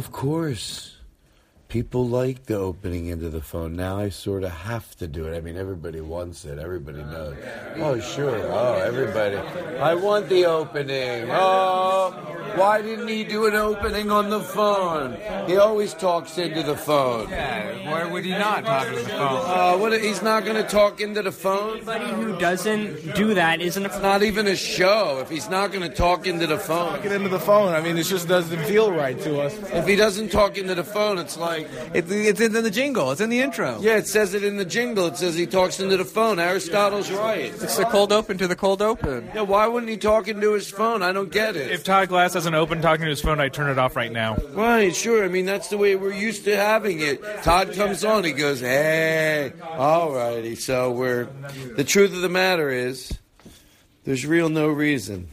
of course. People like the opening into the phone. Now I sort of have to do it. I mean, everybody wants it. Everybody knows. Oh, sure. Oh, everybody. I want the opening. Oh, why didn't he do an opening on the phone? He always talks into the phone. Yeah, why would he not talk into the phone? Uh, what? He's not going to talk into the phone. Anybody who doesn't do that isn't a. Not even a show. If he's not going to talk into the phone. Get into the phone. I mean, it just doesn't feel right to us. If he doesn't talk into the phone, it's like It's, it's in the jingle. It's in the intro. yeah, it says it in the jingle. It says he talks into the phone. Aristotle's right. It's the cold open to the cold open. Yeah, why wouldn't he talk into his phone? I don't get it. If Todd Glass has an open talking to his phone, I turn it off right now. Right, sure. I mean, that's the way we're used to having it. Todd comes on, he goes, "Hey, all righty." So we're. The truth of the matter is, there's real no reason.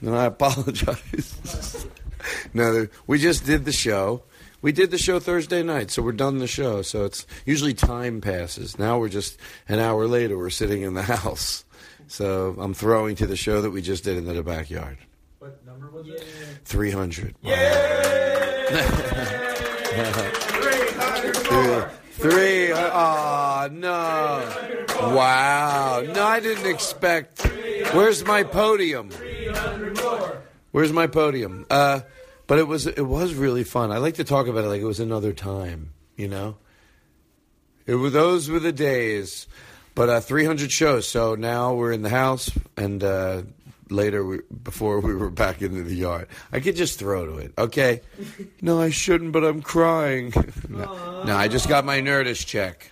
And I apologize. no, we just did the show. We did the show Thursday night, so we're done the show. So it's usually time passes. Now we're just an hour later. We're sitting in the house. So I'm throwing to the show that we just did in the backyard. What number was it? Three hundred. Three. Oh, no. Wow. No, I didn't expect. Where's my podium? Where's my podium? Uh, but it was it was really fun. I like to talk about it like it was another time. You know, it was those were the days. But uh, 300 shows. So now we're in the house, and uh, later, we, before we were back into the yard, I could just throw to it. Okay. No, I shouldn't, but I'm crying. no, no, I just got my Nerdist check.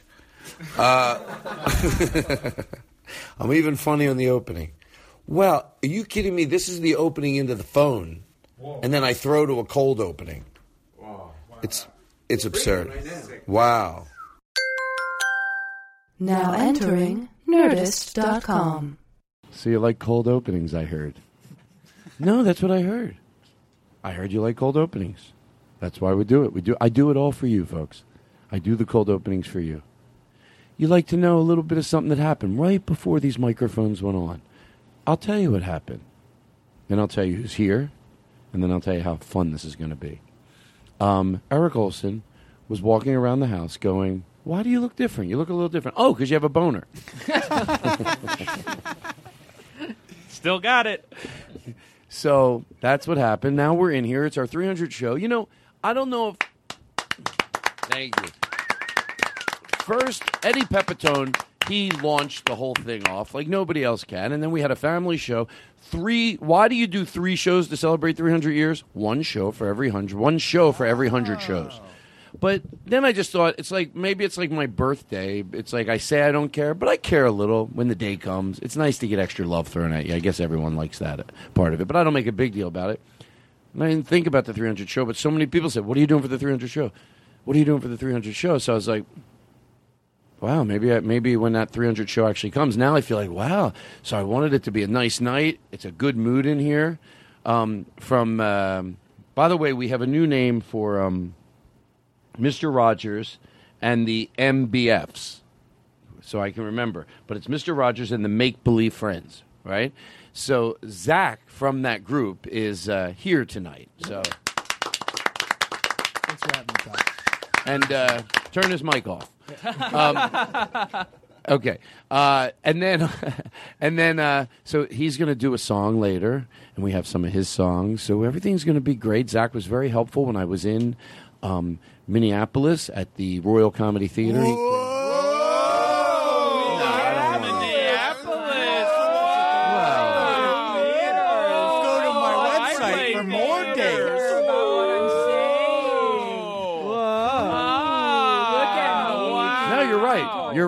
Uh, I'm even funny on the opening. Well, are you kidding me? This is the opening into the phone, and then I throw to a cold opening. Wow. It's it's absurd. Wow. Now entering Nerdist.com. So you like cold openings? I heard. No, that's what I heard. I heard you like cold openings. That's why we do it. We do. I do it all for you, folks. I do the cold openings for you. You like to know a little bit of something that happened right before these microphones went on. I'll tell you what happened. And I'll tell you who's here, and then I'll tell you how fun this is going to be. Um, Eric Olson was walking around the house going, Why do you look different? You look a little different. Oh, because you have a boner. Still got it. So that's what happened. Now we're in here. It's our 300 show. You know, I don't know if. Thank you. First, Eddie Pepitone, he launched the whole thing off like nobody else can. And then we had a family show. Three. Why do you do three shows to celebrate 300 years? One show for every hundred. One show for every hundred oh. shows. But then I just thought it's like maybe it's like my birthday. It's like I say I don't care, but I care a little when the day comes. It's nice to get extra love thrown at you. I guess everyone likes that part of it, but I don't make a big deal about it. And I didn't think about the 300 show, but so many people said, "What are you doing for the 300 show? What are you doing for the 300 show?" So I was like, "Wow, maybe I, maybe when that 300 show actually comes, now I feel like wow." So I wanted it to be a nice night. It's a good mood in here. Um, from um, by the way, we have a new name for. Um, Mr. Rogers and the MBFs. So I can remember. But it's Mr. Rogers and the Make Believe Friends, right? So Zach from that group is uh, here tonight. So Thanks for having me, Todd. and uh, turn his mic off. Um, Okay, uh, and then and then uh, so he's going to do a song later, and we have some of his songs. So everything's going to be great. Zach was very helpful when I was in um, Minneapolis at the Royal Comedy Theater. He-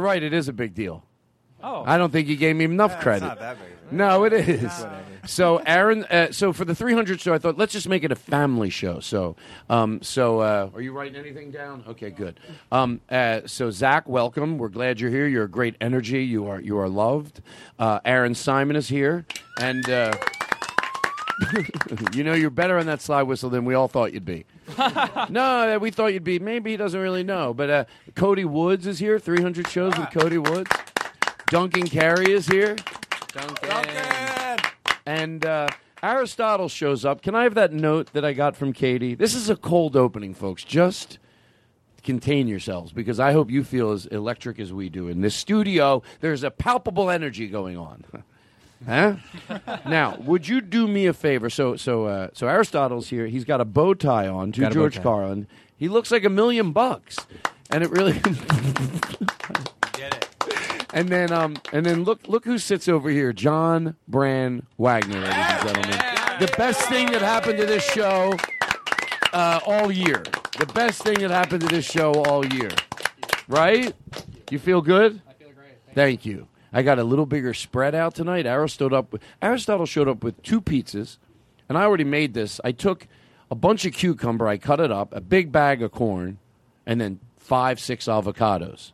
right. It is a big deal. Oh. I don't think you gave me enough credit. not that big. No, it is. So, Aaron, uh, so for the 300 show, I thought let's just make it a family show. So, um, so uh, are you writing anything down? Okay, good. Um, uh, so, Zach, welcome. We're glad you're here. You're a great energy. You are you are loved. Uh, Aaron Simon is here, and uh, you know you're better on that slide whistle than we all thought you'd be. no, uh, we thought you'd be. Maybe he doesn't really know. But uh, Cody Woods is here. 300 shows with Cody Woods. Duncan Carey is here. Duncan. And uh, Aristotle shows up. Can I have that note that I got from Katie? This is a cold opening, folks. Just contain yourselves because I hope you feel as electric as we do. In this studio, there's a palpable energy going on. Huh? now, would you do me a favor? So, so, uh, so Aristotle's here. He's got a bow tie on to Got a bow George tie. Carlin. He looks like a million bucks, and it really. Get it. And then, um, and then look, look who sits over here, John Brand Wagner, ladies and gentlemen. The best thing that happened to this show uh, all year. The best thing that happened to this show all year. Right? You feel good? I feel great. Thank you. I got a little bigger spread out tonight. Aristotle up Aristotle showed up with two pizzas, and I already made this. I took a bunch of cucumber, I cut it up, a big bag of corn, and then five, six avocados.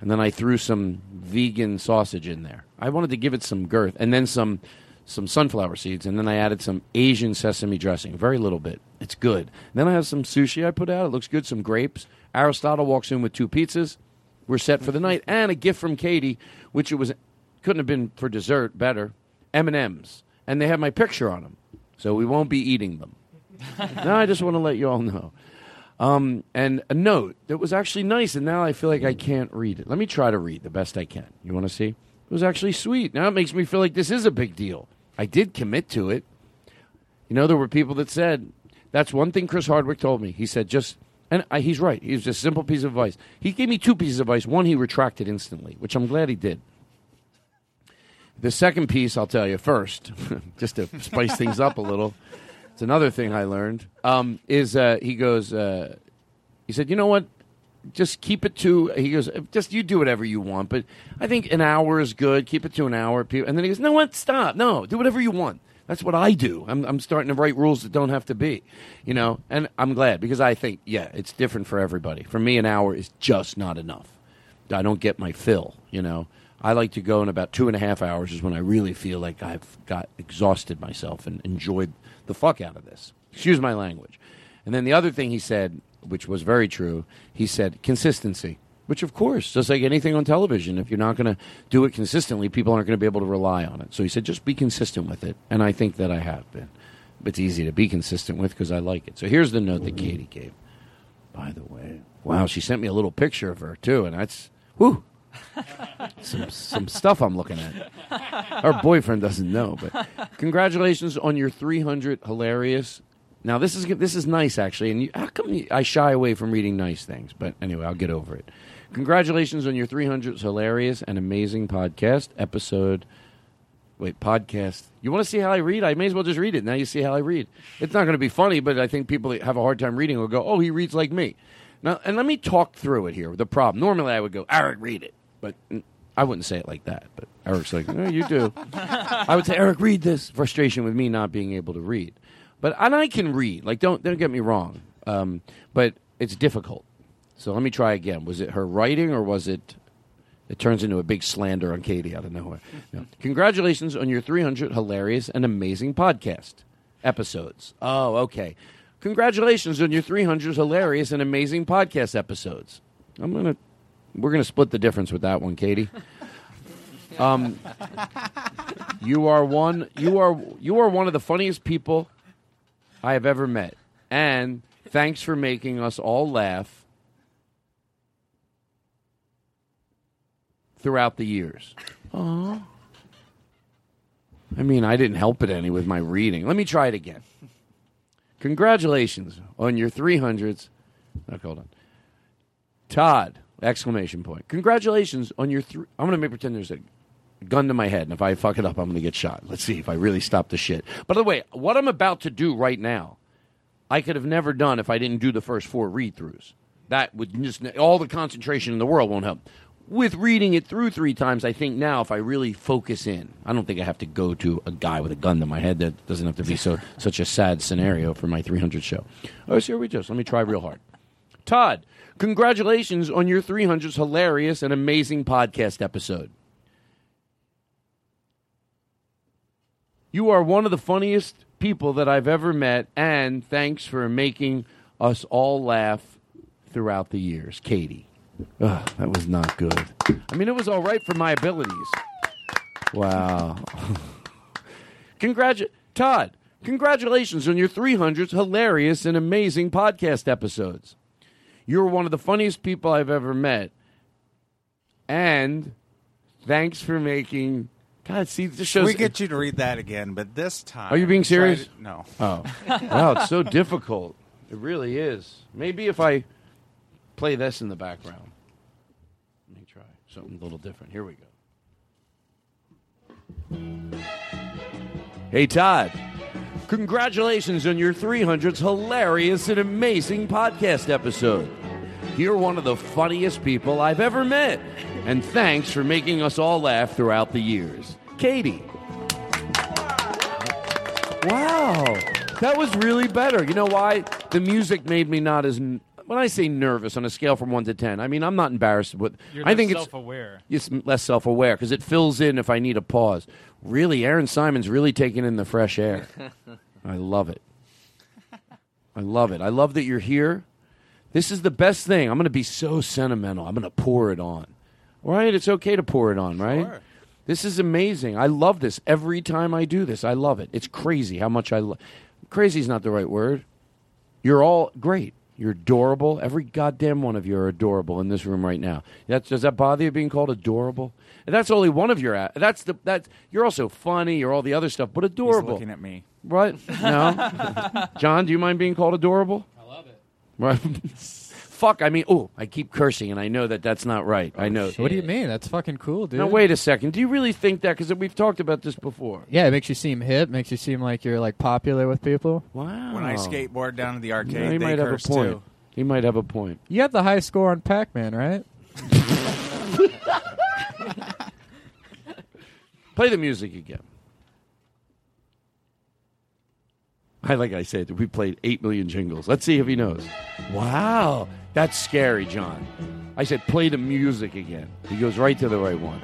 And then I threw some vegan sausage in there. I wanted to give it some girth, and then some some sunflower seeds, and then I added some Asian sesame dressing, very little bit. It's good. then I have some sushi I put out. It looks good. Some grapes. Aristotle walks in with two pizzas. We're set for the night, and a gift from Katie, which it was couldn't have been for dessert better. M and M's, and they have my picture on them, so we won't be eating them. no, I just want to let you all know. Um, and a note that was actually nice, and now I feel like I can't read it. Let me try to read the best I can. You want to see? It was actually sweet. Now it makes me feel like this is a big deal. I did commit to it. You know, there were people that said that's one thing Chris Hardwick told me. He said just, and I, he's right. He was just a simple piece of advice. He gave me two pieces of advice. One he retracted instantly, which I'm glad he did. The second piece, I'll tell you first, just to spice things up a little. It's another thing I learned. Um, is uh, he goes? Uh, he said, "You know what? Just keep it to." He goes, "Just you do whatever you want, but I think an hour is good. Keep it to an hour." And then he goes, "No, what? Stop! No, do whatever you want." That's what I do. I'm, I'm starting to write rules that don't have to be, you know. And I'm glad because I think, yeah, it's different for everybody. For me, an hour is just not enough. I don't get my fill, you know. I like to go in about two and a half hours is when I really feel like I've got exhausted myself and enjoyed the fuck out of this. Excuse my language. And then the other thing he said, which was very true, he said consistency. Which, of course, just like anything on television, if you're not going to do it consistently, people aren't going to be able to rely on it. So he said, just be consistent with it. And I think that I have been. It's easy to be consistent with because I like it. So here's the note that Katie gave. By the way, wow, she sent me a little picture of her, too. And that's, whew, some, some stuff I'm looking at. Her boyfriend doesn't know, but congratulations on your 300 hilarious. Now this is this is nice actually, and you, how come you, I shy away from reading nice things? But anyway, I'll get over it. Congratulations on your 300 hilarious and amazing podcast episode. Wait, podcast. You want to see how I read? I may as well just read it. Now you see how I read. It's not going to be funny, but I think people that have a hard time reading will go, "Oh, he reads like me." Now, and let me talk through it here. The problem. Normally, I would go, "Eric, read it," but I wouldn't say it like that. But Eric's like, "Oh, you do." I would say, "Eric, read this." Frustration with me not being able to read, but and I can read. Like, don't don't get me wrong. Um, but it's difficult. So let me try again. Was it her writing or was it? It turns into a big slander on Katie out of nowhere. No. Congratulations on your 300 hilarious and amazing podcast episodes. Oh, okay. Congratulations on your 300 hilarious and amazing podcast episodes. I'm gonna, we're gonna split the difference with that one, Katie. Um, you are one. You are you are one of the funniest people I have ever met, and thanks for making us all laugh throughout the years. Aw. I mean, I didn't help it any with my reading. Let me try it again. Congratulations on your 300s. Okay, hold on. Todd, exclamation point. Congratulations on your three. I'm going to pretend there's a gun to my head, and if I fuck it up, I'm going to get shot. Let's see if I really stop the shit. By the way, what I'm about to do right now, I could have never done if I didn't do the first four read throughs. That would just, all the concentration in the world won't help. With reading it through three times, I think now if I really focus in, I don't think I have to go to a guy with a gun to my head. That doesn't have to be so such a sad scenario for my 300 show. Oh, so here we just. Let me try real hard. Todd, congratulations on your 300th hilarious and amazing podcast episode. You are one of the funniest people that I've ever met, and thanks for making us all laugh throughout the years. Katie. Ugh, that was not good. I mean, it was all right for my abilities. Wow. Congratu- Todd, congratulations on your 300 hilarious and amazing podcast episodes. You're one of the funniest people I've ever met. And thanks for making. God, see, this shows. we get you to read that again, but this time. Are you being serious? to- no. Oh. wow, it's so difficult. It really is. Maybe if I play this in the background. Let me try something a little different. Here we go. Hey, Todd. Congratulations on your 300th hilarious and amazing podcast episode. You're one of the funniest people I've ever met. And thanks for making us all laugh throughout the years. Katie. Wow. That was really better. You know why? The music made me not as. N- When I say nervous on a scale from 1 to 10, I mean, I'm not embarrassed with. You're I less think it's. self-aware. It's less self aware because it fills in if I need a pause. Really, Aaron Simon's really taking in the fresh air. I love it. I love it. I love that you're here. This is the best thing. I'm going to be so sentimental. I'm going to pour it on. Right? It's okay to pour it on, right? Sure. This is amazing. I love this every time I do this. I love it. It's crazy how much I love. Crazy is not the right word. You're all great. You're adorable. Every goddamn one of you are adorable in this room right now. That's, does that bother you being called adorable? And that's only one of your. That's the that's You're also funny. You're all the other stuff, but adorable. He's adorable. looking at me. Right? No. John, do you mind being called adorable? I love it. Right. Fuck. I mean, oh, I keep cursing, and I know that that's not right. I oh, know. What do you mean? That's fucking cool, dude. Now wait a second. Do you really think that? Because we've talked about this before. Yeah, it makes you seem hip. Makes you seem like you're like popular with people. Wow. When I skateboard down to the arcade, Yeah, he they might have a curse point. too. He might have a point. You have the high score on Pac-Man, right? Play the music again. I like I said, we played eight million jingles. Let's see if he knows. Wow, that's scary, John. I said, play the music again. He goes right to the right one.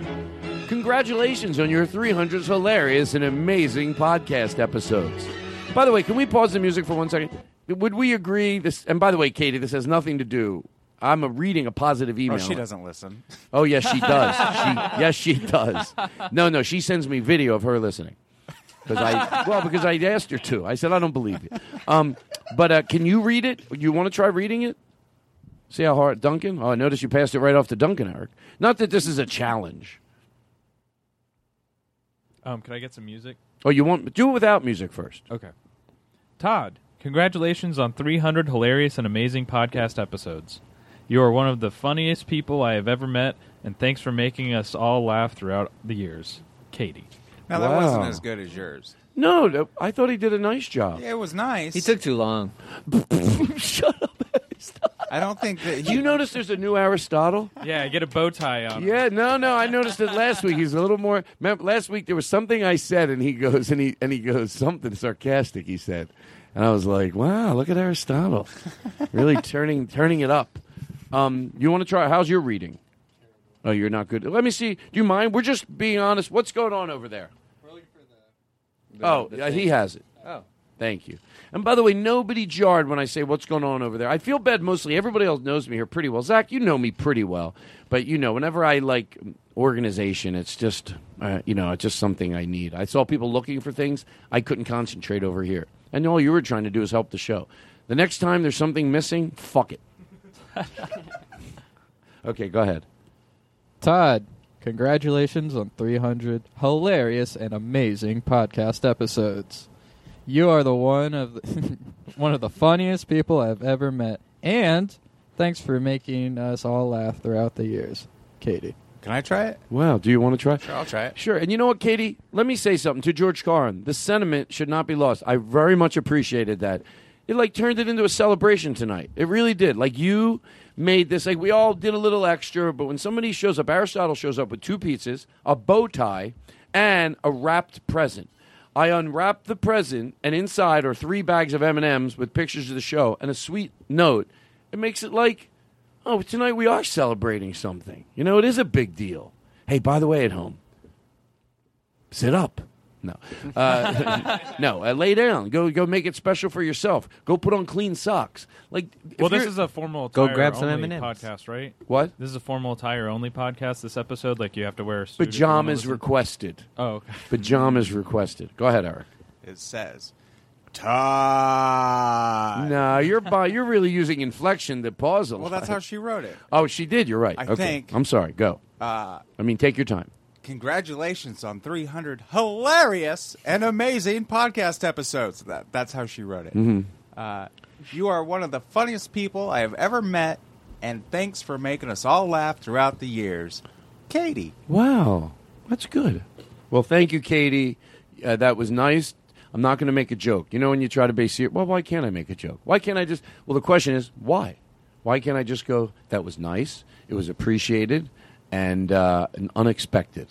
Congratulations on your 300 hilarious and amazing podcast episodes. By the way, can we pause the music for one second? Would we agree this? And by the way, Katie, this has nothing to do. I'm a, reading a positive email. Oh, she doesn't listen. Oh yes, she does. she yes, she does. No, no, she sends me video of her listening. Because I well, because I asked her to. I said I don't believe you. Um, but uh, can you read it? You want to try reading it? See how hard, Duncan? Oh, I noticed you passed it right off to Duncan, Eric. Not that this is a challenge. Um, can I get some music? Oh, you want do it without music first. Okay. Todd, congratulations on 300 hilarious and amazing podcast episodes. You are one of the funniest people I have ever met, and thanks for making us all laugh throughout the years. Katie. Now that Wow. wasn't as good as yours. No, no, I thought he did a nice job. Yeah, it was nice. He took too long. Shut up. I don't think that. Do you notice there's a new Aristotle? Yeah, get a bow tie on. Yeah, no, no. I noticed it last week. He's a little more. Remember, last week there was something I said, and he goes, and he and he goes something sarcastic. He said, and I was like, "Wow, look at Aristotle, really turning turning it up." Um, you want to try? How's your reading? Oh, you're not good. Let me see. Do you mind? We're just being honest. What's going on over there? Oh, the yeah, he has it. Oh. Thank you. And by the way, nobody jarred when I say what's going on over there. I feel bad mostly. Everybody else knows me here pretty well. Zach, you know me pretty well. But, you know, whenever I like organization, it's just, uh, you know, it's just something I need. I saw people looking for things. I couldn't concentrate over here. And all you were trying to do is help the show. The next time there's something missing, fuck it. okay, go ahead. Todd, Congratulations on 300 hilarious and amazing podcast episodes. You are the one of the one of the funniest people I've ever met, and thanks for making us all laugh throughout the years, Katie. Can I try it? Wow. Do you want to try? Sure, I'll try it. Sure. And you know what, Katie? Let me say something to George Carlin. The sentiment should not be lost. I very much appreciated that. It like turned it into a celebration tonight. It really did. Like you made this like we all did a little extra, but when somebody shows up, Aristotle shows up with two pizzas, a bow tie, and a wrapped present. I unwrapped the present, and inside are three bags of M and M's with pictures of the show and a sweet note. It makes it like oh, tonight we are celebrating something. You know, it is a big deal. Hey, by the way, at home, sit up. No, uh, no, uh, lay down. Go, go, make it special for yourself. Go put on clean socks. Like, Well, this is a formal Go grab some only M&Ms. podcast, right? what This is a formal attire only podcast. This episode, like you have to wear a suit. if you wanna pajamas requested. Oh, okay. Pajamas requested. Go ahead, Eric. It says Todd. No, you're by, you're really using inflection to pause a Well, lot. that's how she wrote it. Oh, she did. You're right. I okay. think- I'm sorry. Go. Uh, I mean, take your time. Congratulations on 300 hilarious and amazing podcast episodes. That that's how she wrote it. Mm-hmm. Uh, you are one of the funniest people I have ever met, and thanks for making us all laugh throughout the years, Katie. Wow, that's good. Well, thank you, Katie. Uh, that was nice. I'm not going to make a joke. You know, when you try to be serious, well, why can't I make a joke? Why can't I just? Well, the question is, why? Why can't I just go? That was nice. It was appreciated and, uh, and unexpected.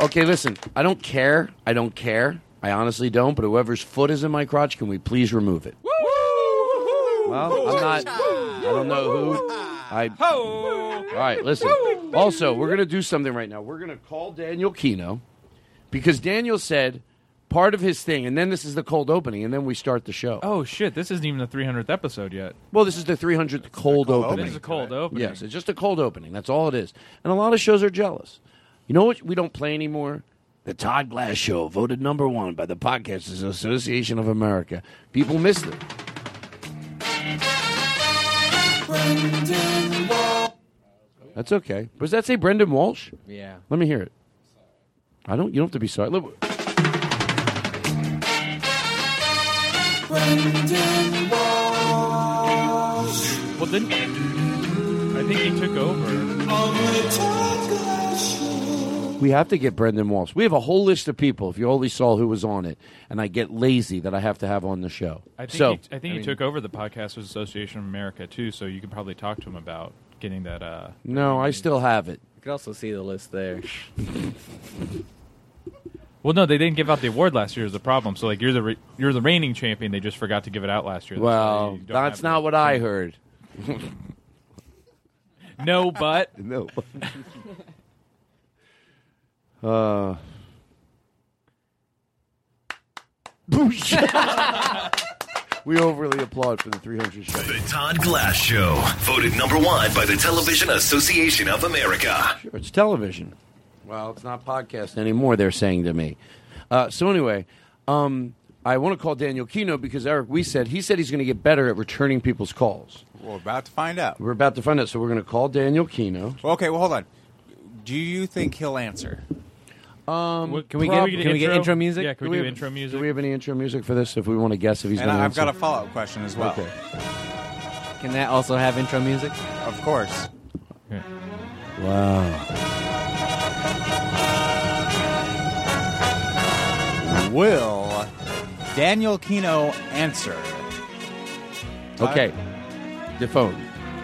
Okay, listen. I don't care. I don't care. I honestly don't. But whoever's foot is in my crotch, can we please remove it? Well, I'm not. I don't know who. I. All right, listen. Also, we're going to do something right now. We're going to call Daniel Kino because Daniel said part of his thing, and then this is the cold opening, and then we start the show. Oh shit! This isn't even the 300th episode yet. Well, this is the 300th cold cold opening. This is a cold opening. Yes, it's just a cold opening. That's all it is. And a lot of shows are jealous. You know what we don't play anymore? The Todd Glass Show, voted number one by the Podcasters Association of America. People missed it. That's okay. Does that say Brendan Walsh? Yeah. Let me hear it. I don't. You don't have to be sorry. Look, Well, then I think he took over. we have to get Brendan Walsh. We have a whole list of people. If you only saw who was on it, and I get lazy that I have to have on the show. I think so he, I think he took over the Podcasters Association of America too. So you could probably talk to him about getting that. Uh, no, I still have it. You can also see the list there. well, no, they didn't give out the award last year. Is the problem? So like you're the re- you're the reigning champion. They just forgot to give it out last year. That's why Well, you don't that's have not what I heard. No, but No. uh. we overly applaud for the 300 show. The Todd Glass Show, voted number one by the Television Association of America. Sure, it's television. Well, it's not podcast anymore. They're saying to me. Uh, so anyway, um, I want to call Daniel Kino because Eric, we said he said he's going to get better at returning people's calls. We're about to find out. We're about to find out, so we're going to call Daniel Kino. Okay, well, hold on. Do you think he'll answer? Um, What- Can we prob- get can we get intro music? Yeah, can do we do have, intro music? Do we have any intro music for this? If we want to guess if he's And going to I've answer, got a follow up question as well. Okay. Can that also have intro music? Of course. Wow. Will Daniel Kino answer? Todd, Okay. The phone.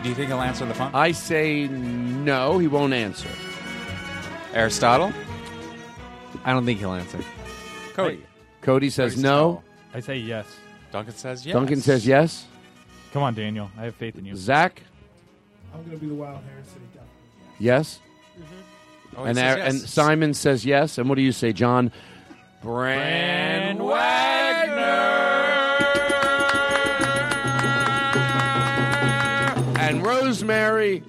Do you think he'll answer the phone? I say no. He won't answer. Aristotle? I don't think he'll answer. Cody? Cody says Cody no. I say yes. Duncan says yes. Duncan says yes. Come on, Daniel. I have faith in you. Zach, I'm going to be the wild hair and say definitely. yes. Mm-hmm. Oh, he and says Ar- yes. and Simon says yes. And what do you say, John? Brand Wagner. And Rosemary.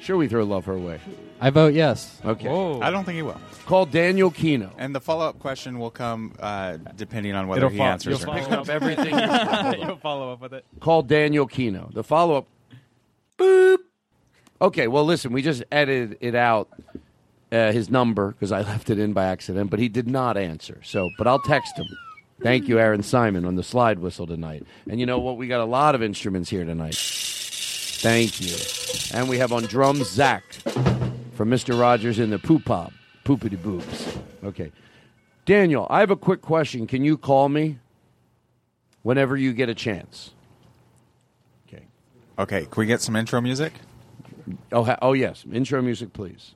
Sure, we throw love her way. I vote yes. Okay. Whoa. I don't think he will. Call Daniel Kino. And the follow up question will come uh, depending on whether It'll he fo- answers you'll or follow not. up everything. You'll follow up with it. Call Daniel Kino. The follow up. Boop. Okay, well, listen, we just edited it out, uh, his number, because I left it in by accident, but he did not answer. So, but I'll text him. Thank you, Aaron Simon, on the slide whistle tonight. And you know what? We got a lot of instruments here tonight. Thank you. And we have on drums Zach from Mr. Rogers in the Poop Pop, Poopity boops. Okay. Daniel, I have a quick question. Can you call me whenever you get a chance? Okay. Okay, can we get some intro music? Oh, ha- oh yes. Intro music, please.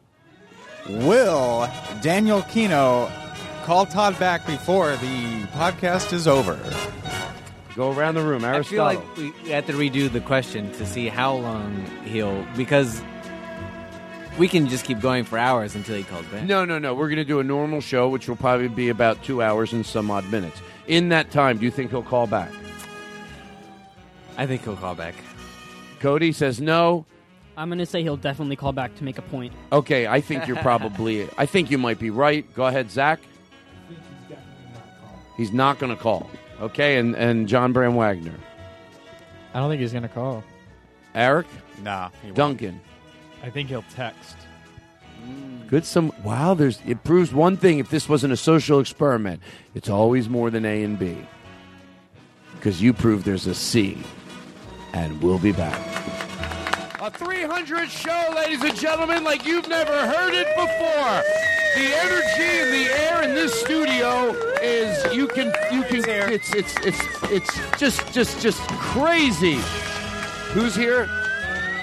Will Daniel Kino call Todd back before the podcast is over? Go around the room, I feel like we have to redo the question to see how long he'll because we can just keep going for hours until he calls back. No, no, no. We're going to do a normal show, which will probably be about two hours and some odd minutes. In that time, do you think he'll call back? I think he'll call back. Cody says no. I'm going to say he'll definitely call back to make a point. Okay, I think you're probably. I think you might be right. Go ahead, Zach. He's definitely not called. He's not going to call. Okay, and and John Bram Wagner, I don't think he's gonna call. Eric, Nah. he won't. Duncan. I think he'll text. Mm. Good. Some wow. There's it proves one thing. If this wasn't a social experiment, it's always more than A and B. Because you prove there's a C, and we'll be back. A 300 show, ladies and gentlemen, like you've never heard it before. The energy in the air in this studio is you can you can it's it's it's it's just just just crazy. Who's here?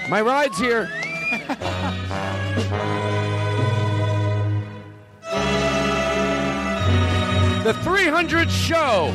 My ride's here. The 300 show.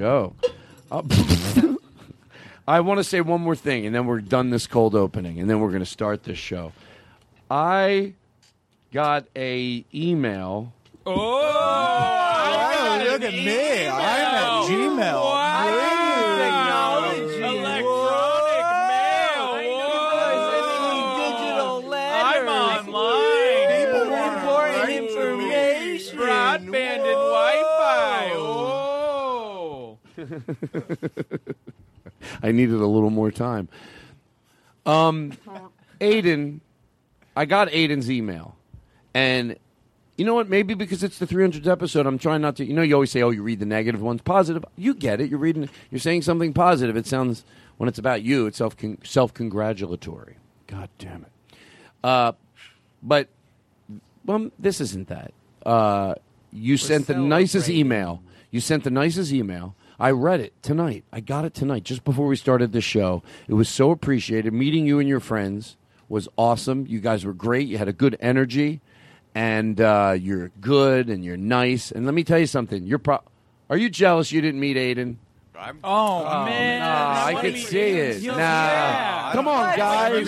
Go. Uh, I want to say one more thing, and then we're done this cold opening, and then we're going to start this show. I got a email. Oh, look at me. I'm at Gmail. I'm online. People want Important information. Broadband and Wi-Fi. Oh. I needed a little more time. Um, Aiden, I got Aiden's email, and you know what? Maybe because it's the 300th episode, I'm trying not to. You know, you always say, "Oh, you read the negative ones, positive." You get it. You're reading. You're saying something positive. It sounds when it's about you, it's self self congratulatory. God damn it. Uh, but well, this isn't that. Uh, you sent the nicest email. You sent the nicest email. I read it tonight. I got it tonight, just before we started the show. It was so appreciated. Meeting you and your friends was awesome. You guys were great. You had a good energy, and uh, you're good and you're nice. And let me tell you something. You're pro- Are you jealous you didn't meet Aiden? Oh, man. Nah, I What could see it. Nah, yeah. come on, What? guys.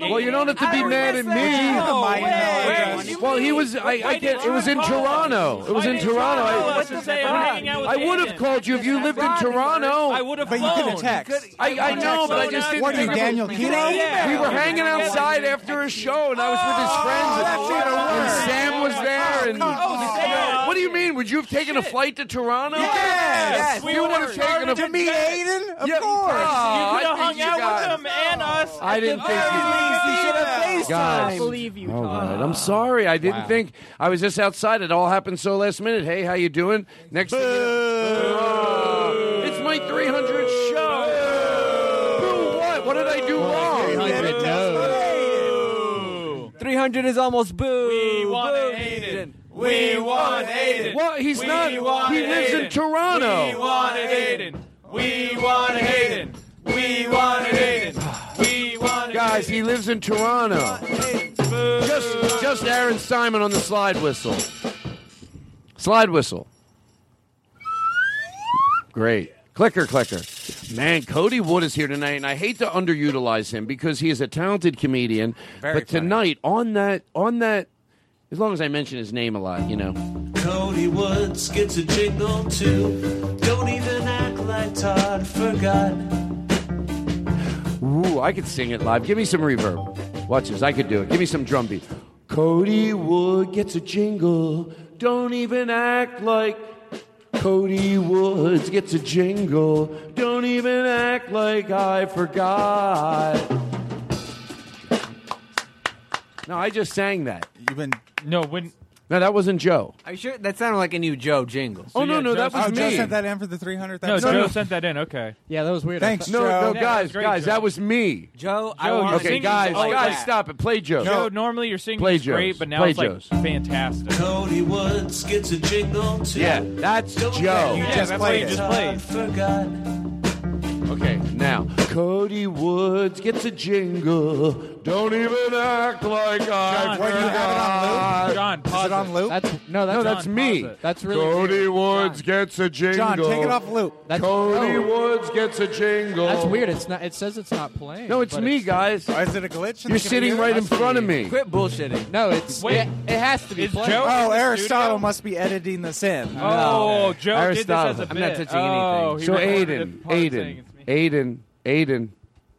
That's how in the- Well, you don't have to be mad at that? No me. way. Well, he was. I, I get. It was in Toronto. It was in Toronto. I, What to? I'm hanging out with I would have called you if you lived in Toronto. I would have But you flown. could text. I, I know, but I just didn't. What are you, Daniel was- Kino? We were hanging outside after a show, and I was with his friends, oh, that's and. Sam was there. Oh, and Oh, Sam. what do you mean? Would you have taken a flight to Toronto? Yes. you would have taken a. To meet Aiden? Of Yeah, course. oh, You could have hung out guys- with him and oh. us. I didn't think very you- least. You should have I Guys. believe you, All Todd. right, I'm sorry. I didn't Wow. think. I was just outside. It all happened so last minute. Hey, how you doing? Next thing you know, Oh, it's my 300 show. Boo! What? What did I do wrong? 300 no. 300 is almost boo. We want Boo. Aiden. We want Aiden. What? He's We not. want He lives in Toronto. We wanted Aiden. We wanted Aiden. We wanted Aiden. We wanted Guys, he lives in Toronto. Just, just Aaron Simon on the slide whistle. Slide whistle. Great. Clicker, clicker. Man, Cody Wood is here tonight, and I hate to underutilize him because he is a talented comedian. Very but tonight, on that, on that, as long as I mention his name a lot, you know. Cody Woods gets a jingle too. Don't even act like Todd forgot. Ooh, I could sing it live. Give me some reverb. Watch this. I could do it. Give me some drum beat. Cody Wood gets a jingle. Don't even act like Cody Woods gets a jingle. Don't even act like I forgot. No, I just sang that. You've been No, when No, that wasn't Joe. Are you sure? That sounded like a new Joe jingle. Oh no, yeah, no, that Joe- was oh, me. Joe sent that in for the 300th no, episode. Joe sent that in. Okay. Yeah, that was weird. Thanks, No, Joe. no, Yeah, guys, was great, guys, Joe. that was me. Joe, I Joe, want you're Okay, singing guys, like guys, that. stop it. Play Joe. Joe, normally your singing Play is great, Joe's. but now Play it's like Joe's. fantastic. Cody Woods gets a jingle too. Yeah, that's Don't Joe. You Yeah, just that's played you it. just played. forgot. Okay, now Cody Woods gets a jingle. Don't even act like I John, What, you have it on forgot. John, Is it on loop? That's no, that's No, that's John, me. pause it. That's really Cody weird. Woods gets a jingle. John, take it off loop. That's Cody no, Woods gets a jingle. That's weird. It's not. It says it's not playing. No, it's but me, guys. Oh, is it a glitch? in You're the sitting computer? right in front of me. Quit bullshitting. No, it's Wait. it, it has to be Is playing. Joe- Oh, Aristotle studio? must be editing this in. Oh, Joe Aristotle. did this as a I'm bit. not touching oh, anything. he So recorded Aiden, it part saying Aiden, it's me. Aiden, Aiden,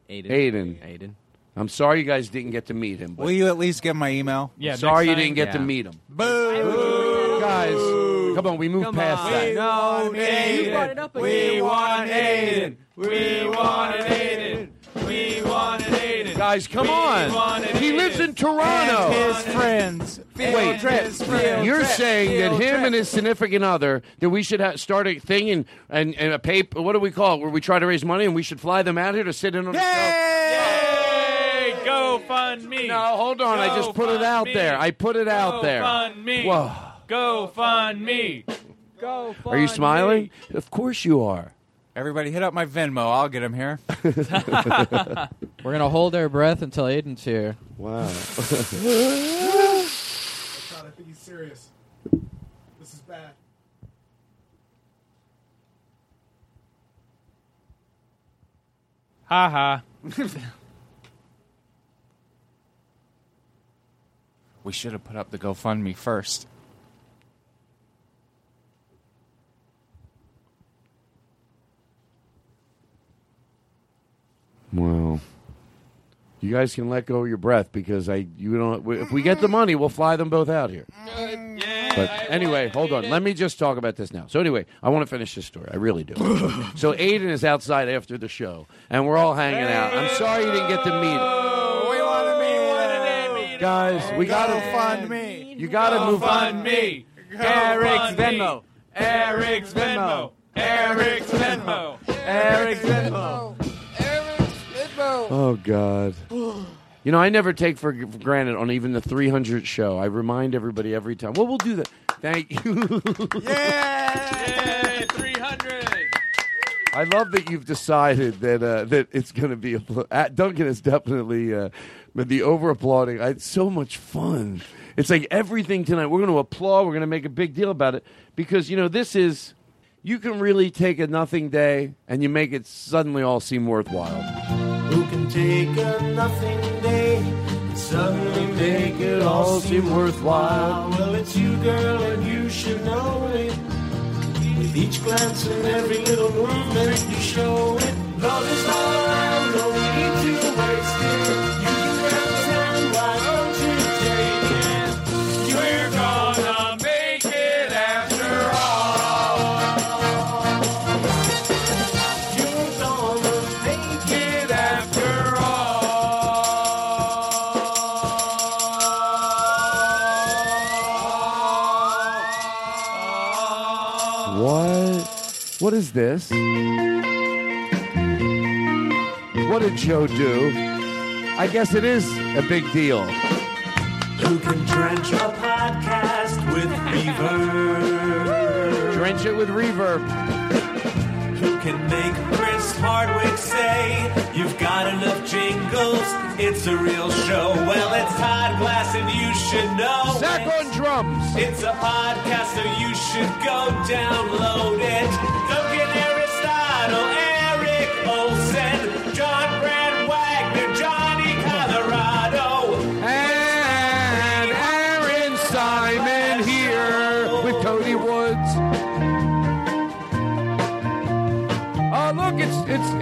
Aiden. Aiden. Aiden. I'm sorry you guys didn't get to meet him. But Will you at least give my email? Yeah, sorry you next didn't get to Yeah. meet him. Boo! Guys, come on, we moved Come past on. that. No, You brought it up again. We want Aiden. We wanted Aiden. We wanted Aiden. Guys, come We on. wanted He lives in Toronto. And his friends. Wait, his friends. You're saying that him trip. and his significant other that we should ha- start a thing and, and, and a paper. What do we call it? Where we try to raise money and we should fly them out here to sit in on the show. Hey, go fund me. No, hold on. I just put it out there. I put it out there. Go fund me. Whoa. Go fund me. Go. Are you smiling? me. Of course you are. Everybody hit up my Venmo. I'll get him here. We're gonna hold our breath until Aiden's here. Wow. Todd, I think he's serious. This is bad. Ha ha. We should have put up the GoFundMe first. Well, You guys can let go of your breath because I you don't. If we get the money, we'll fly them both out here. But anyway, hold on. Let me just talk about this now. So anyway, I want to finish this story. I really do. so Aiden is outside after the show, and we're all hanging out. I'm sorry you didn't get to meet him, guys. We got to GoFundMe. You got to move Fund me. Eric's Venmo. Eric's Venmo. Eric's Venmo. Eric's Venmo. Eric Venmo. Oh God. You know, I never take for granted on even the 300 show. I remind everybody every time. Well, we'll do that. Thank you. yeah, Yay, 300. I love that you've decided that uh, that it's going to be. A, uh, Duncan is definitely uh, but the over applauding. It's so much fun. It's like everything tonight. We're going to applaud. We're going to make a big deal about it because you know this is. You can really take a nothing day and you make it suddenly all seem worthwhile. Who can take a nothing day and suddenly make it all seem worthwhile? Well, it's you, girl, and you should know it. With each glance and every little movement, you show it. Love is all around, What? Is this? What did Joe do? I guess it is a big deal. Who can drench a podcast with reverb? Drench it with reverb. Who can make Hardwick say, You've got enough jingles? It's a real show. Well, it's Todd Glass, and you should know. It. on drums. It's a podcast, so you should go download it. Duncan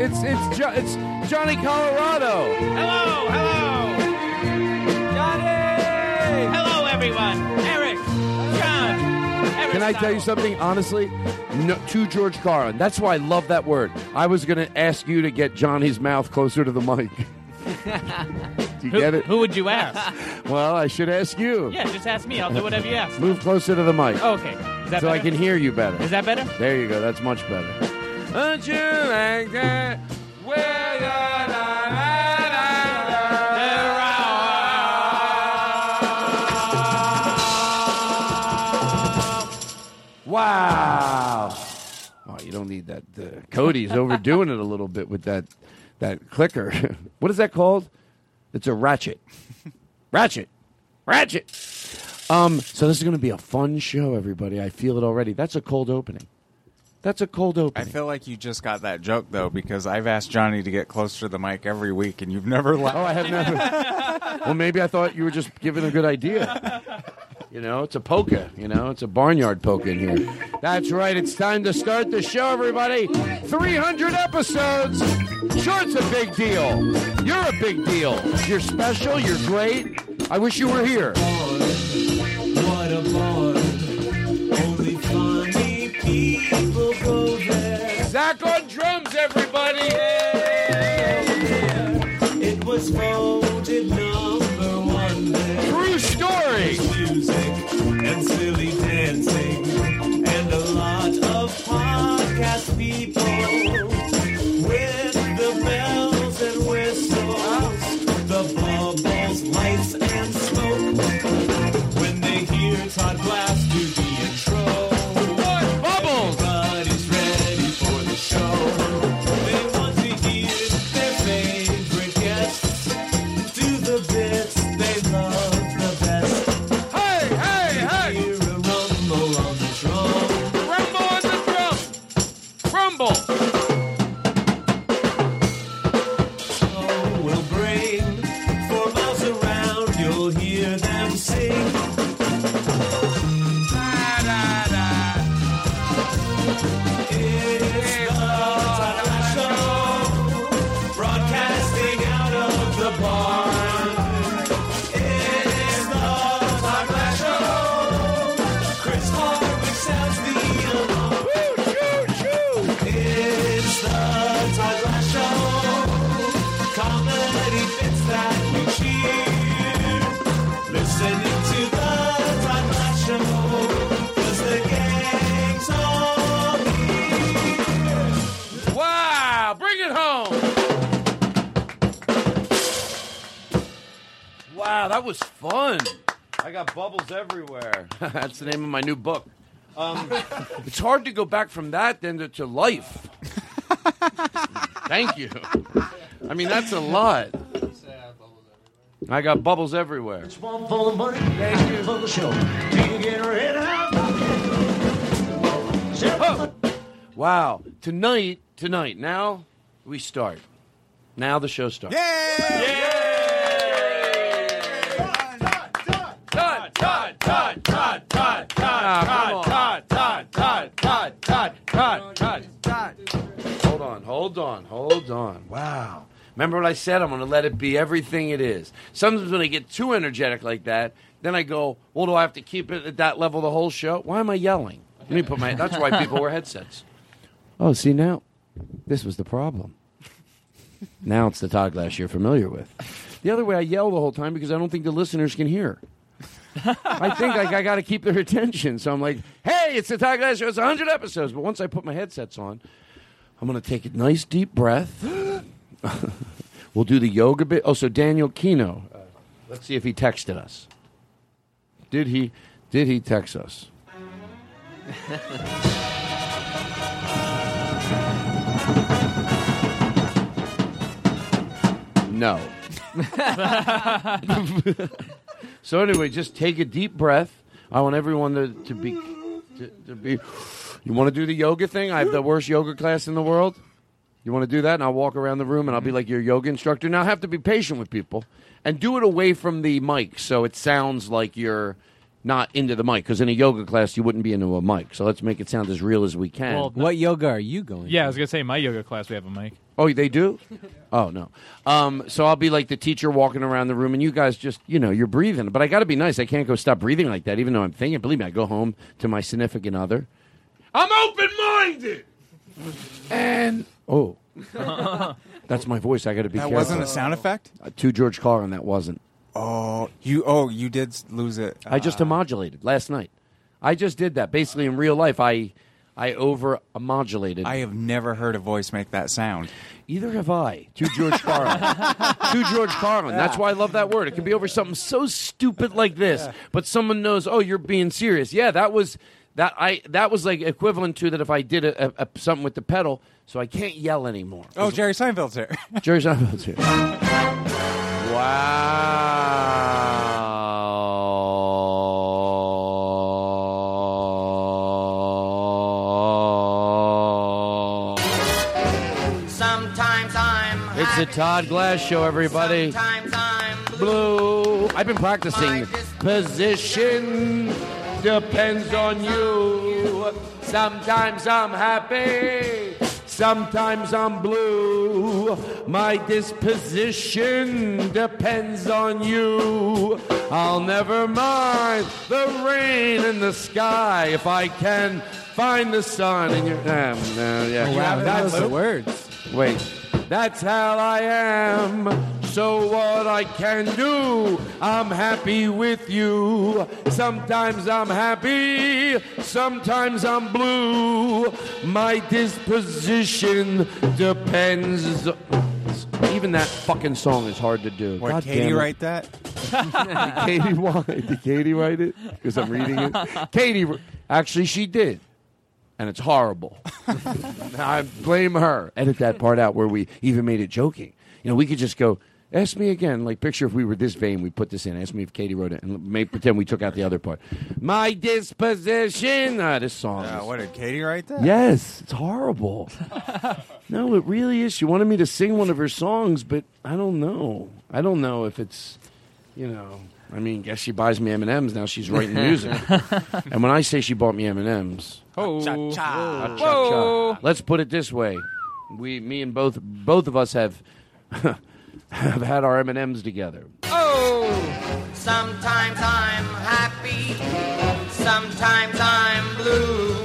it's it's jo- it's Johnny Colorado. Hello, hello. Johnny! Hello, everyone. Eric, John. Eric Can I tell you something honestly? No, to George Carlin. That's why I love that word. I was going to ask you to get Johnny's mouth closer to the mic. Do you who, get it? Who would you ask? Well, I should ask you. yeah, just ask me. I'll do whatever you ask. Move closer to the mic. Okay. Is that so I can hear you better. Is that better? There you go. That's much better. Don't you like that? Wow. Oh, you don't need that. Uh, Cody's overdoing it a little bit with that that clicker. what is that called? It's a ratchet. ratchet. Ratchet. Um, so this is going to be a fun show, everybody. I feel it already. That's a cold opening. That's a cold open. I feel like you just got that joke though because I've asked Johnny to get closer to the mic every week and you've never laughed. Oh, I have never. well, maybe I thought you were just giving a good idea. You know, it's a polka. You know, it's a barnyard polka in here. That's right. It's time to start the show, everybody. 300 episodes. Sure, it's a big deal. You're a big deal. You're special. You're great. I wish you were here. What a bond. There. Zach on drums, everybody. It was voted number one there. True story. Music and silly dancing and a lot of podcast people that was fun. I got bubbles everywhere. That's the name of my new book. Um, it's hard to go back from that then to, to life. Thank you. I mean, that's a lot. I got bubbles everywhere. One full of money, thank you for the show. Do you get ready now? Wow. Tonight, tonight, now we start. Now the show starts. Todd, Hold on, hold on, hold on. Wow. Remember what I said? I'm going to let it be everything it is. Sometimes when I get too energetic like that, then I go, well, do I have to keep it at that level the whole show? Why am I yelling? Let me put my. That's why people wear headsets. Oh, see now, this was the problem. Now it's the Todd Glass you're familiar with. The other way, I yell the whole time because I don't think the listeners can hear. I think like I got to keep their attention, so I'm like, "Hey, it's the Todd Glass Show. It's 100 episodes." But once I put my headsets on, I'm going to take a nice deep breath. we'll do the yoga bit. Oh, so Daniel Kinno. Uh, let's see if he texted us. Did he? Did he text us? No. So anyway, just take a deep breath. I want everyone to, to be to, to be. You want to do the yoga thing? I have the worst yoga class in the world. You want to do that? And I'll walk around the room and I'll be like your yoga instructor. Now I have to be patient with people and do it away from the mic so it sounds like you're not into the mic. Because in a yoga class, you wouldn't be into a mic. So let's make it sound as real as we can. Well, What yoga are you going? Yeah, I was gonna say my yoga class we have a mic. Oh, they do? Oh no. Um, so I'll be like the teacher walking around the room, and you guys just, you know, you're breathing. But I got to be nice. I can't go stop breathing like that, even though I'm thinking. Believe me, I go home to my significant other. I'm open minded. And oh, that's my voice. I got to be. That careful. wasn't a sound effect. Uh, to George Carlin. That wasn't. Oh, you. Oh, you did lose it. I just ah. modulated last night. I just did that. Basically, in real life, I I over modulated. I have never heard a voice make that sound. Either have I. To George Carlin. to George Carlin. That's why I love that word. It can be over something so stupid like this, but someone knows. Oh, you're being serious. Yeah, that was that. I that was like equivalent to that if I did a, a, a- something with the pedal, so I can't yell anymore. Oh, Jerry Seinfeld's here. Jerry Seinfeld's here. Wow. The Todd Glass Show, everybody. Sometimes I'm Blue. I've been practicing. Position depends on you. Sometimes I'm happy. Sometimes I'm blue. My disposition depends on you. I'll never mind the rain in the sky if I can find the sun in your. Um, no, yeah. Oh, wow, That's those are words. Wait, that's how I am. So what I can do, I'm happy with you. Sometimes I'm happy, sometimes I'm blue. My disposition depends. Even that fucking song is hard to do. God Katie damn it. write that? Did Katie why? Did Katie write it? Because I'm reading it. Katie, actually, she did, and it's horrible. I blame her. Edit that part out where we even made it joking. You know, we could just go. Ask me again. Like, picture if we were this vain, we put this in. Ask me if Katie wrote it, and make pretend we took out the other part. My disposition. Ah, this song. Uh, is- what did Katie write that? Yes, it's horrible. no, it really is. She wanted me to sing one of her songs, but I don't know. I don't know if it's, you know. I mean, guess she buys me M and M's now. She's writing music, and when I say she bought me M and M's, Oh, Whoa. Let's put it this way: we, me, and both both of us have have had our M and M's together. Oh! Sometimes I'm happy, sometimes I'm blue.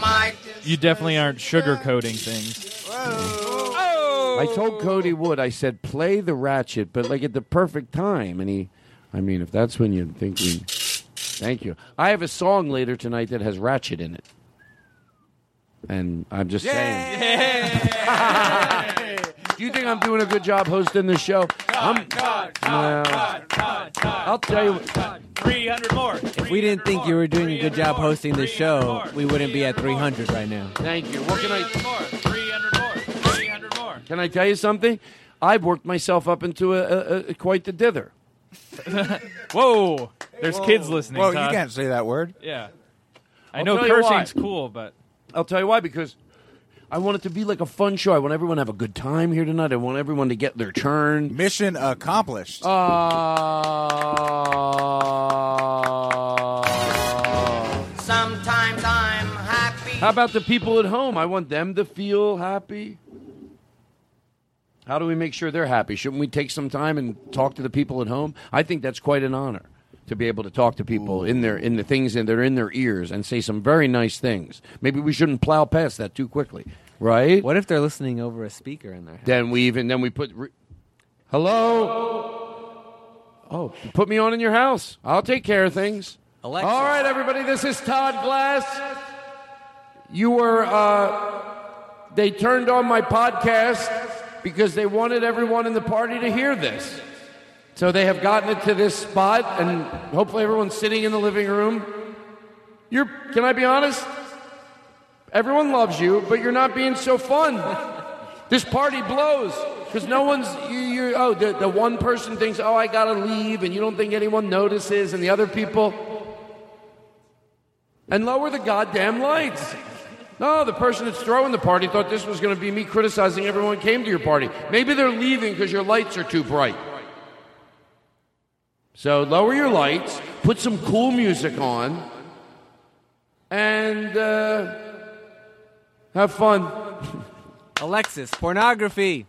My You definitely aren't sugarcoating things. I told Cody Wood, I said, play the ratchet, but like at the perfect time. And he, I mean, if that's when you're thinking, Thank you. I have a song later tonight that has ratchet in it. And I'm just saying. Do you think I'm doing a good job hosting this show? I'm, Well, I'll tell you. what- 300 more. If we didn't think you were doing a good job hosting this show, we wouldn't be at 300 right now. Thank you. What can I? 300 more. 300 more. Can I tell you something? I've worked myself up into a, a, a quite the dither. Whoa! There's kids listening. Whoa, you Todd. can't say that word. Yeah. I I'll know tell you why. cursing's cool, but I'll tell you why because I want it to be like a fun show. I want everyone to have a good time here tonight. I want everyone to get their turn. Mission accomplished. Uh, sometimes I'm happy. how about the people at home? I want them to feel happy. How do we make sure they're happy? Shouldn't we take some time and talk to the people at home? I think that's quite an honor to be able to talk to people in their in the things that are in their ears and say some very nice things. Maybe we shouldn't plow past that too quickly, right? What if they're listening over a speaker in there? Then we even then we put re- hello. Oh, put me on in your house. I'll take care of things. Alexa. All right, everybody. This is Todd Glass. You were. Uh, they turned on my podcast because they wanted everyone in the party to hear this. So they have gotten it to this spot, and hopefully everyone's sitting in the living room. You're. Can I be honest? Everyone loves you, but you're not being so fun. This party blows because no one's. You, you, oh, the, the one person thinks, oh, I gotta leave, and you don't think anyone notices, and the other people. And lower the goddamn lights. No, the person that's throwing the party thought this was going to be me criticizing everyone who came to your party. Maybe they're leaving because your lights are too bright. So lower your lights, put some cool music on, and uh, have fun. Alexis, pornography.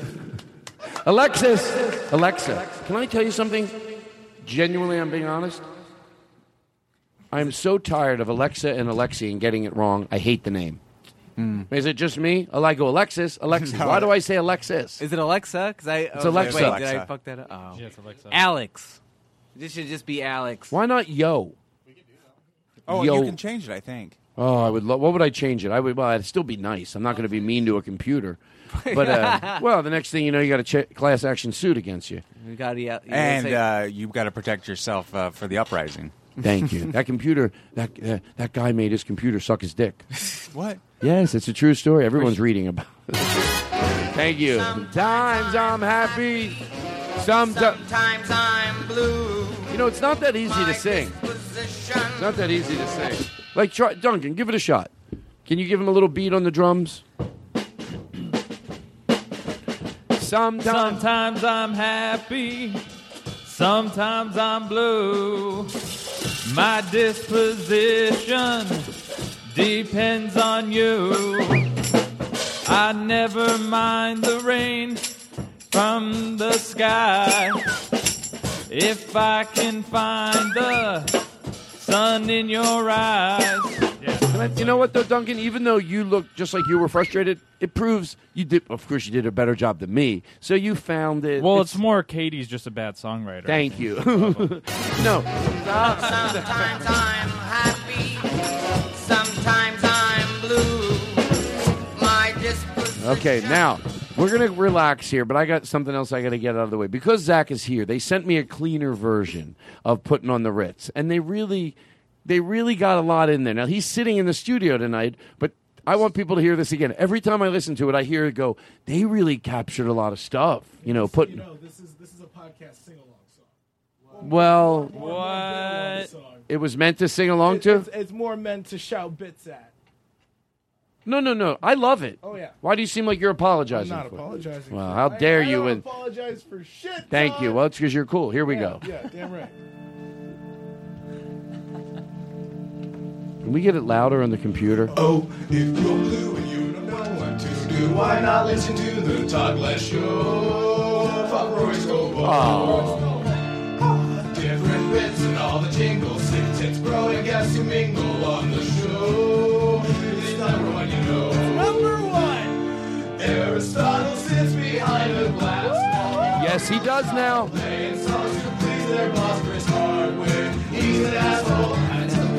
Alexis, Alexa, can I tell you something? Genuinely, I'm being honest. I'm so tired of Alexa and Alexi and getting it wrong. I hate the name. Is it just me? I like go Alexis, Alexis. No. Why do I say Alexis? Is it Alexa? Because I It's oh, Alexa. Wait, did I fuck that up? Oh, Yeah, it's Alexa. Alex. This should just be Alex. Why not Yo? Oh, Yo. you can change it, I think. Oh, I would. Lo- what would I change it? I would. Well, I'd still be nice. I'm not going to be mean to a computer. But uh, well, the next thing you know, you got a ch- class action suit against you. You got to, And uh, you've got to protect yourself uh, for the uprising. Thank you. that computer, that uh, that guy made his computer suck his dick. What? Yes, it's a true story. Everyone's reading about it. Thank you. Sometimes I'm happy. Sometimes. Sometimes I'm blue. You know, it's not that easy to sing. It's not that easy to sing. Like, try, Duncan, give it a shot. Can you give him a little beat on the drums? Sometimes. Sometimes I'm happy. Sometimes I'm blue. My disposition depends on you. I never mind the rain from the sky if I can find the sun in your eyes. Can I- you know what, though, Duncan? Even though you look just like you were frustrated, it proves you did. Of course, you did a better job than me. So you found it. Well, it's more Katie's just a bad songwriter. Thank you. no. Sometimes I'm happy. Sometimes I'm blue. My disposition. Okay, now we're gonna relax here, but I got something else I got to get out of the way because Zach is here. They sent me a cleaner version of putting on the Ritz, and they really, they really got a lot in there. Now he's sitting in the studio tonight, but I want people to hear this again. Every time I listen to it, I hear it go. They really captured a lot of stuff. You know, put You know, this is this is a podcast sing along song. well. What? It was meant to sing along to. It's, it's more meant to shout bits at. No, no, no. I love it. Oh, yeah. Why do you seem like you're apologizing? I'm not for it? apologizing. Well, how it. dare I, I you? don't And apologize for shit. thank you. Well, it's because you're cool. Here we yeah, go. Yeah, damn right. Can we get it louder on the computer? Oh, if you're blue and you don't know what to do, why not listen to the Todd Glass Show? Fuck Roy Scoble. Different bits and all the jingles, six tits, bro, and guess who mingle on the show? It's number one, you know. Number one! Aristotle sits behind the glass. Yes, he does now. Playing songs to please their boss, Chris Hardwick. He's an asshole,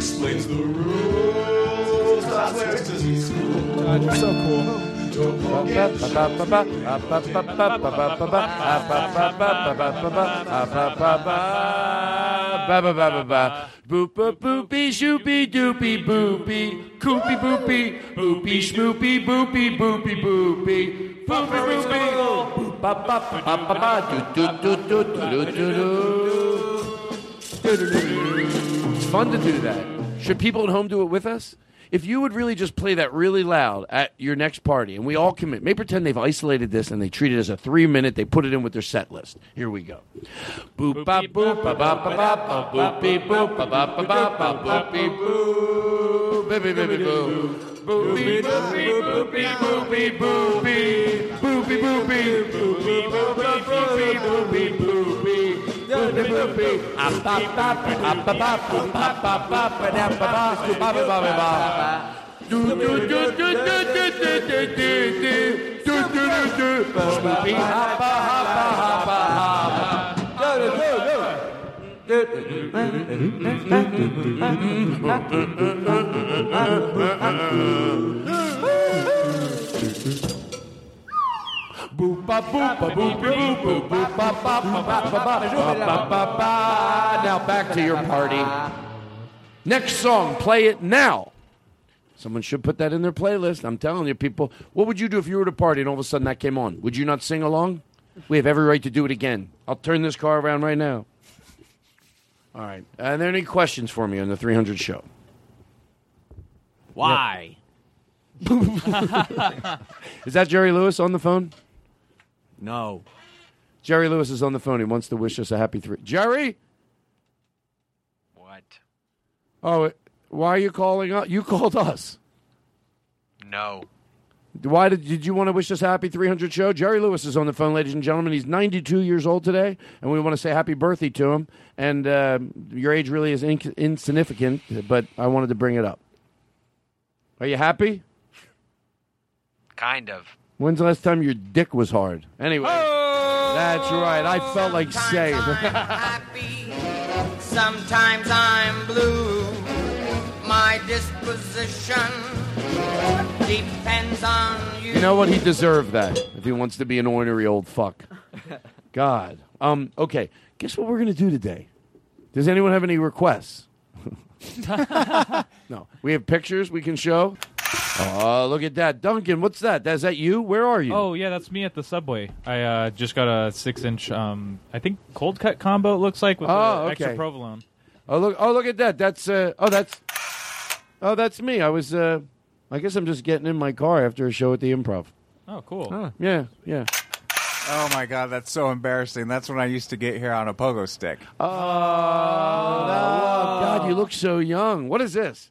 explains the rules. Todd be school. Todd, you're so cool. Don't forget. Boop boop boopy shoopy doopy boopy coopy boopy boopy schmoopy boopy boopy boopy boopy boopy boop ba ba ba ba ba do do do do do do do It's fun to do that. Should people at home do it with us? If you would really just play that really loud at your next party, and we all commit, maybe pretend they've isolated this and they treat it as a three minute, they put it in with their set list. Here we go. Boop ba boop ba ba ba ba boop beep boop ba ba ba ba ba boop beep boop baby baby boo. Boopy boopy boopy boopy boopy boopy boopy boopy Go, go, go. Now back to your party. Next song, play it now. Someone should put that in their playlist. I'm telling you, people. What would you do if you were at a party and all of a sudden that came on? Would you not sing along? We have every right to do it again. I'll turn this car around right now. All right. Are there any questions for me on the 300 show? Why? Is that Jerry Lewis on the phone? No. Jerry Lewis is on the phone. He wants to wish us a happy three. Jerry? What? Oh, why are you calling us? You called us. No. Why did, did you want to wish us a happy 300 show? Jerry Lewis is on the phone, ladies and gentlemen. He's 92 years old today, and we want to say happy birthday to him. And uh, your age really is in- insignificant, but I wanted to bring it up. Are you happy? Kind of. When's the last time your dick was hard? Anyway, that's right. I felt like saying. Sometimes I'm blue. My disposition depends on you. You know what? He deserved that if he wants to be an ornery old fuck. God. Um. Okay. Guess what we're gonna do today? Does anyone have any requests? no. We have pictures we can show. Oh, look at that, Duncan. What's that? Is that you? Where are you? Oh yeah, that's me at the subway. I uh, just got a six-inch, um, I think cold cut combo. It looks like with Oh, the extra provolone. Oh look! Oh look at that! That's uh. Oh that's. Oh that's me. I was uh. I guess I'm just getting in my car after a show at the Improv. Oh, cool. Yeah, yeah. Oh my god, that's so embarrassing. That's when I used to get here on a pogo stick. Oh, God, you look so young. What is this?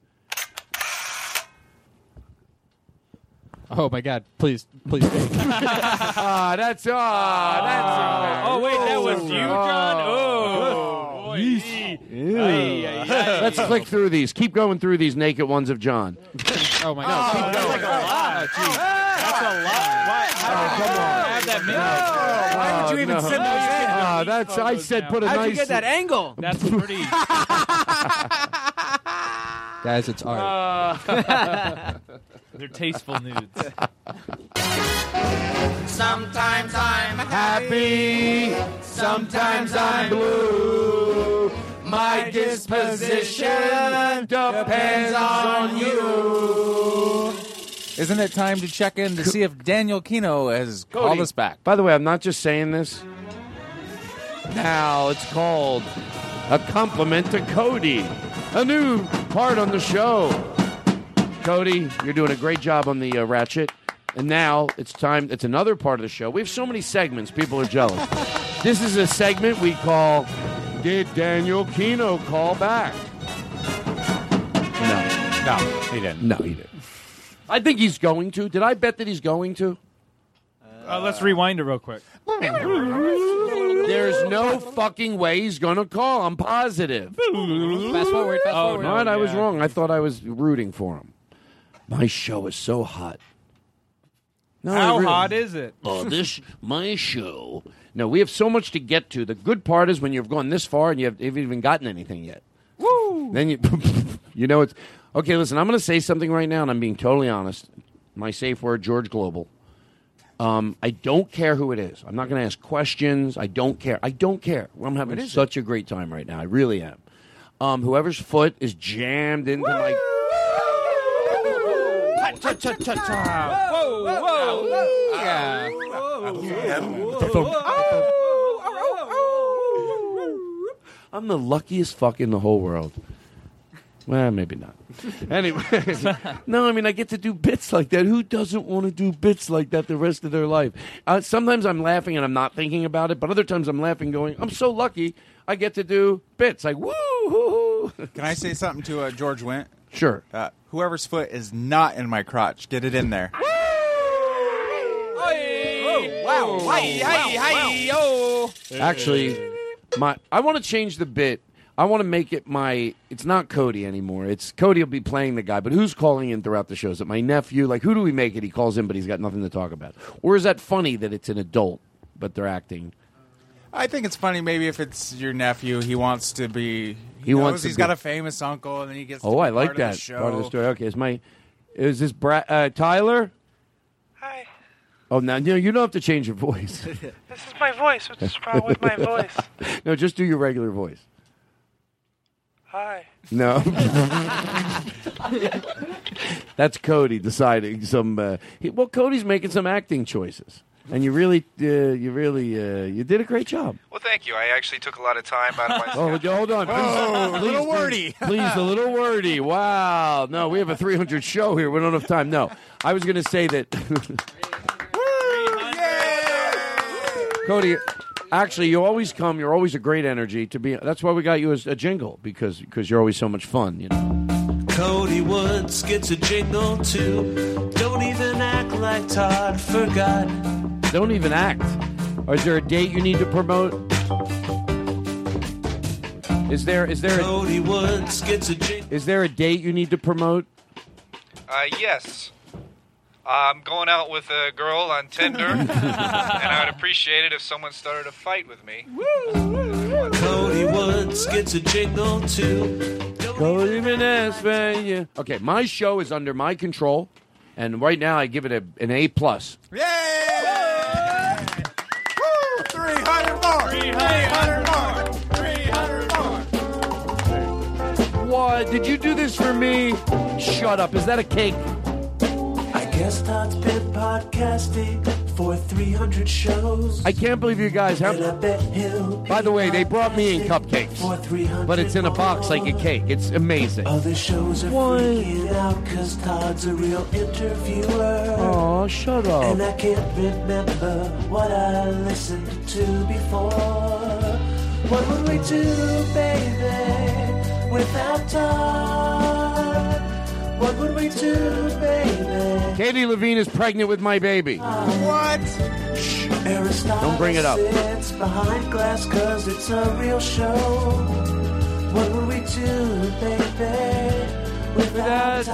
Oh my God! Please, please. ah, that's ah, that's. Oh wait, that was you, John. Oh, boy. Ay, ay, ay. Let's click through these. Keep going through these naked ones of John. oh my God! keep That's going. like a lot. That's a lot. Why, how did you have that many? Why would you even no. send those in? Ah, that's. I said put a How'd nice. you get that angle? That's pretty. Guys, it's art. They're tasteful nudes. Sometimes I'm happy. Sometimes I'm blue. My disposition depends on you. Isn't it time to check in to see if Daniel Kinno has called Cody. us back? By the way, I'm not just saying this. Now it's called a compliment to Cody, a new part on the show. Cody, you're doing a great job on the uh, ratchet. And now it's time. It's another part of the show. We have so many segments. People are jealous. this is a segment we call "Did Daniel Kinno call back?" No, No, he didn't. no, he didn't. I think he's going to. Did I bet that he's going to? Uh, let's rewind it real quick. There's no fucking way he's gonna call. I'm positive. Fast forward. Fast Oh, forward. no. What? I was wrong. I thought I was rooting for him. My show is so hot. No, How really- hot is it? Oh, this my show. No, we have so much to get to. The good part is when you've gone this far and you have, haven't even gotten anything yet. Woo! Then you, you know it's okay. Listen, I'm going to say something right now, and I'm being totally honest. My safe word, George Global. Um, I don't care who it is. I'm not going to ask questions. I don't care. I don't care. I'm having such a great time right now. I really am. Um, whoever's foot is jammed into my. Whoa, whoa. I'm the luckiest fuck in the whole world. Well, maybe not. Anyway, no, I mean, I get to do bits like that. Who doesn't want to do bits like that the rest of their life? Uh, sometimes I'm laughing and I'm not thinking about it, but other times I'm laughing, going, I'm so lucky I get to do bits. Like, woo, hoo, hoo. Can I say something to uh, George Went? Sure. Uh, whoever's foot is not in my crotch, get it in there. Wow. Hi, hi, hi, yo. Actually, my I want to change the bit. I want to make it my. It's not Cody anymore. It's Cody will be playing the guy, but who's calling in throughout the show? Is it my nephew? Like, who do we make it? He calls in, but he's got nothing to talk about. Or is that funny that it's an adult, but they're acting? I think it's funny. Maybe if it's your nephew, he wants to be. He, He knows wants to He's be- got a famous uncle, and then he gets. Oh, to be I like part of that the show. part of the story. Okay, is my is this Bra- uh, Tyler? Hi. Oh, now no, you don't have to change your voice. This is my voice. What's wrong with my voice? no, just do your regular voice. Hi. No, that's Cody deciding some. Uh, he, well, Cody's making some acting choices, and you really, uh, you really, uh, you did a great job. Well, thank you. I actually took a lot of time out of my Oh, hold on. Please, Whoa, please, a little please, wordy. Please, a little wordy. Wow. No, we have a 300 show here. We don't have time. No, I was going to say that. Cody, actually, you always come. You're always a great energy to be. That's why we got you as a jingle because because you're always so much fun. You know. Cody Woods gets a jingle too. Don't even act like Todd forgot. Don't even act. Or is there a date you need to promote? Is there is there a, Cody Woods gets a jingle. is there a date you need to promote? Uh, yes. I'm going out with a girl on Tinder, and I would appreciate it if someone started a fight with me. Cody Woods gets a jingle too. Cody even ask for you. Okay, my show is under my control, and right now I give it a, an A plus. Yay! Woo! 300 more! 300 more! 300 more! What? Did you do this for me? Shut up. Is that a cake? I guess Todd's been podcasting for 300 shows. I can't believe you guys have. By the way, they brought me in cupcakes, but it's in a box like a cake. It's amazing. Other shows are freaking out cause Todd's a real interviewer. Oh, shut And up. I can't remember what I listened to before. What would we do, baby, without Todd? What would we do, baby? Katie Levine is pregnant with my baby. What? Shh, Aristotle Don't bring it up. sits behind glass cause it's a real show. What would we do, baby, without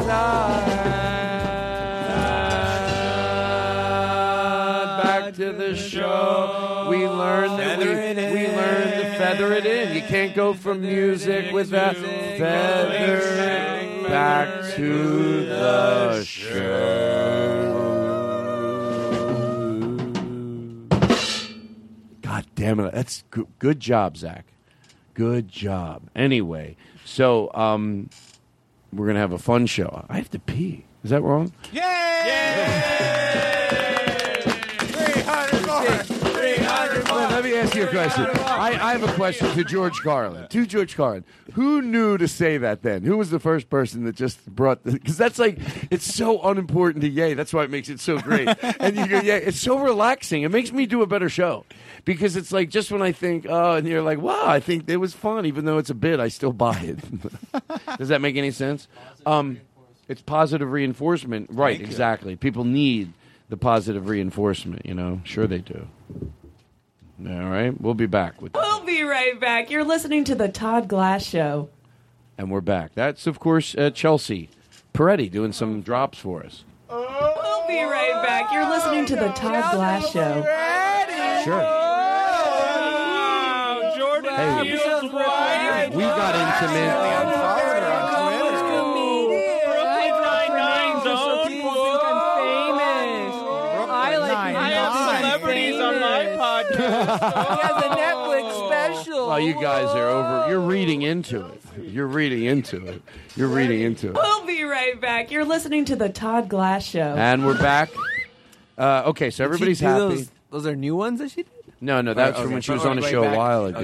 Back to the show. We learned that we, we learned to feather it in. You can't go from music without feather it back to the show. God damn it. That's good, good job, Zach. Good job. Anyway, so um, we're going to have a fun show. I have to pee. Is that wrong? Yay! 300 a question. I, I have a question to George Carlin. To George Carlin. Who knew to say that then? Who was the first person that just brought the. Because that's like, it's so unimportant to Yay. That's why it makes it so great. and you go, yeah, it's so relaxing. It makes me do a better show. Because it's like, just when I think, oh, and you're like, wow, I think it was fun. Even though it's a bit, I still buy it. Does that make any sense? Um, it's positive reinforcement. Right, exactly. People need the positive reinforcement, you know? Sure they do. All right, we'll be back with We'll be right back. You're listening to the Todd Glass Show. and we're back. That's of course uh, Chelsea Peretti doing some drops for us. We'll be right back. You're listening to the Todd Glass Show. Sure. Jordan Hey. Peele's wife. We got intimate. Has a Netflix special. Oh, you guys are over. You're reading into it. You're reading into it. You're reading into it. We'll be right back. You're listening to the Todd Glass Show. And we're back. Uh, okay, so everybody's Did she do happy. Those, those are new ones that she did. No, no, that's Or- from okay, when she was on a way show a while ago.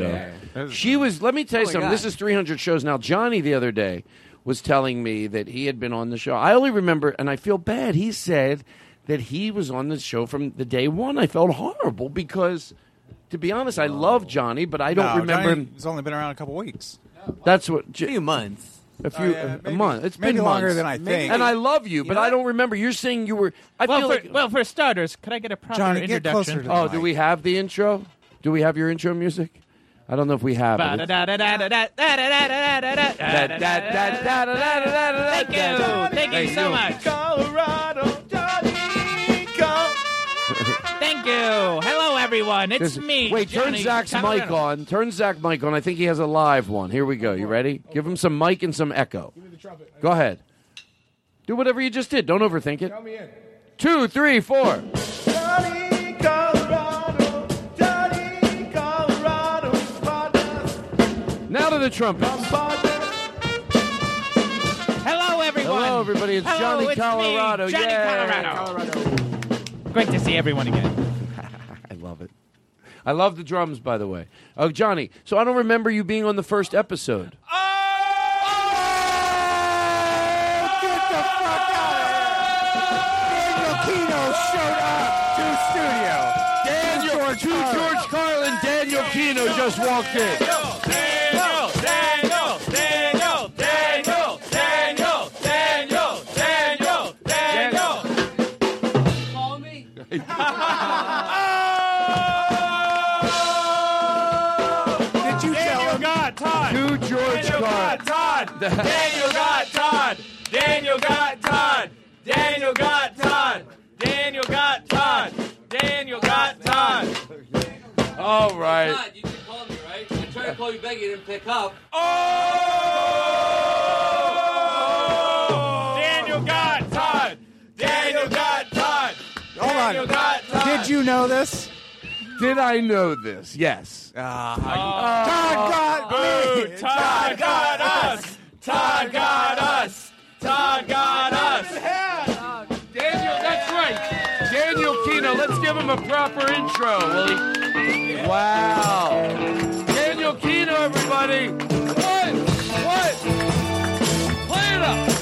Okay. She was. Let me tell you Oh something. God. This is 300 shows now. Johnny the other day was telling me that he had been on the show. I only remember, and I feel bad. He said that he was on the show from the day one. I felt horrible because, to be honest, I love Johnny, but I don't No, remember Johnny him. He's only been around a couple weeks. That's what. A few months. A oh, few Oh, yeah, a maybe- month. It's maybe been longer months. than I think. And I love you, but know I don't remember. You're saying you were. I Well feel for, like. well, for starters, could I get a proper Johnny, get introduction? closer to oh, do we have the intro? Do we have your intro music? I don't know if we have it. It's- Thank you. Thank you so much. Colorado, Johnny, come. Thank you. Hello, everyone. It's This- me. Wait, turn Johnny Zach's mic Colorado. on. Turn Zach's mic on. I think he has a live one. Here we go. You ready? Give him some mic and some echo. Give me the trumpet. Go ahead. Do whatever you just did. Don't overthink it. Two, three, four. Johnny Colorado, Johnny Colorado, Now to the trumpets. Hello, everyone. Hello, everybody. It's Hello, Johnny it's me, Colorado. Johnny Yeah. Colorado. Great to see everyone again. I love it. I love the drums, by the way. Oh, Johnny. So I don't remember you being on the first episode. Oh! oh! Get the fuck out of here! Daniel Kinno showed up to studio. Daniel, to George Carlin, Daniel Kinno just walked in. Daniel got Todd. Daniel got Todd. Daniel got Todd. Daniel got Todd. Daniel got Todd. All right. Todd, you did call me, right? I tried to call you back, you didn't pick up. Oh! Daniel got Todd. Daniel got Todd. Hold Daniel on. got Todd. Did you know this? Did I know this? Yes. Ah, Todd got Boo! me. Todd got us. Todd got us. Todd got us. Daniel, that's right. Daniel Kinno. Let's give him a proper intro, Willie. Wow. Daniel Kinno, everybody. What? What? Play it up.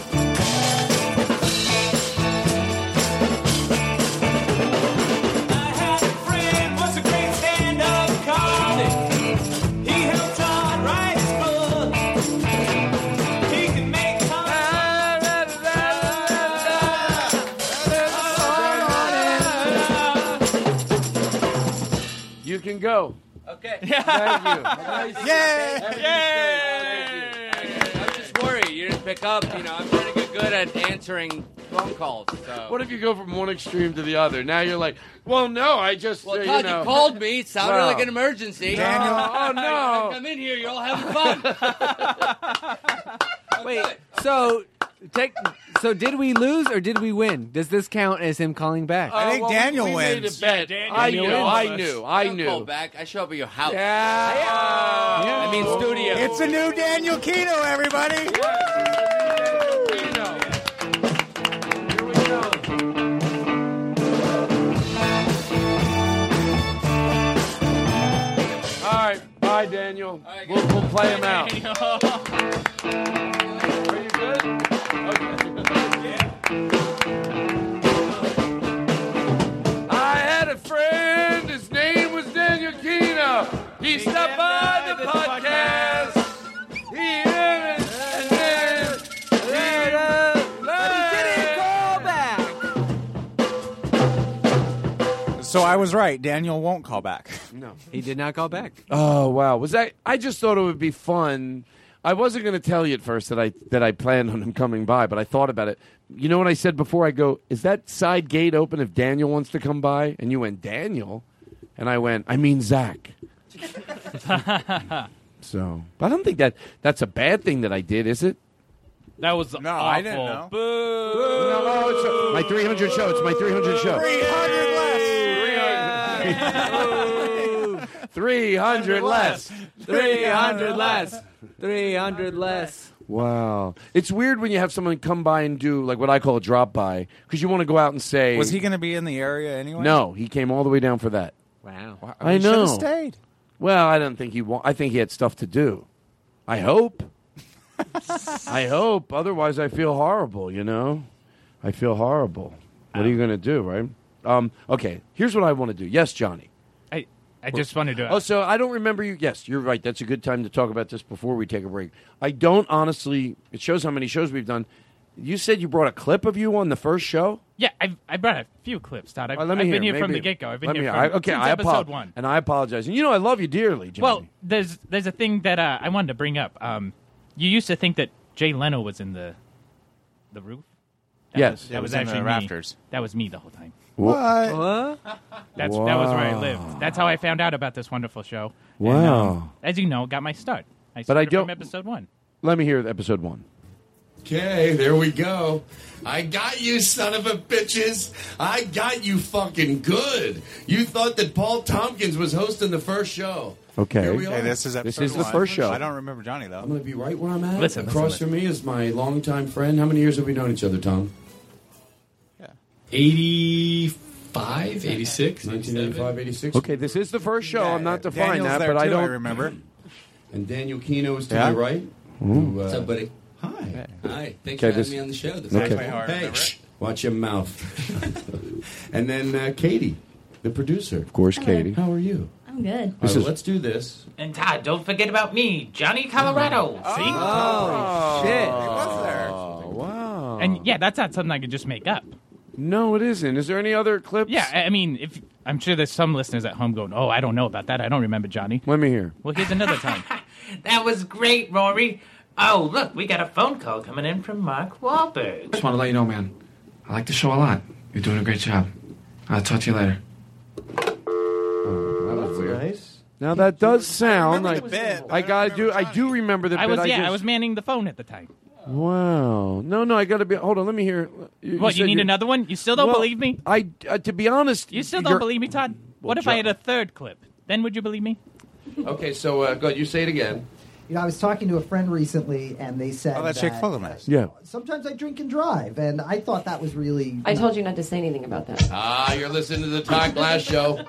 Can go. Okay. Thank you. Yeah. Yay! I'm just worried. You didn't pick up. You know, I'm trying to get good at answering phone calls. So. What if you go from one extreme to the other? Now you're like, well, no, I just, Well, uh, Todd, you you, called me. It sounded Well, like an emergency. Daniel- Oh, no. Come in here. You're all having fun. Wait, so take, so did we lose or did we win? Does this count as him calling back? I think uh, well, we- Daniel we made wins. a bet. Daniel I wins. knew, I knew, I don't call knew. back. I show up at your house. Yeah. I mean, studio. It's a new Daniel Kinno, everybody. All right, bye, Daniel. We'll, we'll play him out. Are He stopped by the podcast. He and then So I was right. Daniel won't call back. No. He did not call back. Oh wow! Was that? I just thought it would be fun. I wasn't going to tell you at first that I that I planned on him coming by, but I thought about it. You know what I said before? I go, "Is that side gate open if Daniel wants to come by?" And you went, "Daniel," and I went, "I mean Zach." so, but I don't think that that's a bad thing that I did, is it? That was No, awful. I didn't know. Boo. No, it's a- my 300 show. It's my 300 show. 300 less. 300 less. 300 less. 300 less. Wow. It's weird when you have someone come by and do like what I call a drop by because you want to go out and say Was he going to be in the area anyway? No, he came all the way down for that. Wow. I He should've know. stayed. Well, I don't think he wa- I think he had stuff to do. I hope. I hope. Otherwise, I feel horrible. You know, I feel horrible. What are you going to do, right? Um, okay. Here's what I want to do. Yes, Johnny. I I just wanted to. Oh, so I don't remember you. Yes, you're right. That's a good time to talk about this before we take a break. I don't honestly. It shows how many shows we've done. You said you brought a clip of you on the first show. Yeah, I I brought a few clips, Todd. I've, Well, let I've me been hear. here from the get go. I've been let here me from I, okay. since I episode apo- one. and I apologize. And you know I love you dearly, Johnny. Well, there's there's a thing that uh, I wanted to bring up. Um, you used to think that Jay Leno was in the the roof. That Yes. was, It that was was, in actually the me. rafters. That was me the whole time. What? That's that was where I lived. That's how I found out about this wonderful show. And, Wow. um, as you know, got my start. I But I started don't- from episode one. Let me hear episode one. Okay, there we go. I got you, son of a bitches. I got you fucking good. You thought that Paul Tompkins was hosting the first show. Okay. Here we are. Hey, this is This episode is the one. first show. I don't remember Johnny though. I'm going to be right where I'm at. Listen, Across listen, from me is my longtime friend. How many years have we known each other, Tom? Yeah. 85, 86, 1985, 86. Okay, this is the first show. I'm not defining Daniel's that, there but I don't I remember. And Daniel Kinno is to Yeah? my right. Ooh. Who, uh, What's up, buddy? Hi. Hi. Thanks Okay, for having this- me on the show. This okay. is Hey, shh, watch your mouth. and then uh, Katie, the producer. Of course, Katie. How are you? I'm good. All right, let's do this. And Todd, don't forget about me, Johnny Colorado. See? Oh, shit. He was there. wow. And yeah, that's not something I could just make up. No, it isn't. Is there any other clips? Yeah, I I mean, if I'm sure there's some listeners at home going, "Oh, I don't know about that. I don't remember Johnny." Let me hear. Well, here's another time. That was great, Rory. Oh, look, we got a phone call coming in from Mark Wahlberg. Just want to let you know, man. I like the show a lot. You're doing a great job. I'll talk to you later. That was weird. Nice. Now that does sound like bit, I gotta do. I do remember the I bit. was yeah, I just- was manning the phone at the time. Wow. No, no. I gotta be. Hold on. Let me hear. You, What? You need another one? You still don't Well, believe me? I. Uh, to be honest, You still don't you're- believe me, Todd? Well, What if Jo- I had a third clip? Then would you believe me? Okay, so uh, go. You say it again. You know, I was talking to a friend recently, and they said Oh, that's Jake Fogelnest. Yeah. sometimes I drink and drive, and I thought that was really. I told you not to say anything about that. Ah, you're listening to the Todd Glass Show.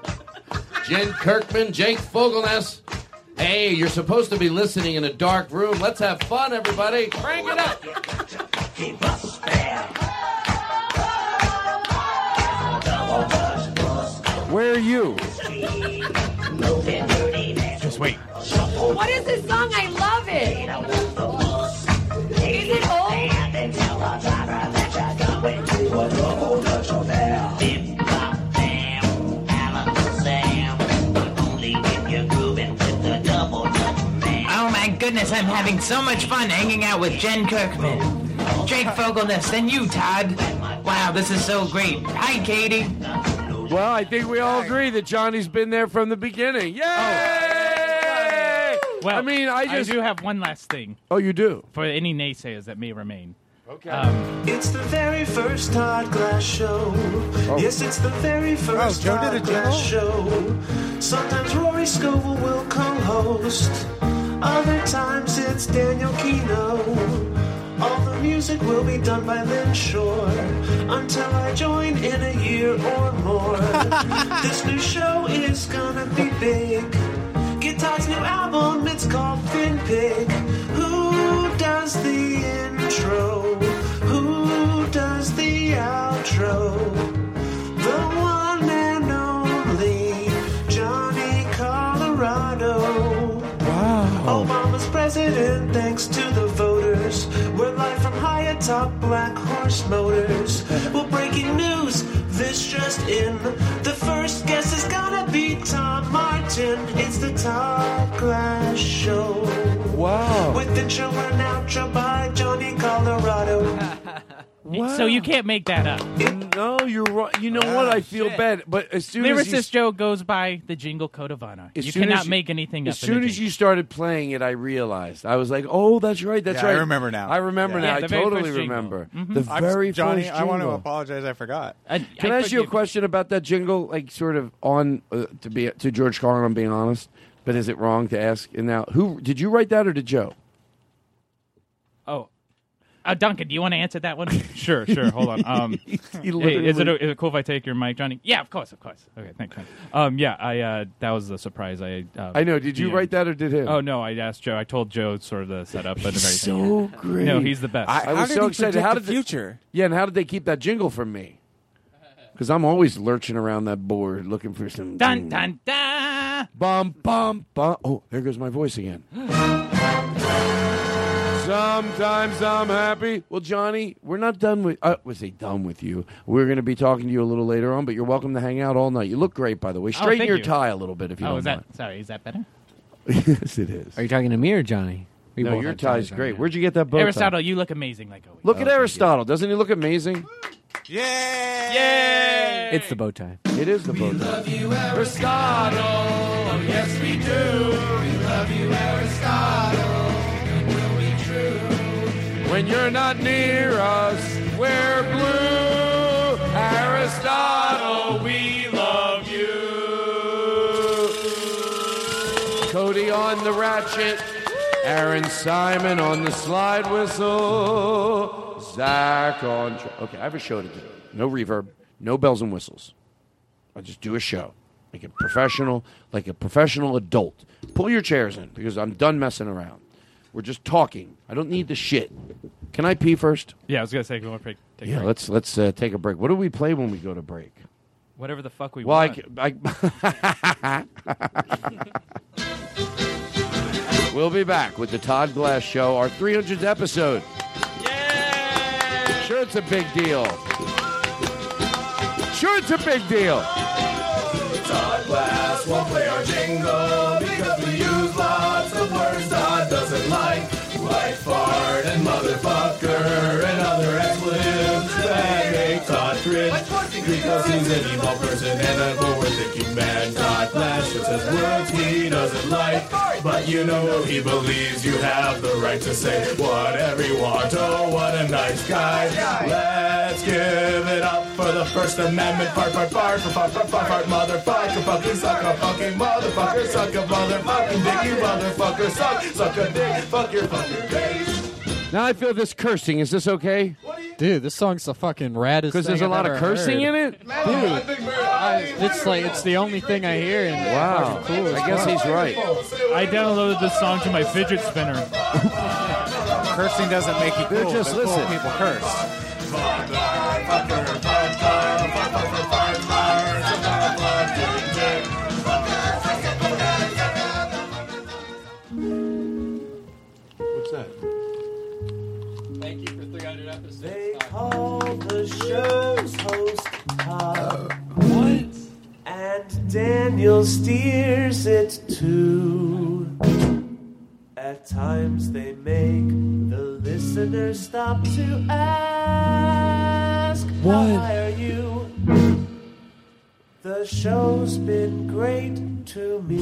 Jen Kirkman, Jake Fogelnest. Hey, you're supposed to be listening in a dark room. Let's have fun, everybody. Crank it up. Where are you? Just wait. What is this song? I love it. Is it old? Oh my goodness, I'm having so much fun hanging out with Jen Kirkman, Jake Fogelnest, and you, Todd. Wow, this is so great. Hi, Katie. Well, I think we all agree that Johnny's been there from the beginning. Oh. Yay! Well, I mean, I just. do have one last thing oh, you do. for any naysayers that may remain. Okay. Um, It's the very first Todd Glass show. Yes, it's the very first Oh, Joe did Todd a Glass show. Sometimes Rory Scovel will co-host. Other times it's Daniel Kinno. All the music will be done by Lynn Shore until I join in a year or more. this new show is gonna be big. Album, it's called Pig. Who does the intro? Who does the outro? The Wow. Obama's oh. president, thanks to the voters. We're live from high atop Black Horse Motors. Well, breaking news, this just in. The first guest is gonna be Tom Martin. It's the Todd Glass Show. Wow. With the intro and outro by Johnny Colorado. So you can't make that up. No, you're right. You know what? I feel bad, but as soon as you, Lyricist Joe goes by the jingle code of honor. as you soon cannot as make anything As up. in a soon as jingle. you started playing it, I realized. I was like, "Oh, that's right. That's Yeah, I right." remember now. I remember Yeah. now. Yeah, I very totally first jingle. remember Mhm. the I'm- very Johnny, first I want to apologize. I forgot. I, Can I, ask you a question about that jingle? Like, sort of on uh, to be to George Carlin. I'm being honest, but is it wrong to ask? And now, who did you write that or did Joe? Oh. Uh, Duncan, do you want to answer that one? sure, sure. Hold on. Um, He hey, is it literally- is it cool if I take your mic, Johnny? Yeah, of course, of course. Okay, thanks. Um, yeah, I uh, that was the surprise. I uh, I know. Did you DM'd. write that or did him? Oh no, I asked Joe. I told Joe sort of the setup and everything. so great. No, he's the best. I, was so excited. How did they- future? yeah, and how did they keep that jingle from me? Because I'm always lurching around that board looking for some. dun dun dun. Bum bum bum. Oh, there goes my voice again. Sometimes I'm happy. Well, Johnny, we're not done with. Uh, was he done with you? We're going to be talking to you a little later on, but you're welcome to hang out all night. You look great, by the way. Oh, Straighten thank your you. tie a little bit if you oh, don't is that mind. sorry? Is that better? yes, it is. Are you talking to me or Johnny? We no, both your have tie's ties on, great. yeah. Where'd you get that bow tie? Aristotle, you look amazing like always. Look Oh, at Aristotle. Doesn't he look amazing? Yeah. It's the bow tie. It is the bow tie. We love you, Aristotle. Yes, we do. We love you, Aristotle. When you're not near us, we're blue. Aristotle, we love you. Cody on the ratchet. Aaron Simon on the slide whistle. Zach on. Tr- okay, I have a show to do. No reverb, no bells and whistles. I just do a show like a professional, like a professional adult. Pull your chairs in because I'm done messing around. We're just talking. I don't need the shit. Can I pee first? Yeah, I was gonna say, go on break. Take a break. Yeah, break. let's let's uh, take a break. What do we play when we go to break? Whatever the fuck we Well, I, want. c- I- we'll be back with the Todd Glass Show, our 300th episode. Yeah! Sure, it's a big deal. Sure, it's a big deal. Todd Glass won't play our jingle because we use lots of words make Because he's an evil person and a forward-thinking man. Glass just says words he doesn't like. But you know he believes you have the right to say whatever you want. Oh, what a nice guy. Let's give it up for the First Amendment. Fart, fart, fart, fart, fart, fart, fart, motherfucker, fucking suck a fucking motherfucker, suck a motherfucking dick, you motherfucker, suck, suck a dick, fuck your fucking face. Now I feel this cursing. Is this okay? Dude, this song's the fucking raddest. Because there's a thing lot of cursing heard. in it? Dude, I- it's like it's the only thing I hear. And it's Wow. cool I guess he's right. I downloaded this song to my fidget spinner. Cursing doesn't make you They're cool. just but cool listen. people curse. Show's host uh, Todd. What? And Daniel steers it too. At times they make the listener stop to ask, What? How are you? The show's been great to me.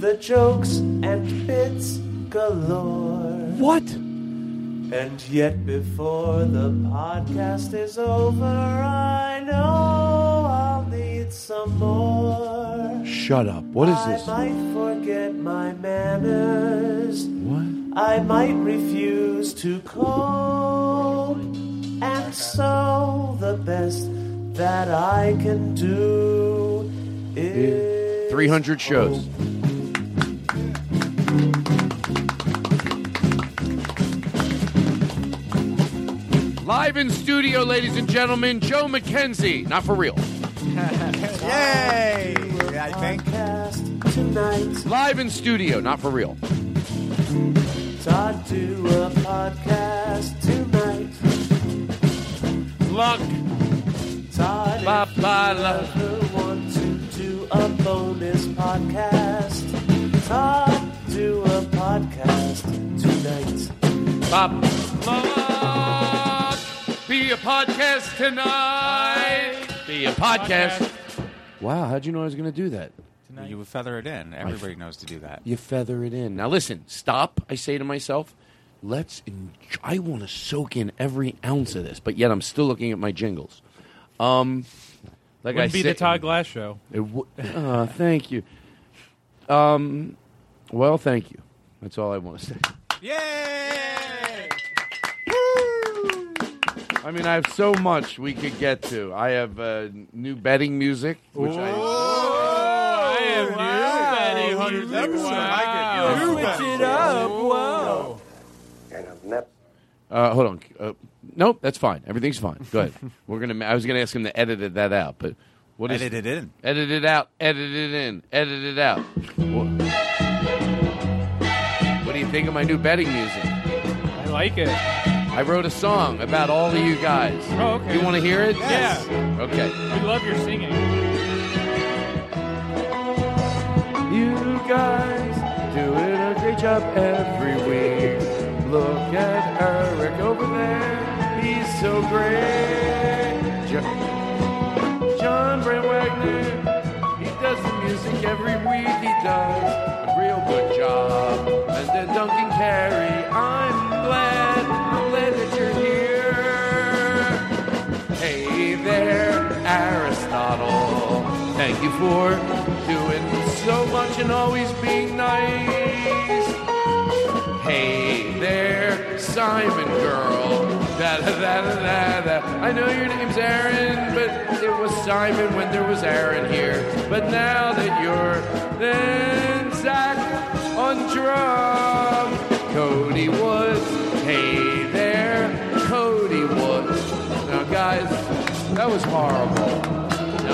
The jokes and bits galore. What? And yet, before the podcast is over, I know I'll need some more. Shut up. What is this? I might forget my manners. What? I might refuse to cope. And so, the best that I can do is. 300 shows. Live in studio, ladies and gentlemen, Joe McKenzie. Not for real. Yay! I think. Podcast tonight. Live in studio, not for real. Todd do a podcast tonight. Luck. Todd, Ba, if you ba, la. ever want to do a bonus podcast, Todd do a podcast tonight. Bop. Luck. Be a podcast tonight. Be a podcast. Wow, how'd you know I was going to do that? You would feather it in. Everybody knows to do that. You feather it in. Now listen, stop. I say to myself, let's. Enjoy. I want to soak in every ounce of this, but yet I'm still looking at my jingles. Um, like Wouldn't I be said, the Todd Glass show. It w- uh, thank you. Um, well, thank you. That's all I want to say. Yay! I mean, I have so much we could get to. I have uh, new betting music, which I. I am new betting music. Wow. Switch it up. Wow. Uh, hold on. Uh, nope, that's fine. Everything's fine. Go ahead. We're gonna. I was gonna ask him to edit it that out, but what is Edit it in. Edit it out. Edit it in. Edit it out. What, what do you think of my new betting music? I like it. I wrote a song about all of you guys. Oh, okay. You want to hear it? Yes. Okay. We love your singing. You guys doing a great great job every week. Look at Eric over there. He's so great. Jo- John Brand Wagner. He does the music every week. He does a real good job. And then Duncan Carey. For doing so much and always being nice. Hey there, Simon girl. Da da da da da. I know your name's Aaron, but it was Simon when there was Aaron here. But now that you're then Zach on drum, Cody Woods. Hey there, Cody Woods. Now, guys, that was horrible.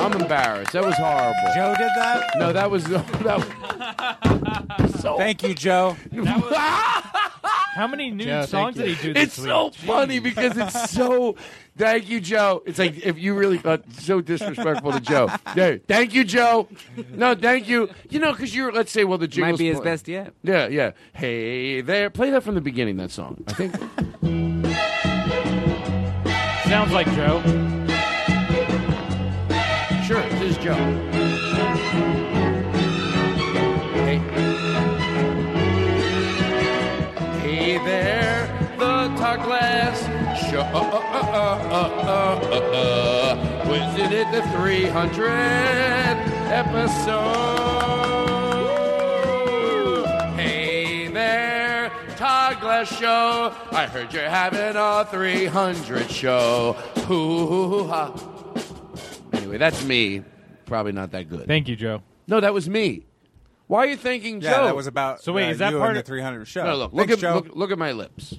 Now, I'm embarrassed. That was horrible. Joe did that? No, that was that was so. Thank you, Joe. How many new Joe, songs did he do this It's week? so funny because it's so. Thank you, Joe. It's like if you really got so disrespectful to Joe. Yeah, thank you, Joe. No, thank you. You know, because you're. Let's say, well, the jingle's might be his play- best yet. Yeah, yeah. Hey there, play that from the beginning. That song. I think. Sounds like Joe. Joe. Hey. Hey there, the Todd Glass Show. Uh, uh, uh, Was it at the 300 episode? Hey there, Todd Glass Show. I heard you're having a 300 show. Hoo ha. Anyway, that's me. Probably not that good. Thank you, Joe. No, that was me. Why are you thanking Yeah, Joe? that was about So wait, uh, is that you part and the of- 300 show. No, look, look Thanks, at Joe. look, look at my lips.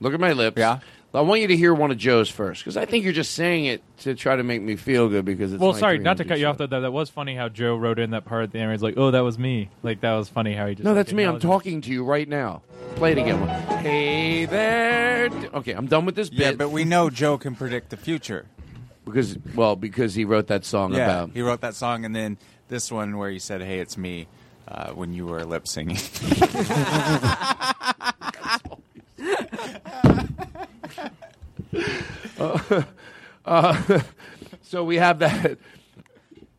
Look at my lips. Yeah. I want you to hear one of Joe's first because I think you're just saying it to try to make me feel good because it's well, my sorry, not to 300 cut you show. off. Though that, that was funny how Joe wrote in that part at the end. Where he's like, "Oh, that was me." Like that was funny how he just. No, like, that's me. I'm acknowledged it. talking to you right now. Play it again. Hey there. Okay, I'm done with this bit. Yeah, but we know Joe can predict the future. Because well, because he wrote that song Yeah, about. he wrote that song, and then this one where he said, "Hey, it's me," uh, when you were lip singing. Uh, uh, so we have that.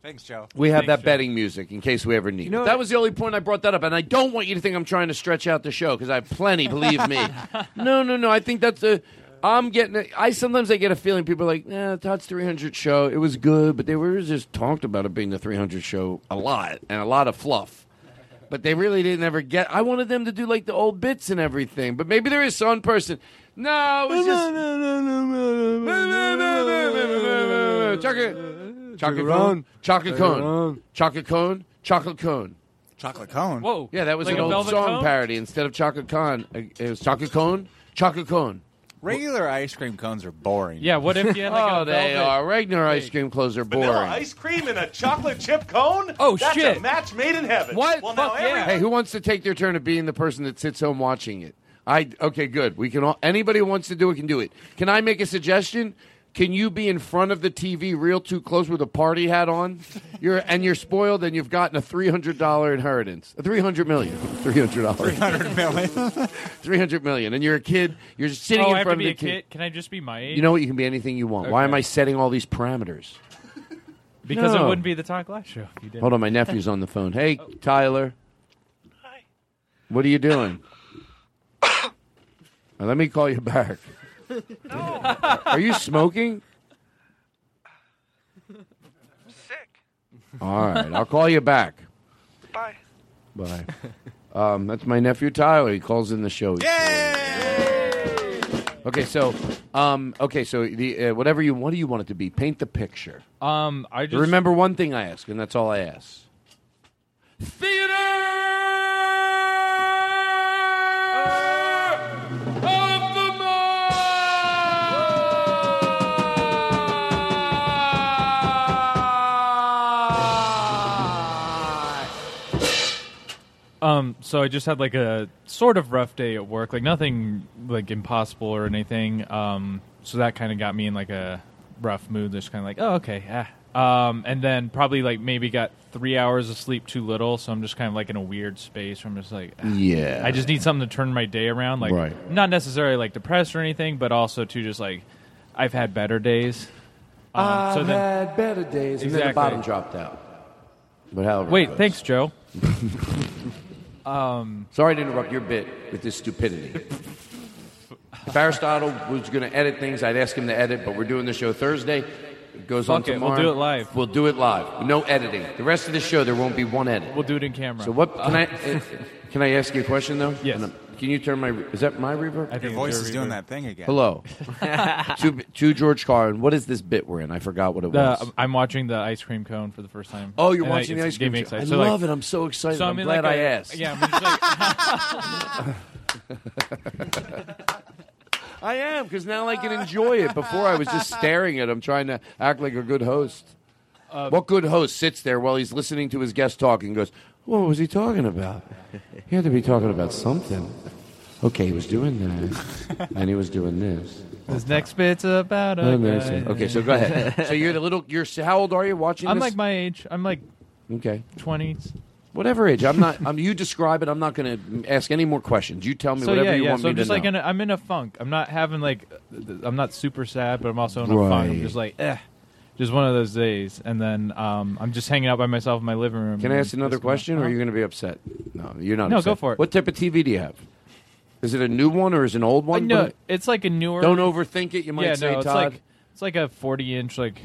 Thanks, Joe. We have Thanks, that Joe. betting music in case we ever need. You know it. That was the only point I brought that up, and I don't want you to think I'm trying to stretch out the show because I have plenty. Believe me. no, no, no. I think that's a. I'm getting. I sometimes I get a feeling people are like, "Yeah, Todd's 300 show. It was good, but they were just talked about it being the 300 show a lot and a lot of fluff." But they really didn't ever get. I wanted them to do like the old bits and everything. But maybe there is some person. No, it was just. Chocolate, chocolate cone, chocolate cone, chocolate cone, chocolate cone. Chocolate cone. Whoa. Yeah, that was Like an a old velvet song cone? parody. Instead of chocolate cone, uh, it was chocolate cone, chocolate cone. Regular ice cream cones are boring. Yeah, what if you had like oh, a they velvet- are. Regular ice cream clothes are boring. Vanilla ice cream in a chocolate chip cone? Oh, That's shit. a match made in heaven. What? Well, now every- Hey, who wants to take their turn of being the person that sits home watching it? I okay, good. We can all. Anybody who wants to do it can do it. Can I make a suggestion? Can you be in front of the TV real too close with a party hat on? You're and you're spoiled, and you've gotten a three hundred dollar inheritance, a three hundred million, three hundred dollars, three hundred million, three hundred million, and you're a kid. You're sitting oh, in I have front to of be the a kid. kid. Can I just be my age? You know what? You can be anything you want. Why am I setting all these parameters? because No. it wouldn't be the Todd Glass show. if you didn't. Hold on, my nephew's on the phone. Hey, oh. Tyler. Hi. What are you doing? Let me call you back. Are you smoking? I'm sick. All right, I'll call you back. Bye. Bye. Um, that's my nephew Tyler. He calls in the show. Okay, so, um, okay, so the uh, whatever you what do you want it to be? Paint the picture. Um, I just Remember one thing I ask, and that's all I ask. Um, so I just had like a sort of rough day at work, like nothing like impossible or anything. Um, so that kind of got me in like a rough mood. Just kind of like, oh, okay, ah. Um, and then probably like maybe got three hours of sleep too little, so I'm just kind of like in a weird space where I'm just like, ah. Yeah. I just need something to turn my day around. Like, Right. not necessarily like depressed or anything, but also to just like, I've had better days. Um, I've so then- had better days, exactly. and then the bottom dropped out. But how? Wait, thanks, Joe. um, Sorry to interrupt your bit with this stupidity. If Aristotle was going to edit things, I'd ask him to edit, but we're doing the show Thursday. It goes on it, we'll do it live. We'll do it live. No editing. The rest of the show, there won't be one edit. We'll do it in camera. So what? Can I? uh, Can I ask you a question though? Yes. And, um, Can you turn my? Is that my reverb? Your voice is doing that thing again. Hello. to, to George Carlin. What is this bit we're in? I forgot what it was. The, I'm watching the ice cream cone for the first time. Oh, you're And I- watching the it's ice cream getting me cone. excited. I So, like- love it. I'm so excited. So I'm in glad like I a- asked. Yeah, I'm just like, I am because now I can enjoy it. Before I was just staring at him, trying to act like a good host. Uh, what good host sits there while he's listening to his guest talk and goes, "What was he talking about? He had to be talking about something." Okay, he was doing that, and he was doing this. this next bit's about a guy. Okay, so go ahead. So you're the little. You're how old are you watching? I'm this? like my age. I'm like okay, 20s. whatever age. I'm not. I'm. You describe it. I'm not going to ask any more questions. You tell me So whatever yeah, you yeah. want So me I'm to just know. like in a, I'm in a funk. I'm not having like, I'm not super sad, but I'm also in a funk. I'm just like, eh, just one of those days. And then um, I'm just hanging out by myself in my living room. Can I and ask another just going, question, or are you going to be upset? No, you're not. No, upset. go for it. What type of TV do you have? Is it a new one or is it an old one? no, it's like a newer. Don't overthink it. You might yeah, say, no, it's Todd. like it's like a 40 inch like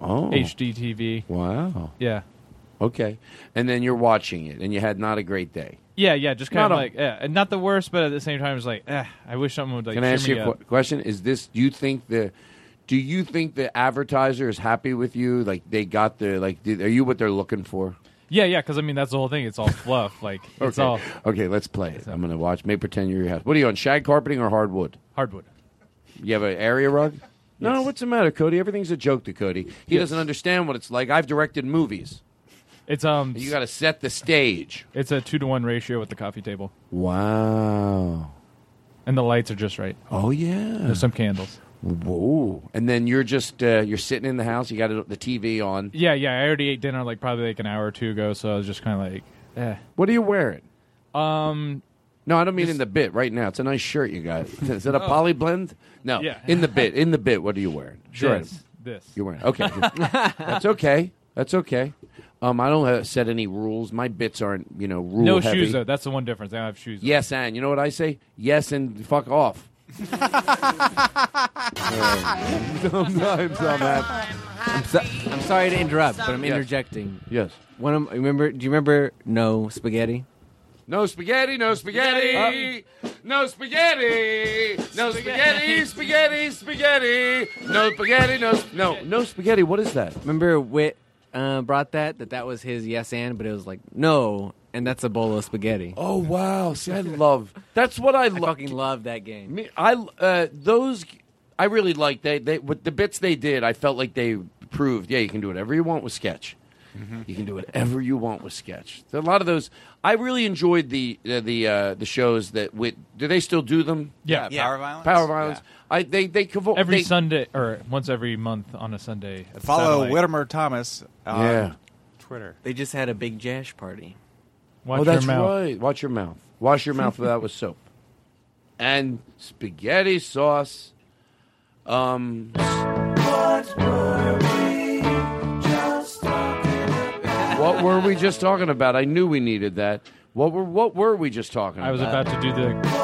Oh. HD TV. Wow. Yeah. Okay, and then you're watching it, and you had not a great day. Yeah, yeah, just kind Not of a- like, yeah, and not the worst, but at the same time, it's like, eh, I wish someone would like. Can I ask you a qu- question? Is this? Do you think the? Do you think the advertiser is happy with you? Like they got the like? Did, are you what they're looking for? Yeah, yeah, because I mean that's the whole thing. It's all fluff. Like it's okay. all Okay, let's play it. I'm gonna watch. May pretend you're your house. What are you on? Shag carpeting or hardwood? hardwood. You have an area rug? No, what's the matter, Cody? Everything's a joke to Cody. He Yes. doesn't understand what it's like. I've directed movies. It's um. You got to set the stage. It's a two to one ratio with the coffee table, Wow. and the lights are just right. Oh yeah. There's some candles. Whoa. And then you're just uh, you're sitting in the house. You got it, the TV on. Yeah, yeah. I already ate dinner like probably like an hour or two ago, so I was just kind of like, eh. What are you wearing? Um. No, I don't mean in the bit right now. It's a nice shirt you got. Is it a Oh. poly blend? No. Yeah. In the bit. In the bit. What are you wearing? Sure. This. This. You're wearing. Okay. That's okay. That's okay. Um, I don't uh, set any rules. My bits aren't, you know, rule no heavy. shoes though. That's the one difference. I don't have shoes. Yes, and you know what I say? Yes, and fuck off. Sometimes I'm happy. I'm, so, I'm sorry to interrupt, but I'm Yes. interjecting. Yes. One of, remember? Do you remember No Spaghetti? No spaghetti, no spaghetti, no spaghetti, no spaghetti, spaghetti, spaghetti, no spaghetti, no no no spaghetti. What is that? Remember Wit uh, brought that that that was his yes and, but it was like no, and that's a bowl of spaghetti. Oh wow! See, I love. That's what I, I love. fucking love that game. Me, I uh, those. I really like they they with the bits they did. I felt like they proved. Yeah, you can do whatever you want with sketch. You can do whatever you want with sketch. A lot of those. I really enjoyed the uh, the uh, the shows that with. Do they still do them? Yeah. Yeah, Power Violence? Power violence. I they they convo- Every they, Sunday or once every month on a Sunday. Follow satellite. Whitmer Thomas on Yeah. Twitter. They just had a big Jash party. Watch oh, that's your mouth. right. Watch your mouth. Wash your mouth with that with soap. And spaghetti sauce. Um. What were we just talking about? I knew we needed that. What were What were we just talking about? I was about? about to do the.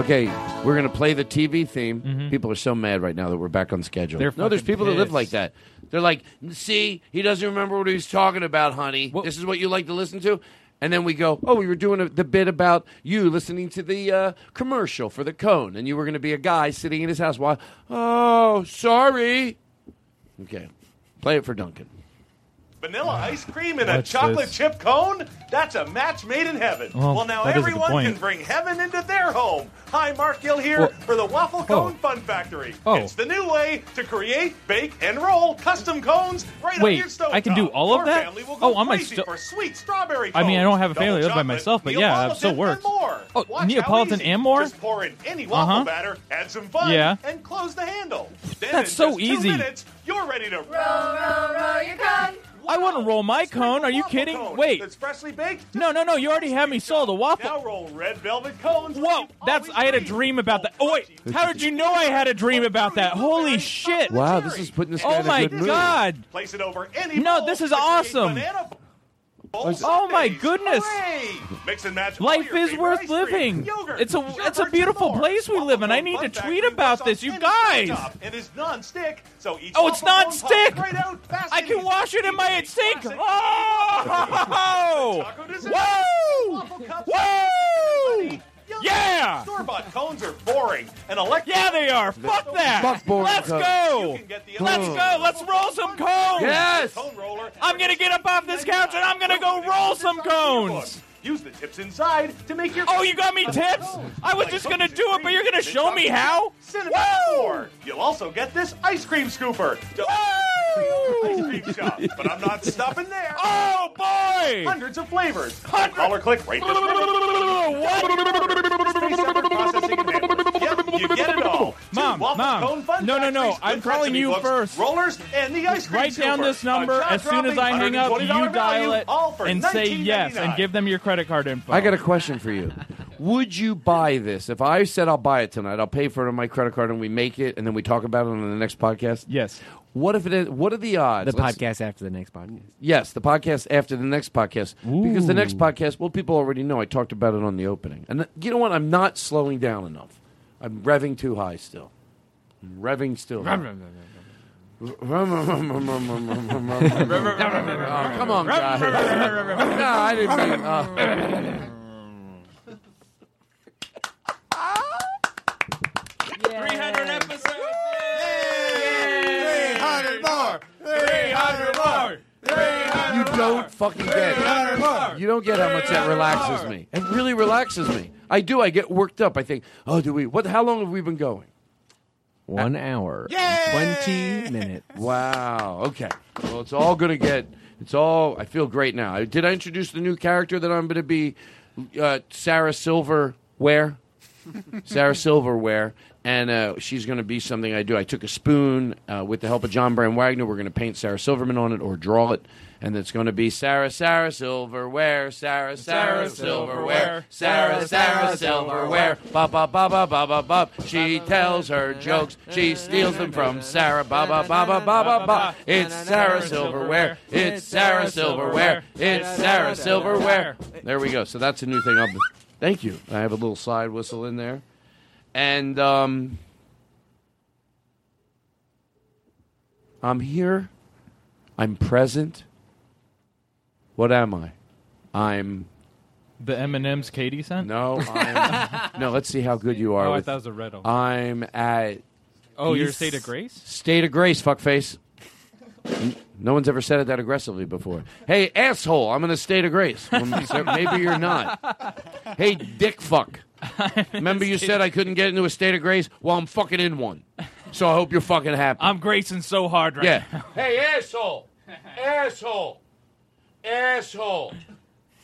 Okay, we're gonna play the TV theme. People are so mad right now that we're back on schedule. They're no, there's fucking people that live pissed. like that. They're like, "See, he doesn't remember what he was talking about, honey. This is what you like to listen to." And then we go, "Oh, we were doing a, the bit about you listening to the uh, commercial for the cone, and you were going to be a guy sitting in his house while." Oh, sorry. Okay, play it for Duncan. Vanilla ice cream in a What's chocolate this? chip cone? That's a match made in heaven. Well, Well, now that is a good everyone point. can bring heaven into their home. Hi, Mark Gill here Well- for the Waffle Cone Fun Factory. Oh. It's the new way to create, bake, and roll custom cones right on Wait, your stove. I can do all of Your that? family will go Oh, I might crazy still- for sweet strawberry I mean, I don't have a family. I double live by chocolate, myself, but yeah, it still Neapolitan, works. and more. Oh, Watch how Neapolitan easy. and more? Just pour in any waffle Uh-huh. batter, add some fun, Yeah. and close the handle. Then That's in so just two easy. minutes, you're ready to roll, roll, roll your cone. I want to roll my cone. Are you kidding? cone Wait. That's freshly baked. No, no, no. You already have me sold a waffle. Now roll red velvet cones. Whoa, that's I had a dream about that. Oh wait, how did you know I had a dream oh, about that? Holy shit! Wow, this is putting this oh guy Oh in a my good mood. god! Place it over any No, this is to create awesome. Banana Oh my goodness! Mix and match Life is worth living. yogurt, It's a it's a beautiful more. place we live in. I need to tweet about this, you guys. stovetop and is non-stick, so each Oh, it's waffle non-stick. out I can wash it in my sink. classic, Oh! Taco dessert, Whoa! Waffle cups, Woo! yummy. Yeah! Store-bought cones are boring, and electric. Yeah, they are. Fuck that. Fuck boring Let's cones. go. You can get the Let's go. Let's roll some cones. Yes! Cone roller. I'm gonna get up off this couch and I'm gonna go roll some cones. Use the tips inside to make your. Oh, you got me tips? Oh, I was just gonna do it, but you're gonna show me how? Cinnamon Four. You'll also get this ice cream scooper. Ice cream shop, but I'm not stopping there. Oh boy! Hundreds of flavors. Call or click right this you get it all. Two Mom, Waffle Mom. Cone Fun No, no, no. I'm calling you books, first. Rollers and the ice cream Write down scooper. this number. As soon as I hang up, you dial value, it all for and say yes and give them your credit card info. I got a question for you. Would you buy this? If I said I'll buy it tonight, I'll pay for it on my credit card, and we make it, and then we talk about it on the next podcast. Yes. What if it is? What are the odds? The Let's- podcast after the next podcast. Yes, the podcast after the next podcast. Because the next podcast, well, people already know. I talked about it on the opening. And th- you know what? I'm not slowing down enough. I'm revving too high still. I'm revving still. oh, come on, guys. no, I didn't mean. Uh, 300 episodes. 300 more. 300 more. you don't fucking get it. You don't get how much that relaxes me. It really relaxes me. I do. I get worked up. I think, oh, do we? What? How long have we been going? One hour, twenty minutes. Wow. Okay. Well, it's all going to get. It's all. I feel great now. Did I introduce the new character that I'm going to be? Uh, Sarah Silverware. Sarah Silverware. And uh, she's going to be something I do. I took a spoon uh, with the help of John Brand Wagner. We're going to paint Sarah Silverman on it or draw it. And it's going to be Sarah, Sarah Silverware, Sarah, Sarah Silverware, Sarah, Sarah Silverware. Ba ba ba ba ba ba ba. She tells her jokes. She steals them from Sarah. Ba ba ba ba ba ba ba. It's Sarah Silverware. It's Sarah Silverware. It's Sarah Silverware. There we go. So that's a new thing. I'll Thank you. I have a little side whistle in there. And um, I'm here. I'm present. What am I? I'm The M&M's Katie sent? no. I'm, no. Let's see how good you are. Oh, I with- thought it was a riddle. I'm at. Oh, you're State of Grace? State of Grace, fuckface. N- No one's ever said it that aggressively before. Hey, asshole! I'm in a state of grace. Maybe you're not. Hey, dick fuck. Remember you said I couldn't get into a state of grace? Well, I'm fucking in one. So I hope you're fucking happy. I'm gracing so hard right yeah. now. Hey, asshole! asshole! Asshole!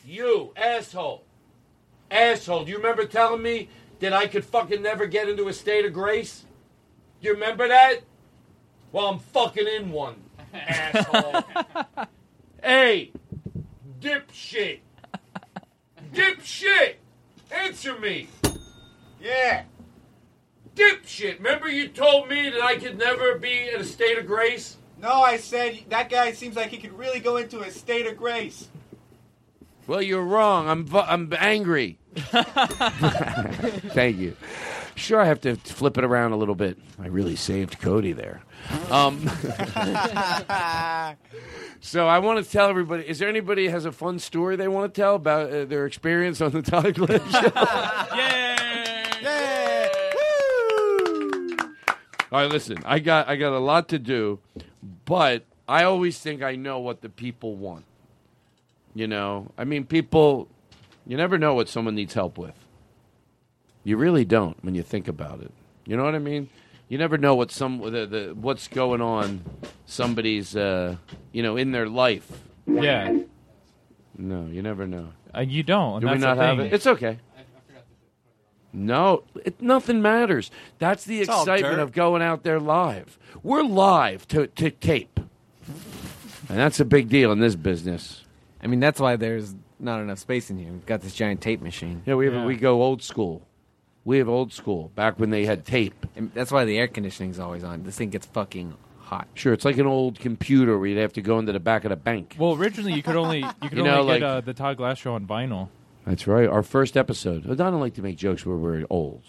You, asshole! Asshole! Do you remember telling me that I could fucking never get into a state of grace? Do you remember that? Well, I'm fucking in one, asshole. hey, dipshit! Dipshit! Answer me! Yeah. Dipshit! Remember you told me that I could never be in a state of grace? No, I said that guy seems like he could really go into a state of grace. Well, you're wrong. I'm vu- I'm angry. Thank you. Sure, I have to flip it around a little bit. I really saved Cody there. Um, so I want to tell everybody. Is there anybody has a fun story they want to tell about uh, their experience on the Todd Glass show? All right, listen. I got I got a lot to do, but I always think I know what the people want. You know, I mean, people, you never know what someone needs help with. You really don't when you think about it. You know what I mean? You never know what some the, the what's going on somebody's uh, you know in their life. Yeah. No, you never know. Uh, you don't. Do we not the have it? It's okay. No, it, nothing matters. That's the It's excitement of going out there live. We're live to, to tape. And that's a big deal in this business. I mean, that's why there's not enough space in here. We've got this giant tape machine. Yeah, we have we go old school. We have old school back when they had tape. And that's why the air conditioning's always on. This thing gets fucking hot. Sure, it's like an old computer where you'd have to go into the back of the bank. Well, originally you could only you could You know, only like- get uh, the Todd Glass show on vinyl. That's right. Our first episode. I don't like to make jokes where we're old.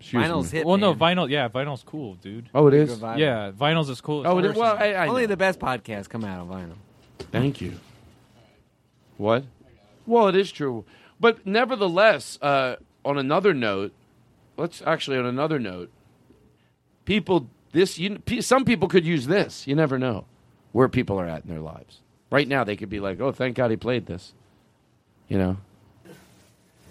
Excuse Vinyl's me. hit. well, no, man. vinyl. Yeah, vinyl's cool, dude. Oh, it is? Yeah, vinyl's as cool. As Oh, it is? personal. Well, I, I Only know. the best podcasts come out on vinyl. Thank you. What? Well, it is true, but nevertheless, uh, on another note, let's actually on another note, people. This you, pe- some people could use this. You never know where people are at in their lives. Right now, they could be like, "Oh, thank God he played this." You know.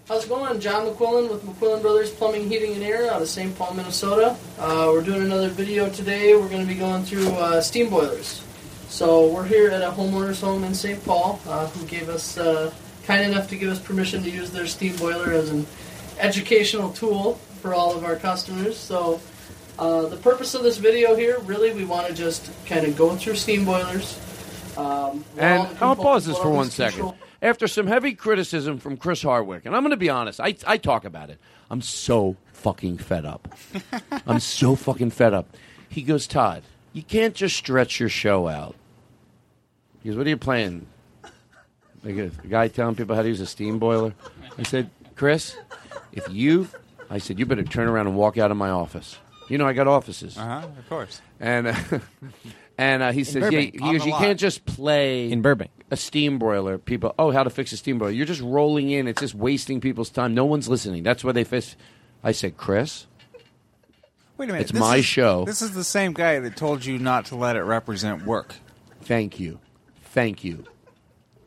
How's it going? John McQuillan with McQuillan Brothers Plumbing, Heating, and Air out of St. Paul, Minnesota. Uh, we're doing another video today. We're going to be going through uh, steam boilers. So we're here at a homeowner's home in St. Paul uh, who gave us uh, kind enough to give us permission to use their steam boiler as an educational tool for all of our customers. So uh, the purpose of this video here, really, we want to just kind of go through steam boilers. Um, And the I'll components, pause this for all one these second. control- After some heavy criticism from Chris Hardwick, and I'm going to be honest, I, I talk about it. I'm so fucking fed up. I'm so fucking fed up. He goes, Todd, you can't just stretch your show out. He goes, What are you playing? Like a, a guy telling people how to use a steam boiler. I said, Chris, if you, I said, you better turn around and walk out of my office. You know, I got offices. Uh huh. Of course. And uh, and uh, he says, yeah, Burbank, he goes, the you lot." can't just play In Burbank. a steam boiler. People, oh, how to fix a steam boiler. You're just rolling in. It's just wasting people's time. No one's listening. That's why they fish. I said, Chris, Wait a minute. It's this my is- show. This is the same guy that told you not to let it represent work. thank you, thank you.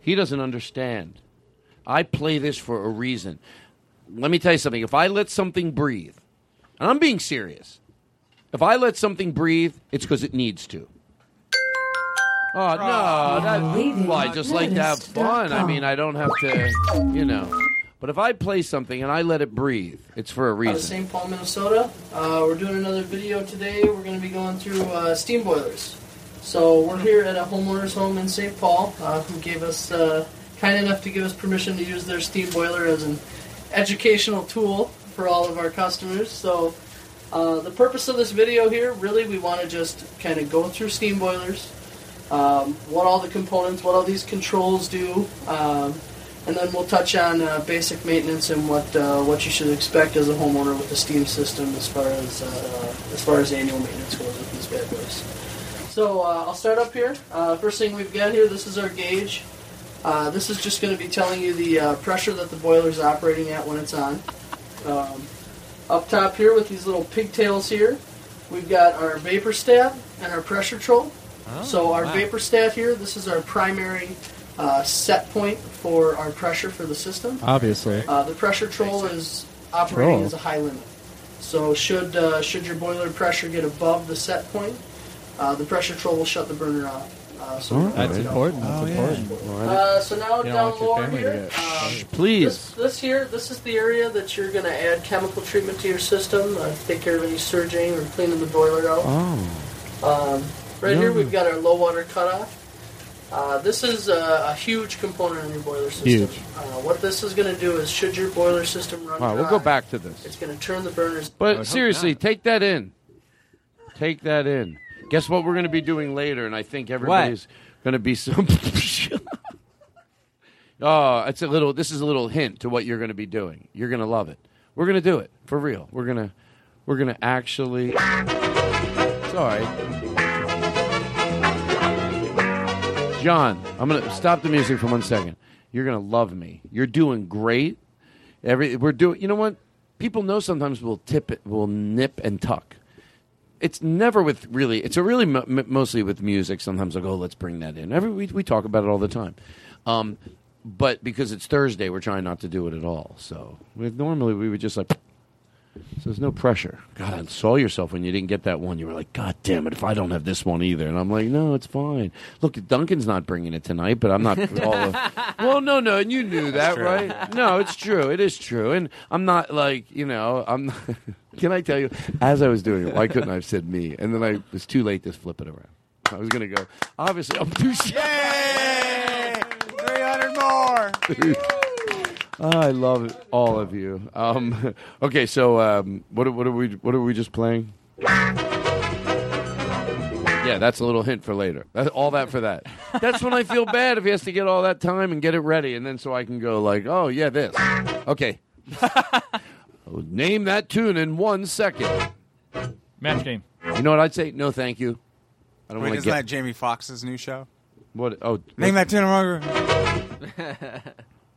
He doesn't understand. I play this for a reason. Let me tell you something. If I let something breathe, and I'm being serious, if I let something breathe, it's because it needs to. Oh no! That, well, I just like to have fun. I mean, I don't have to, you know. But if I play something and I let it breathe, it's for a out of reason. St. Paul, Minnesota. Uh, we're doing another video today. We're going to be going through uh, steam boilers. So we're here at a homeowner's home in St. Paul uh, who gave us uh, kind enough to give us permission to use their steam boiler as an educational tool for all of our customers. So uh, the purpose of this video here, really, we want to just kind of go through steam boilers, um, what all the components, what all these controls do. Um, and then we'll touch on uh, basic maintenance and what uh, what you should expect as a homeowner with the steam system as far as uh, as far as annual maintenance goes with these bad boys. So uh, I'll start up here. Uh, first thing we've got here, this is our gauge. Uh, this is just going to be telling you the pressure that the boiler is operating at when it's on. Um, up top here with these little pigtails here, we've got our vaporstat and our pressuretrol. Oh, so our wow. vaporstat here, this is our primary uh, set point for our pressure for the system. Obviously. Uh, the pressuretrol is operating Troll. as a high limit. So should uh, should your boiler pressure get above the set point, uh, the pressuretrol will shut the burner off. Uh, so Oh, That's important. That's important. uh, so now don't down want lower here, get- um, Please. This, this here, this is the area that you're going to add chemical treatment to your system. Uh, take care of any surging or cleaning the boiler out. Oh. Um, right here, we've got our low water cutoff. Uh, this is a, a huge component in your boiler system. Huge. Uh, what this is going to do is, should your boiler system run All right, we'll go back to this. It's going to turn the burners. But seriously, take that in. Take that in. Guess what we're going to be doing later, and I think everybody's going to be some. oh, it's a little. This is a little hint to what you're going to be doing. You're going to love it. We're going to do it for real. We're gonna. We're gonna actually. Sorry, John. I'm going to stop the music for one second. You're going to love me. You're doing great. Every we're doing. You know what? People know sometimes we'll tip it. We'll nip and tuck it's never with really. It's a really m- mostly with music. Sometimes I go, let's bring that in. Every we we talk about it all the time. Um, but because it's Thursday, we're trying not to do it at all. So normally we would just like. So there's no pressure. God, I saw yourself when you didn't get that one. You were like, God damn it! If I don't have this one either, and I'm like, no, it's fine. Look, Duncan's not bringing it tonight, but I'm not all. Of, well, no, no, and you knew that, right? No, it's true. It is true, and I'm not like you know. I'm. Not, can I tell you? As I was doing it, why couldn't I have said me? And then I was too late to flip it around. I was gonna go. Obviously, I'm too. Yay! 300 more. I love it, all of you. Um, okay, so um, what what are we what are we just playing? Yeah, that's a little hint for later. That, all that for that. That's when I feel bad if he has to get all that time and get it ready, and then so I can go like, oh yeah, this. Okay. Name that tune in one second. Match game. You know what I'd say? No, thank you. I don't Wait, want to isn't get that Jamie Foxx's new show? what. Oh, Name that tune.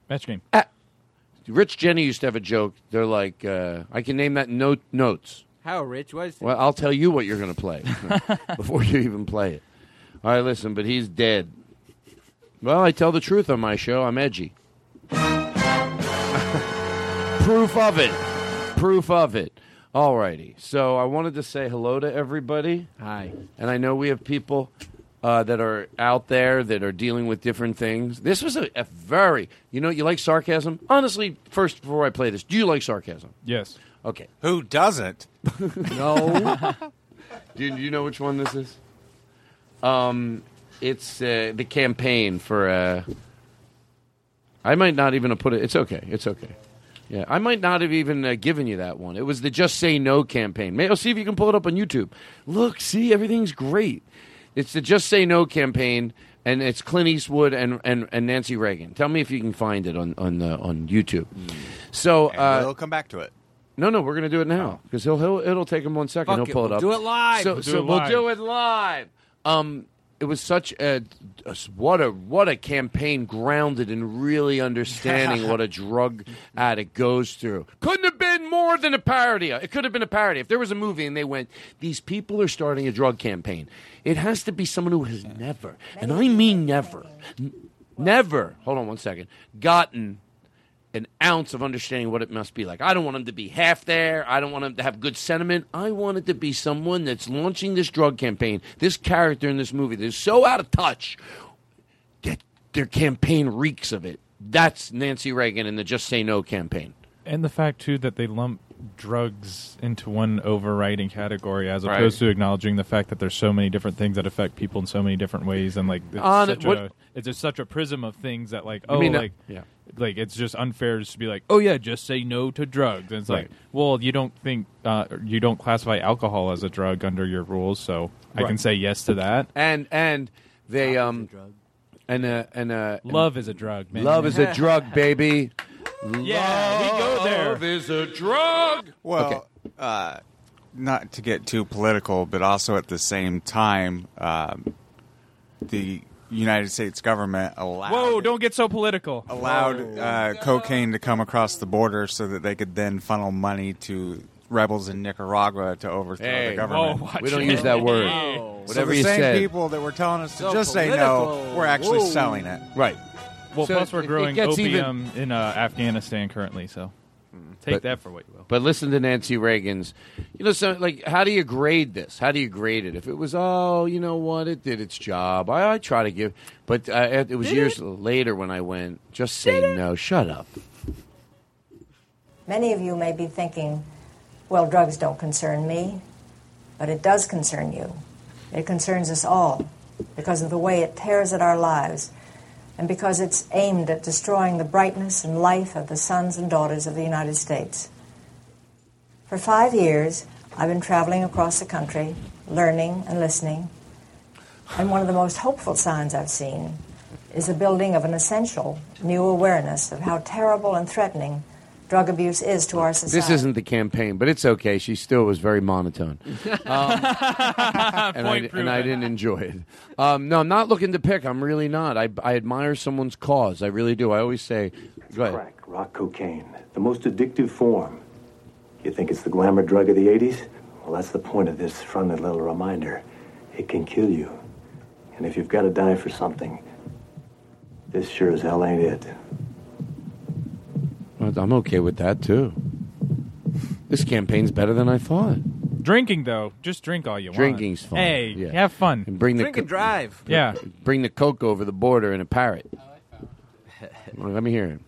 Match game. Rich Jeni used to have a joke. They're like, uh, I can name that note notes. How rich was Well, I'll tell you what you're going to play before you even play it. All right, listen, but he's dead. Well, I tell the truth on my show. I'm edgy. Proof of it. Proof of it. All righty. So I wanted to say hello to everybody. Hi. And I know we have people uh, that are out there that are dealing with different things. This was a, a very, you know, you like sarcasm? Honestly, first, before I play this, do you like sarcasm? Yes. Okay. Who doesn't? no. do, you, do you know which one this is? Um, it's uh, the campaign for. Uh, I might not even have put it. It's okay. It's okay. Yeah, I might not have even uh, given you that one. It was the Just Say No campaign. May, I'll see if you can pull it up on YouTube. Look, see, everything's great. It's the Just Say No campaign, and it's Clint Eastwood and, and, and Nancy Reagan. Tell me if you can find it on on uh, on YouTube. So And uh, we'll come back to it. no, no, we're gonna do it now because he'll, he'll it'll take him one second. Fuck he'll it, pull it we'll up. do it live. So, We'll do so it we'll live. do it live. Um, it was such a, a- what a what a campaign grounded in really understanding what a drug addict goes through. Couldn't have been more than a parody. It could have been a parody if there was a movie and they went, "These people are starting a drug campaign." It has to be someone who has never, and I mean never, n- never. Hold on one second. Gotten an ounce of understanding what it must be like. I don't want him to be half there. I don't want him to have good sentiment. I want it to be someone that's launching this drug campaign. This character in this movie that is so out of touch that their campaign reeks of it. That's Nancy Reagan and the Just Say No campaign. And the fact too that they lump drugs into one overriding category as Right. opposed to acknowledging the fact that there's so many different things that affect people in so many different ways and like it's On- such what- a it's just such a prism of things that like You oh mean, uh, like yeah. like it's just unfair just to be like oh yeah just say no to drugs and it's Right. like well you don't think uh, you don't classify alcohol as a drug under your rules so I can say yes to that And and they um and uh and uh Love is a drug, man. Love is a drug, baby. Yeah, we go there. Love is a drug. Well, uh, not to get too political, but also at the same time, um, the United States government allowed whoa don't get so political allowed uh, cocaine to come across the border so that they could then funnel money to rebels in Nicaragua to overthrow Hey, the government. whoa, watch We don't it. use that word. So Whatever the you same said. people that were telling us to So just say no, political. we're actually Whoa. selling it. Right. Well So plus we're it- it growing gets even- opium in uh, Afghanistan currently so take But- that for what you will But listen to Nancy Reagan's. You know, so like, how do you grade this? How do you grade it? If it was, oh, you know what, it did its job. I, I try to give, but uh, it it was Did years later when I went. Just say no. Shut up. Many of you may be thinking, well, drugs don't concern me, but it does concern you. It concerns us all because of the way it tears at our lives and because it's aimed at destroying the brightness and life of the sons and daughters of the United States. For five years, I've been traveling across the country, learning and listening, and one of the most hopeful signs I've seen is the building of an essential new awareness of how terrible and threatening drug abuse is to our society. This isn't the campaign, but it's okay. She still was very monotone. Um, and, I, Point and I didn't enjoy it. Um, no, I'm not looking to pick. I'm really not. I, I admire someone's cause. I really do. I always say, go ahead. Crack, rock cocaine, the most addictive form. You think it's the glamour drug of the 80s? Well, that's the point of this friendly little reminder. It can kill you. And if you've got to die for something, this sure as hell ain't it. Well, I'm okay with that too. This campaign's better than I thought. Drinking though, just drink all you want. Drinking's fun. Hey, Yeah. have fun. And bring the Drink and drive. Yeah. Bring the coke over the border in a parrot. Well, Let me hear it.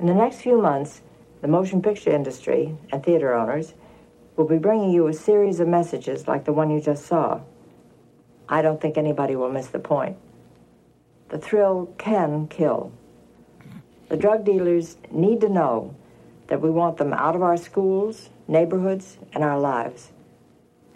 In the next few months, the motion picture industry and theater owners will be bringing you a series of messages like the one you just saw. I don't think anybody will miss the point. The thrill can kill. The drug dealers need to know that we want them out of our schools, neighborhoods, and our lives.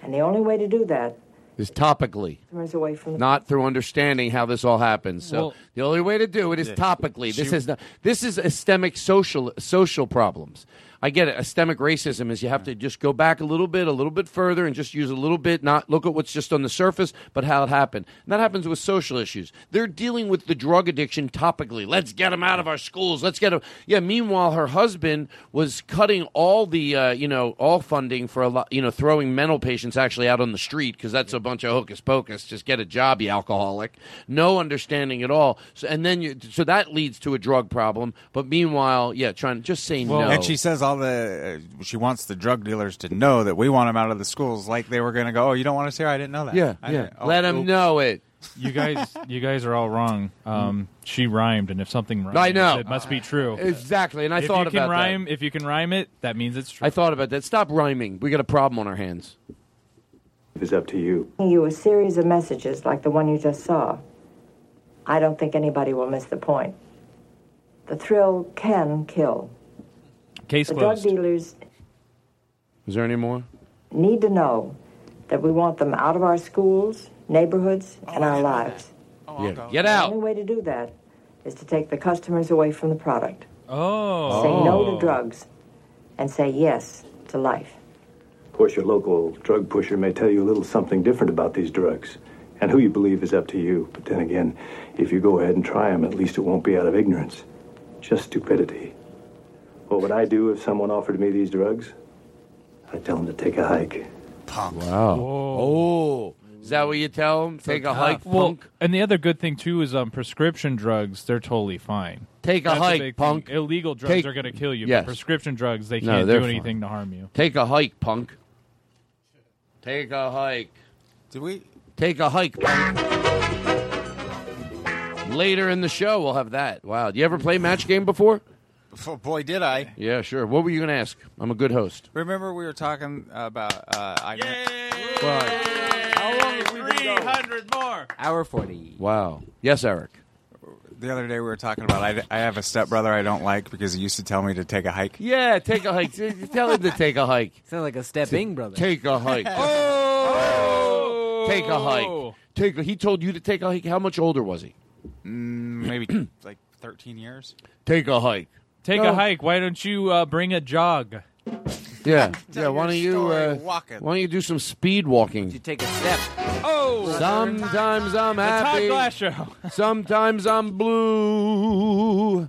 And the only way to do that Is topically, is away from the not through understanding how this all happens. So Well- the only way to do it is Yeah. topically. This is not, this is systemic social social problems. I get it. Systemic racism is you have to just go back a little bit, a little bit further, and just use a little bit, not look at what's just on the surface, but how it happened. And that happens with social issues. They're dealing with the drug addiction topically. Let's get them out of our schools. Let's get them. Yeah. Meanwhile, her husband was cutting all the, uh, you know, all funding for a lot, you know, throwing mental patients actually out on the street because that's a bunch of hocus pocus. Just get a job, you alcoholic. No understanding at all. So, and then you, so that leads to a drug problem. But meanwhile, yeah, trying to just say no. And she says all the uh, she wants the drug dealers to know that we want them out of the schools, like they were going to go. Oh, you don't want us here? I didn't know that. Yeah, I yeah. didn't- oh, Let 'em oops. know it. You guys, you guys are all wrong. Um, she rhymed, and if something rhymes, I know. it must be true. Exactly, and I if thought you can about that. rhyme, If you can rhyme it, that means it's true. I thought about that. Stop rhyming. We got a problem on our hands. It's up to you. you a series of messages like the one you just saw. I don't think anybody will miss the point. The thrill can kill. Case the drug dealers Is there any more? need to know that we want them out of our schools, neighborhoods, and our lives. yeah. Get out. The only way to do that is to take the customers away from the product. Oh. Say no to oh. drugs and say yes to life. Of course, your local drug pusher may tell you a little something different about these drugs. And who you believe is up to you. But then again, if you go ahead and try them, at least it won't be out of ignorance. Just stupidity. What would I do if someone offered me these drugs? I'd tell them to take a hike. Punk. Wow. Oh. Is that what you tell them? Take a hike, Well, punk. and the other good thing too is um, prescription drugs. They're totally fine. Take a That's hike, big punk. thing. Illegal drugs Take- are going to kill you. Yes. But prescription drugs, they No, can't they're do fine. anything to harm you. Take a hike, punk. Take a hike. Do we? Take a hike, punk. Later in the show, we'll have that. Wow. Do you ever play match game before? Oh, boy, did I! Yeah, sure. What were you going to ask? I'm a good host. Remember we were talking about. Uh, I How long have we been going? 300 more. Hour 40. Wow. Yes, Eric. The other day we were talking about I, I have a stepbrother I don't like because he used to tell me to take a hike. Yeah, take a hike. Tell him to take a hike. Sound like a stepping brother. Take a hike. oh! Take a hike. Take. A, he told you to take a hike. How much older was he? Mm, maybe like 13 years. Take a hike. Take No. a hike. Why don't you uh, bring a jog? Yeah. Yeah. Why don't you? Uh, why don't you do some speed walking? You take a step. Oh, Sometimes I'm happy. the Todd. Glass Show. Sometimes I'm blue.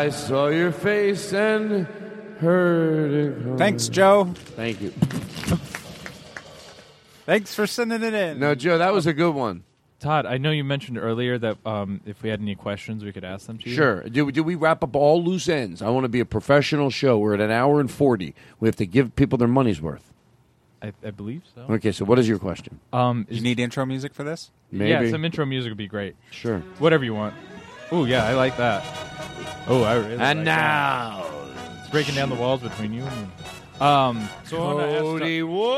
I saw your face and heard it. Come. Thanks, Joe. Thank you. Thanks for sending it in. No, Joe, that was a good one. Todd, I know you mentioned earlier that um, if we had any questions, we could ask them to you. Sure. Do, do we wrap up all loose ends? I want to be a professional show. We're at an hour and 40. We have to give people their money's worth. I, I believe so. Okay, so what is your question? Um, You need intro music for this? Maybe. Yeah, some intro music would be great. Sure. Whatever you want. Oh yeah, I like that. Oh, I really. And like now, that. it's breaking down the walls between you and me. Um, so I ask- Cody Woods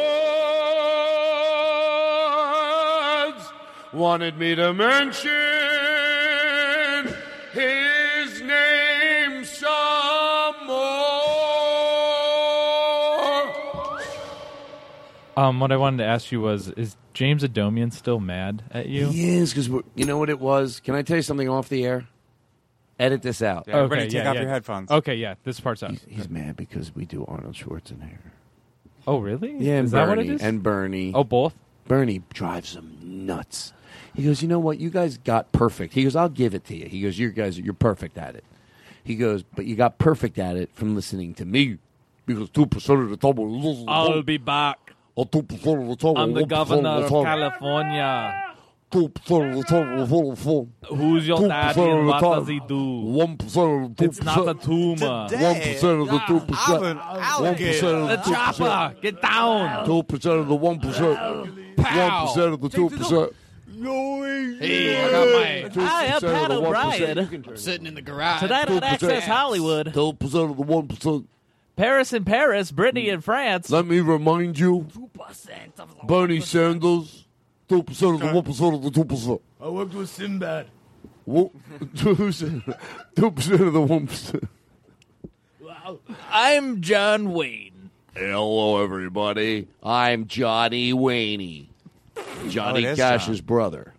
wanted me to mention his name some more. Um, what I wanted to ask you was, is James Adomian still mad at you? He is because you know what it was. Can I tell you something off the air? Edit this out. Yeah, everybody take off your headphones. Okay, yeah, this part's out. He's, he's mad because we do Arnold Schwarzenegger. Oh, really? Yeah, and is that Bernie, what it is? And Bernie. Oh, both. Bernie drives him nuts. He goes, you know what? You guys got perfect. He goes, I'll give it to you. He goes, you guys, you're perfect at it. He goes, but you got perfect at it from listening to me, because two percent of the time. I'll be back. Oh, two percent of the time. I'm the percent governor of of the time. California. Two percent of the time. Who's your daddy and what does he do? One percent of the two It's not a tumor. One percent of the two percent. One percent of The the chopper, get down. Two percent of the one percent. One percent of the two percent. Hey, I got my. Hi, I'm 2% of Pat the 1%. O'Brien. You can turn I'm sitting in the garage. Tonight on Access Hollywood. Two percent of the one percent. Paris in Paris, Brittany in France. Let me remind you, Bernie Sanders, two percent of the one percent of the two percent. I worked with Sinbad. Two percent of the one percent. Wow. I'm John Wayne. Hello, everybody. I'm Johnny Waney, Johnny Oh, Cash's John. brother.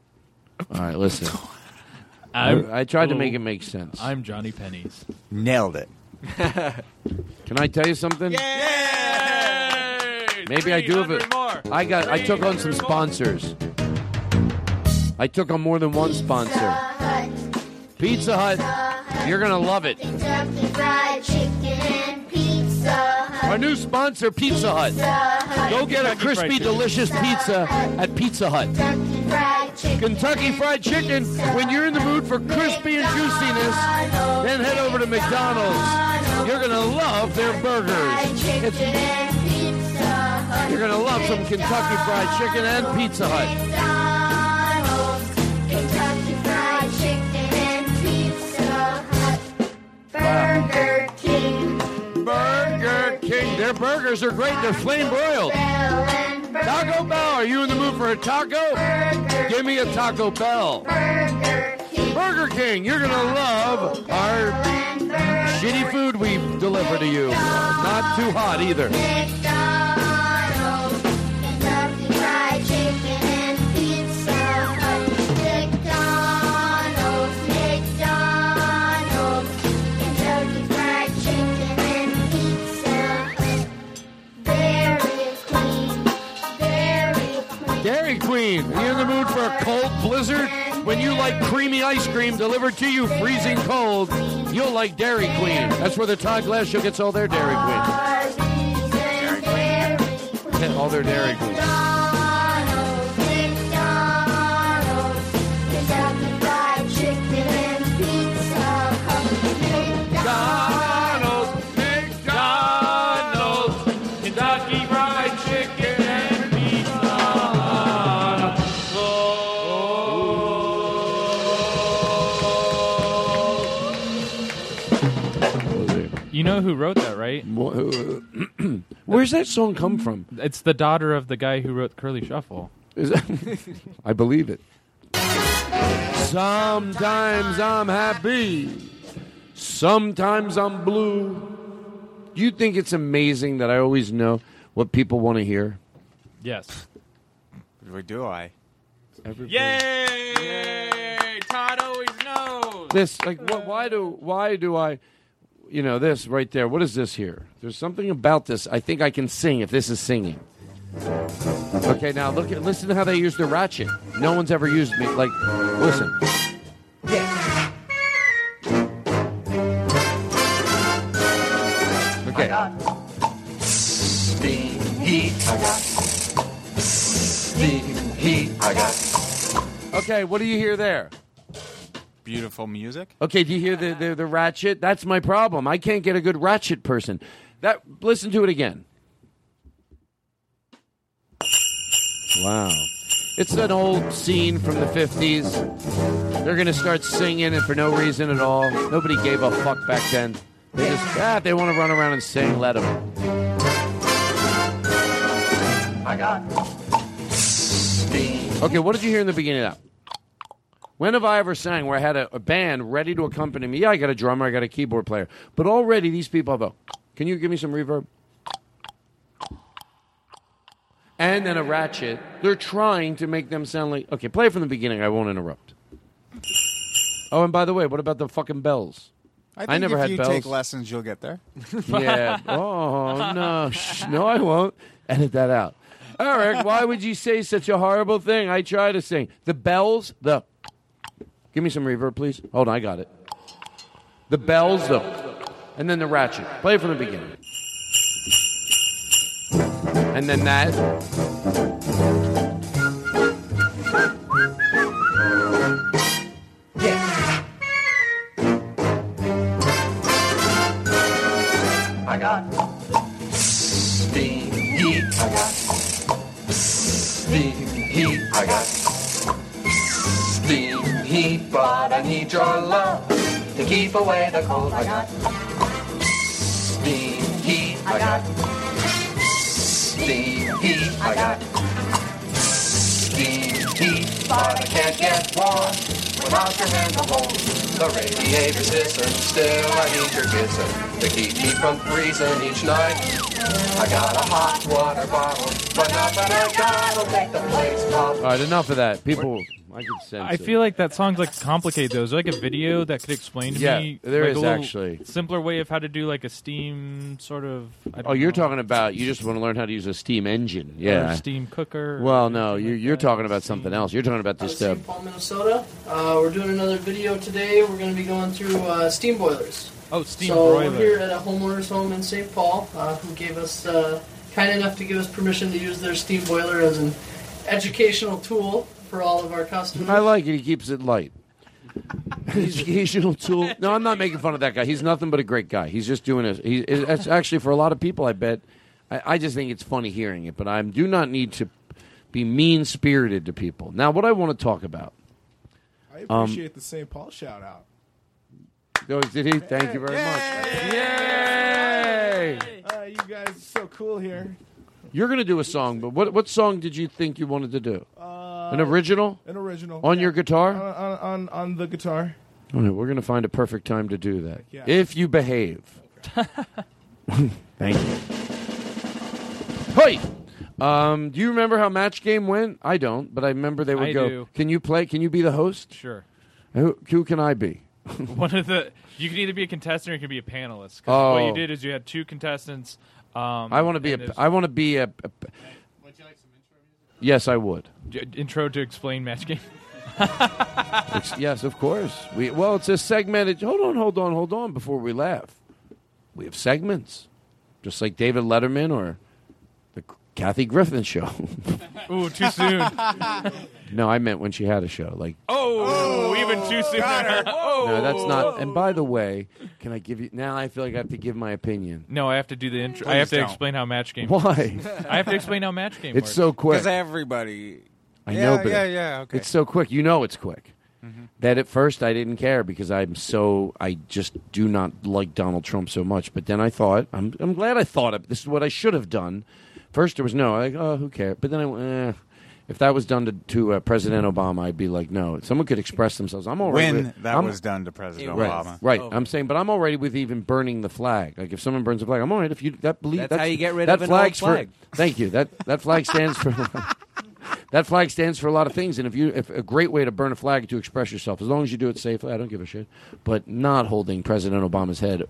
All right, listen. I'm- I, I tried to make it make sense. I'm Johnny Pennies. Nailed it. Can I tell you something? Maybe I do have it. I got. I took on some sponsors. I took on more than one sponsor. Pizza Hut. You're gonna love it. Kentucky Fried Chicken Pizza Hut. Our new sponsor, Pizza Hut. Go get a crispy, delicious pizza at Pizza Hut. Kentucky Fried Chicken. When you're in the mood for crispy and juiciness, then head over to McDonald's. You're gonna love their burgers. It's- you're gonna love some Kentucky Fried Chicken and Pizza Hut. McDonald's. Kentucky Fried Chicken and Pizza Hut. Burger King. Burger King. Their burgers are great. They're flame broiled. Taco Bell. Are you in the mood for a taco? Give me a Taco Bell. Burger King. You're gonna love our shitty food we deliver to you. Not too hot either. Dairy Queen. Are you in the mood for a cold blizzard? When you like creamy ice cream delivered to you freezing cold, you'll like Dairy Queen. That's where the Todd Glass Show gets all their Dairy Queen. All their Dairy Queen. Who wrote that, right? Uh, where's that song come from? It's the daughter of the guy who wrote Curly Shuffle. Is that- I believe it. Sometimes I'm happy. Sometimes I'm blue. You think it's amazing that I always know what people want to hear? Yes. Or do I? Yay! Todd always knows. This like what? Why do why do I? You know this right there. What is this here? There's something about this. I think I can sing if this is singing. Okay, now look at listen to how they use the ratchet. No one's ever used me like. Listen. Okay. Steam heat. I got steam heat. I got Okay, what do you hear there? Beautiful music. Okay, do you hear the, the the ratchet? That's my problem. I can't get a good ratchet person. That listen to it again. Wow. It's an old scene from the 50s. They're going to start singing and for no reason at all. Nobody gave a fuck back then. They just, ah, they want to run around and sing, let them. I got. Okay, what did you hear in the beginning of that? When have I ever sang where I had a, a band ready to accompany me? Yeah, I got a drummer, I got a keyboard player. But already these people have a. Can you give me some reverb? and then a ratchet. They're trying to make them sound like. Okay, play it from the beginning. I won't interrupt. Oh, and by the way, what about the fucking bells? I think never if had you bells. take lessons, you'll get there. yeah. Oh no, Shh, no, I won't. Edit that out. Eric, why would you say such a horrible thing? I try to sing the bells. The give me some reverb, please. Hold on, I got it. The bells, though. and then the ratchet. Play it from the beginning. And then that. I got I need your love to keep away the cold. I got steam heat. I got steam heat. I got steam heat, but I can't get warm without your hand to hold. The radiator system, still I need your kisser to keep me from freezing each night. I got a hot water bottle, but nothing I got'll make the place pop. All right, enough of that. People, I could sense. I it. feel like that song's like complicated though. Is there like a video that could explain to Yeah, me? there like, is a little actually. simpler way of how to do like a steam sort of. I don't Oh, you're know, talking about you just want to learn how to use a steam engine, yeah, Or steam cooker. Well, no, you're, you're talking about something else. You're talking about this of just uh, St. Paul, Minnesota. Uh, we're doing another video today. We're going to be going through uh, steam boilers. Oh, steam so broiler. we're here at a homeowner's home in St. Paul, uh, who gave us uh, kind enough to give us permission to use their steam boiler as an educational tool for all of our customers. I like it. He keeps it light. Educational tool. No, I'm not making fun of that guy. He's nothing but a great guy. He's just doing it. He, it's actually for a lot of people. I bet. I, I just think it's funny hearing it, but I do not need to be mean spirited to people. Now, what I want to talk about. I Um, appreciate the St. Paul shout out. Oh, did he? Thank you very much. Yay! Uh, you guys are so cool here. You're going to do a song, but what what song did you think you wanted to do? Uh, An original? An original. On yeah. your guitar? On, on, on, on the guitar. All right, we're going to find a perfect time to do that. yeah. If you behave. Thank you. Hey! Um, do you remember how match game went? I don't, but I remember they would I go. do. Can you play? Can you be the host? Sure. Who, who can I be? One of the you can either be a contestant or you can be a panelist. 'Cause Oh. what you did is you had two contestants. Um, I want to be and a. there's- I want to be a. a yes, I would. J- intro to explain match game. Yes, of course. We well, it's a segmented. Hold on, hold on, hold on. Before we laugh, we have segments, just like David Letterman or the Kathy Griffin show. Ooh, too soon. no, I meant when she had a show. Like, Oh, even too soon. Oh, no, that's not. And by the way, can I give you? Now I feel like I have to give my opinion. No, I have to do the intro. I have to don't. explain how match game. Why? Works. I have to explain how match game. It's works. so quick. Because everybody. I yeah, know, but yeah, yeah. Okay. it's so quick. You know, it's quick. Mhm. That at first I didn't care because I'm so I just do not like Donald Trump so much. But then I thought I'm I'm glad I thought it. This is what I should have done. First there was no like oh who cares. But then I went, eh. If that was done to, to uh, President Obama, I'd be like, no. Someone could express themselves. I'm already When with- that I'm- was done to President right, Obama. Right. Oh. I'm saying, but I'm already with even burning the flag. Like if someone burns the flag, I'm all right. If you that believe That's how you get rid that of an flag's old flag. For, thank you. That that flag stands for. That flag stands for a lot of things, and if you, if a great way to burn a flag to express yourself, as long as you do it safely, I don't give a shit. But not holding President Obama's head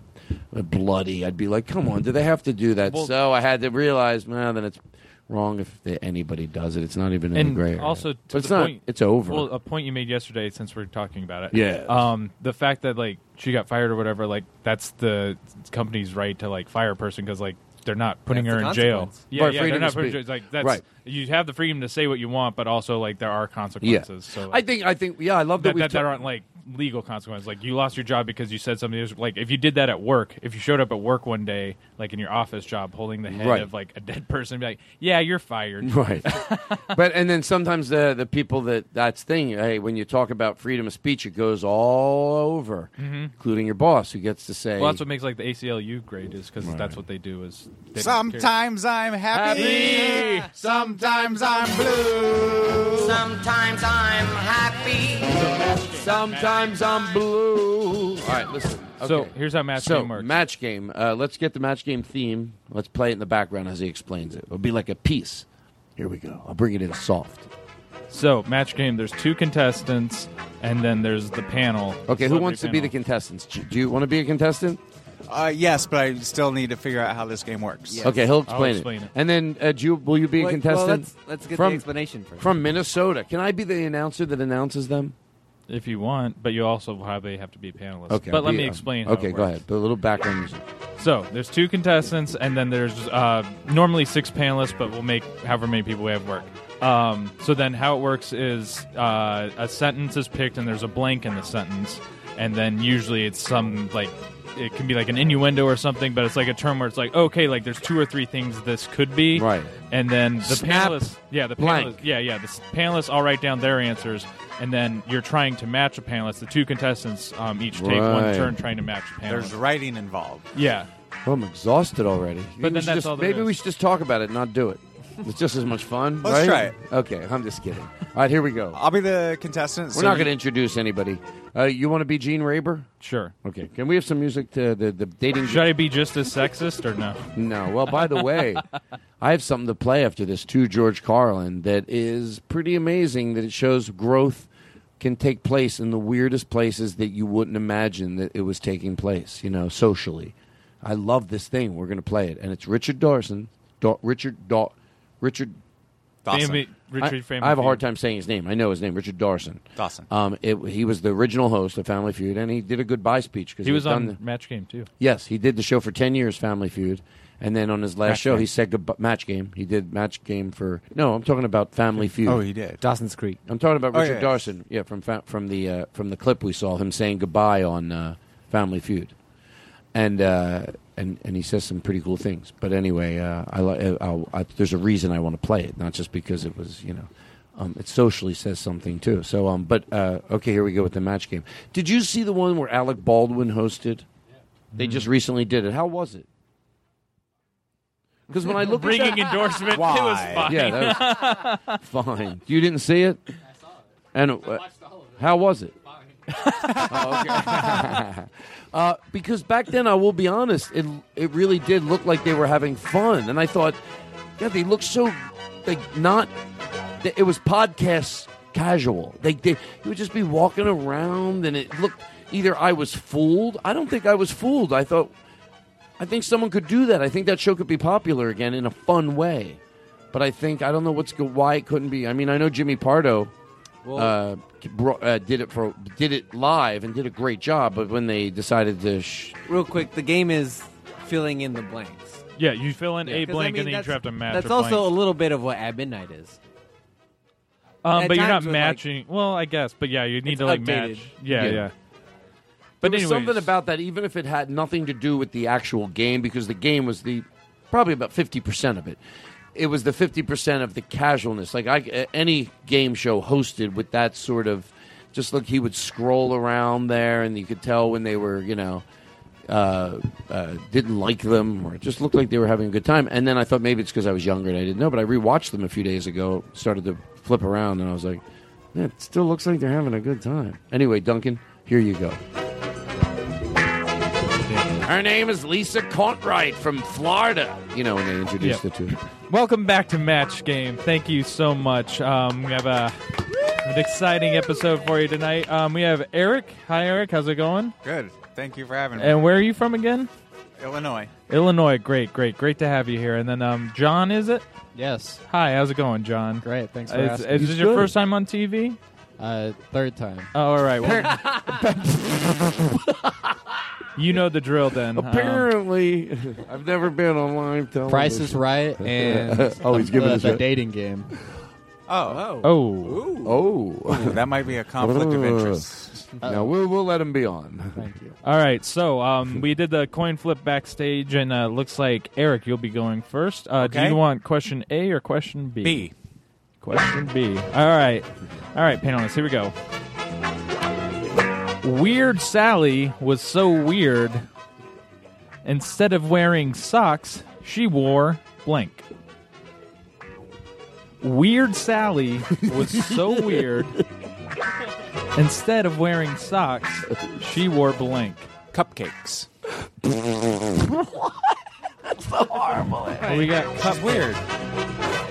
uh, bloody, I'd be like, come on, do they have to do that? Well- so I had to realize, man, then it's wrong if they, anybody does it. It's not even in and the gray area. also, to but it's the not. point- it's over. Well, a point you made yesterday, since we're talking about it. Yeah. Um, the fact that like she got fired or whatever, like that's the company's right to like fire a person because like they're not putting That's her in jail. Yeah, Right, yeah, freedom they're not putting her in speech. jail. Like that's Right. you have the freedom to say what you want, but also like there are consequences. Yeah. So I think. I think. Yeah, I love that. that, we've that, that aren't like legal consequences. Like you lost your job because you said something. that was- Like if you did that at work, if you showed up at work one day, like in your office job, holding the head Right. of like a dead person, be like, "Yeah, you're fired." Right. but and then sometimes the the people that that's thing. Hey, when you talk about freedom of speech, it goes all over, Mhm. including your boss, who gets to say, Well, that's what makes like the ACLU great is because that's what they do. Is they. Sometimes I'm happy. Happy. Sometimes I'm blue. Sometimes I'm happy. Sometimes I'm blue. All right, listen. So, here's how match so, game works. Match game. Uh, let's get the match game theme. Let's play it in the background as he explains it. It'll be like a piece. Here we go. I'll bring it in soft. So, match game. There's two contestants, and then there's the panel. Okay, who celebrity wants to be the panel. contestants? Do do you want to be a contestant? Uh, yes, but I still need to figure out how this game works. Okay, he'll explain, it. And then, uh, do you, will you be a Wait, well, contestant? let's- let's get the explanation first. From Minnesota. Can I be the announcer that announces them? If you want, but you also probably have to be panelists. Okay, but let be- me explain. how Okay, it go ahead. Put a little background music. So there's two contestants, and then there's uh, normally six panelists, but we'll make however many people we have work. Um, so then how it works is uh, a sentence is picked, and there's a blank in the sentence, and then usually it's some like it can be like an innuendo or something, but it's like a term where it's like okay, like there's two or three things this could be, Right. And then the Snap panelists, yeah, the blank. panelists, yeah, yeah, the s- panelists all write down their answers, and then you're trying to match a panelist. The two contestants um, each take one Right. turn trying to match a panelist. There's writing involved. Yeah. Oh, I'm exhausted already. Maybe then we should that's just, all there maybe is. we should just talk about it, and not do it. It's just as much fun. Let's right? try it. Okay, I'm just kidding. All right, here we go. I'll be the contestant. We're so not you- going to introduce anybody. Uh, you want to be Gene Rayburn? Sure. Okay. Can we have some music to the the dating? Should I be just as sexist or no? No. Well, by the way, I have something to play after this too, George Carlin. That is pretty amazing. That it shows growth can take place in the weirdest places that you wouldn't imagine that it was taking place. You know, socially. I love this thing. We're going to play it, and it's Richard Dawson. Daw- Richard Daw- Richard. Dawson. Family- Richard I, Family I have a hard time saying his name. I know his name, Richard Dawson. Dawson. Um, it, he was the original host of Family Feud, and he did a goodbye speech because He was on the- Match Game too. Yes, he did the show for ten years, Family Feud, and then on his last Match show, Game. he said goodbye. Match Game. He did Match Game for no. I'm talking about Family Feud. Oh, he did. Dawson's Creek. I'm talking about Oh, Richard yeah. Dawson. Yeah, from fa- from the uh, from the clip we saw him saying goodbye on uh, Family Feud, and uh, and and he says some pretty cool things. But anyway, uh, I, li- I'll, I there's a reason I want to play it, not just because it was you know. Um, it socially says something too. So, um, but uh, okay, here we go with the match game. Did you see the one where Alec Baldwin hosted? They just recently did it. How was it? Because when I look Bringing at that, endorsement, it was fine. Yeah, that was fine. You didn't see it? I saw it. And uh, how was it? Oh, okay. Uh, because back then, I will be honest, it it really did look like they were having fun, and I thought, yeah, they look so like not. It was podcast casual. They they he would just be walking around, and it looked either I was fooled. I don't think I was fooled. I thought. I think someone could do that. I think that show could be popular again in a fun way. But I think I don't know what's why it couldn't be. I mean, I know Jimmy Pardo Well- uh, bro- uh, did it for did it live and did a great job. But when they decided to, sh- Real quick, the game is filling in the blanks. Yeah, you fill in a 'Cause, I blank mean, and then you that's- have to match. That's a also blank. a little bit of what At Midnight is. Um, At but you're not times with, like- matching. well, I guess, but yeah, you need It's to like updated. match. Yeah, Yeah. yeah. But But there was anyways, something about that, even if it had nothing to do with the actual game, because the game was the probably about fifty percent of it. It was the fifty percent of the casualness. Like I, any game show hosted with that sort of, just look, he would scroll around there, and you could tell when they were, you know, uh, uh, didn't like them, or it just looked like they were having a good time. And then I thought maybe it's because I was younger and I didn't know, but I rewatched them a few days ago, started to flip around, and I was like, yeah, it still looks like they're having a good time. Anyway, Duncan, here you go. Her name is Lisa Cartwright from Florida. You know when they introduced Yeah. the two. Welcome back to Match Game. Thank you so much. Um, we have a, an exciting episode for you tonight. Um, we have Eric. Hi, Eric. How's it going? Good. Thank you for having me. And where are you from again? Illinois. Illinois. Great, great, great to have you here. And then um, John, is it? Yes. Hi. How's it going, John? Great. Thanks for Is, asking. is He's this your first time on TV? Uh, third time. Oh, all right. Well, you know the drill then. Um, Apparently, I've never been on live television. Price is Right and oh, he's giving the, us the a- dating game. Oh. Oh. Oh, Ooh, that might be a conflict of interest. No, we'll we'll let him be on. Thank you. All right, so um, we did the coin flip backstage, and uh, looks like Eric, you'll be going first. Uh, Do Okay. you want question A or question B? B. Question B. All right, all right, panelists, here we go. Weird Sally was so weird. Instead of wearing socks, she wore blank. Weird Sally was so weird. Instead of wearing socks, she wore blank. Cupcakes. That's so horrible. We got cup weird.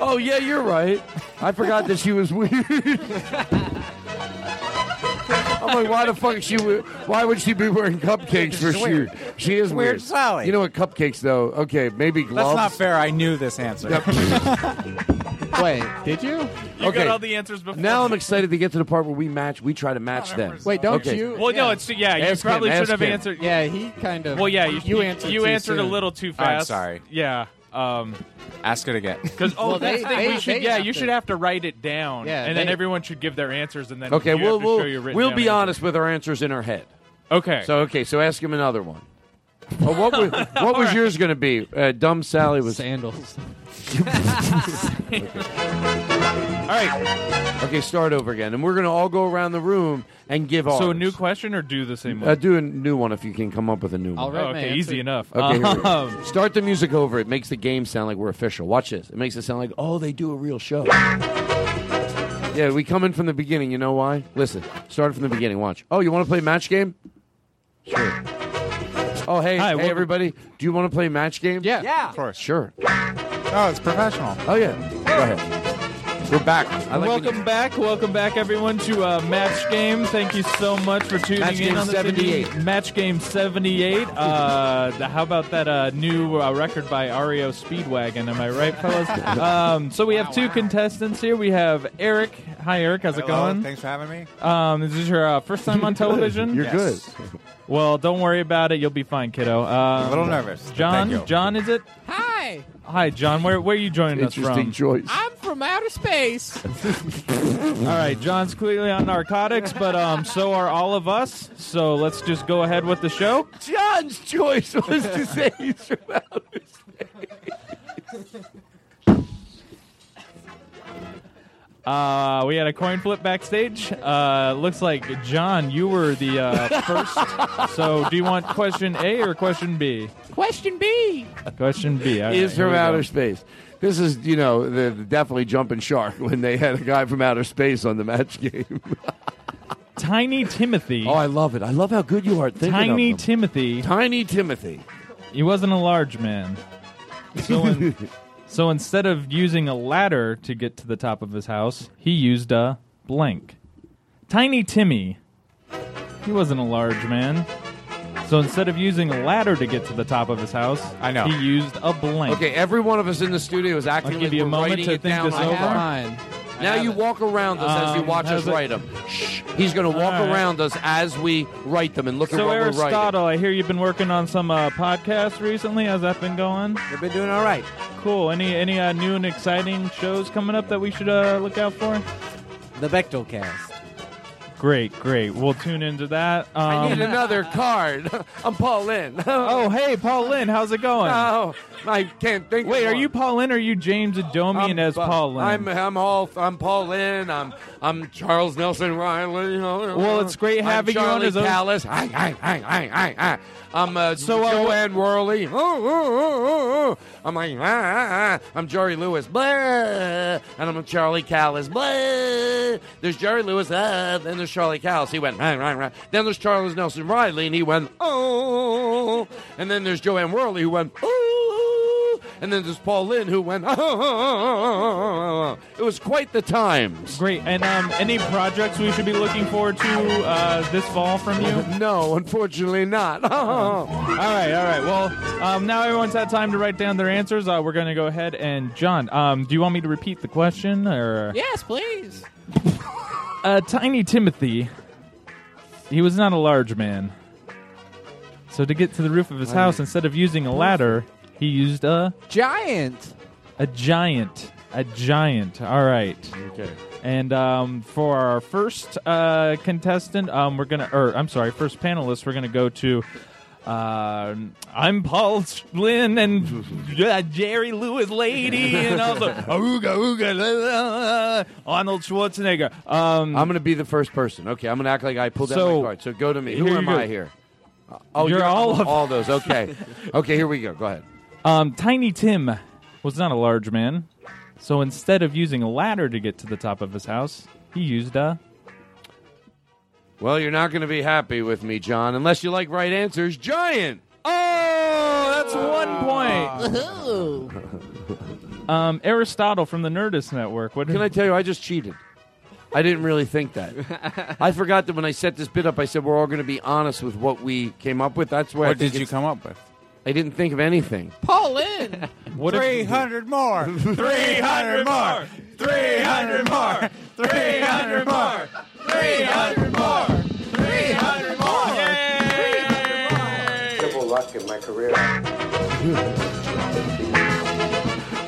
Oh yeah, you're right. I forgot that she was weird. I'm like, why the fuck she? we- Why would she be wearing cupcakes for She's weird. sure? She is Weird weird. Sally. You know what cupcakes though? Okay, maybe gloves. That's not fair. I knew this answer. Wait, did you? You okay. got all the answers before. Now I'm excited to get to the part where we match. We try to match them. Wait, don't Okay. you? Well, no, it's yeah. You Ask probably him, should ask have him. answered. Yeah, he kind of. Well, yeah, you, you answered. You too answered a soon. little too fast. I'm fast. sorry. Yeah. Um, Ask it again. because oh, Well, that's they- the thing. they- we should they yeah, have you to- should have to write it down. Yeah, and then they- everyone should give their answers, and then Okay, you we'll have to show we'll, your written we'll down be answers. honest with our answers in our head. Okay. So okay, so ask him another one. Oh, what was, what was yours going to be? Uh, dumb Sally was sandals. All right. Okay, start over again, and we're going to all go around the room and give ours. So a new question or do the same one? Uh, do a new one if you can come up with a new one. All right, Oh, okay, man. easy enough. Okay, here we go. Um, start the music over. It makes the game sound like we're official. Watch this. It makes it sound like oh, they do a real show. Yeah, we come in from the beginning. You know why? Listen, start from the beginning. Watch. Oh, you want to play match game? Sure. Oh, hey, Hi, hey, welcome- everybody. Do you want to play match game? Yeah. Yeah. Of course. Sure. Oh, it's professional. Oh yeah. Go ahead. We're back. I like when welcome you- back, welcome back, everyone, to uh, Match Game. Thank you so much for tuning Match in Game on this 78. evening. Match Game 78. Uh, the- how about that uh, new uh, record by REO Speedwagon? Am I right, fellas? um, so we have two contestants here. We have Eric. Hi, Eric. How's it Hello, going? Thanks for having me. Um, is this your uh, first time on television? You're Yes. good. Well, don't worry about it. You'll be fine, kiddo. Um, A little nervous, John. John, is it? Hi, Hi, John. Where where are you joining us Interesting from? choice. I'm from outer space. All right, John's clearly on narcotics, but um, so are all of us. So let's just go ahead with the show. John's choice was to say he's from outer Uh, we had a coin flip backstage. Uh, looks like John, you were the uh, first. so, do you want question A or question B? Question B. Question B. All right, is here from we go. outer space. This is, you know, the, the definitely jumping shark when they had a guy from outer space on the match game. Tiny Timothy. oh, I love it. I love how good you are at thinking Tiny of them. Timothy. Tiny Timothy. He wasn't a large man. So, in, so instead of using a ladder to get to the top of his house, he used a blank. Tiny Timmy. He wasn't a large man. So instead of using a ladder to get to the top of his house, I know. he used a blank. Okay, every one of us in the studio is acting I'll like give you a we're moment writing to it think down. this I over. have Mine. Now you walk around us as you Um, watch us it- write them. Shh. He's going to walk All right. around us as we write them and look at So what we're writing. Aristotle, I hear you've been working on some uh, podcasts recently. How's that been going? They've been doing all right. Cool. Any any uh, new and exciting shows coming up that we should uh, look out for? The Bechdel cast. Great, great. We'll tune into that. Um, I need another card. I'm Paul Lynde. oh, hey, Paul Lynde, how's it going? No, I can't think. Wait, are you Paul Lynde or are you James Adomian I'm as Pa- Paul Lynde? I'm I'm all I'm Paul Lynde. I'm I'm Charles Nelson Reilly. Well, it's great I'm having you on as Callas. Hi, hi, hi, hi, hi, hi. I'm uh, So, uh, Jo Anne Worley. Oh, oh, oh, oh. I'm like ah, ah, ah. I'm Jerry Lewis. Blah. And I'm Charlie Callas. Blah. There's Jerry Lewis. Ah. Then there's Charlie Callas. He went rah, rah, rah. Then there's Charles Nelson Reilly, and he went oh. And then there's Jo Anne Worley, who went oh. And then there's Paul Lynde, who went oh. It was quite the times. Great. And um, any projects we should be looking forward to uh, this fall from you? No, unfortunately not. all right, all right. Well, um, now everyone's had time to write down their answers. Uh, we're going to go ahead and John, um, do you want me to repeat the question or? Yes, please. Uh, Tiny Timothy, he was not a large man. So to get to the roof of his house, instead of using a ladder, he used a Giant. a giant. A giant. All right. Okay. And um, for our first uh, contestant, um, we're gonna, or I'm sorry, first panelist, we're gonna go to. Uh, I'm Paul Lynde and uh, Jerry Lewis lady, and also ooga ooga la, la, la, Arnold Schwarzenegger. Um, I'm going to be the first person. Okay, I'm going to act like I pulled out So, my card. So go to me. Who am go. I here? Uh, Oh, You're all of- all those. Okay. okay, here we go. Go ahead. Um, Tiny Tim was not a large man, so instead of using a ladder to get to the top of his house, he used a. Well, you're not going to be happy with me, John, unless you like right answers. Giant. Oh, that's one point. Um, Aristotle from the Nerdist Network. What Can I tell you, I just cheated. I didn't really think that. I forgot that when I set this bit up, I said we're all going to be honest with what we came up with. That's where I What think did you come up with? I didn't think of anything. Paul in. What if- 300 more! 300 more! 300 more! 300 more! 300 more! 300 more! Triple luck in my career.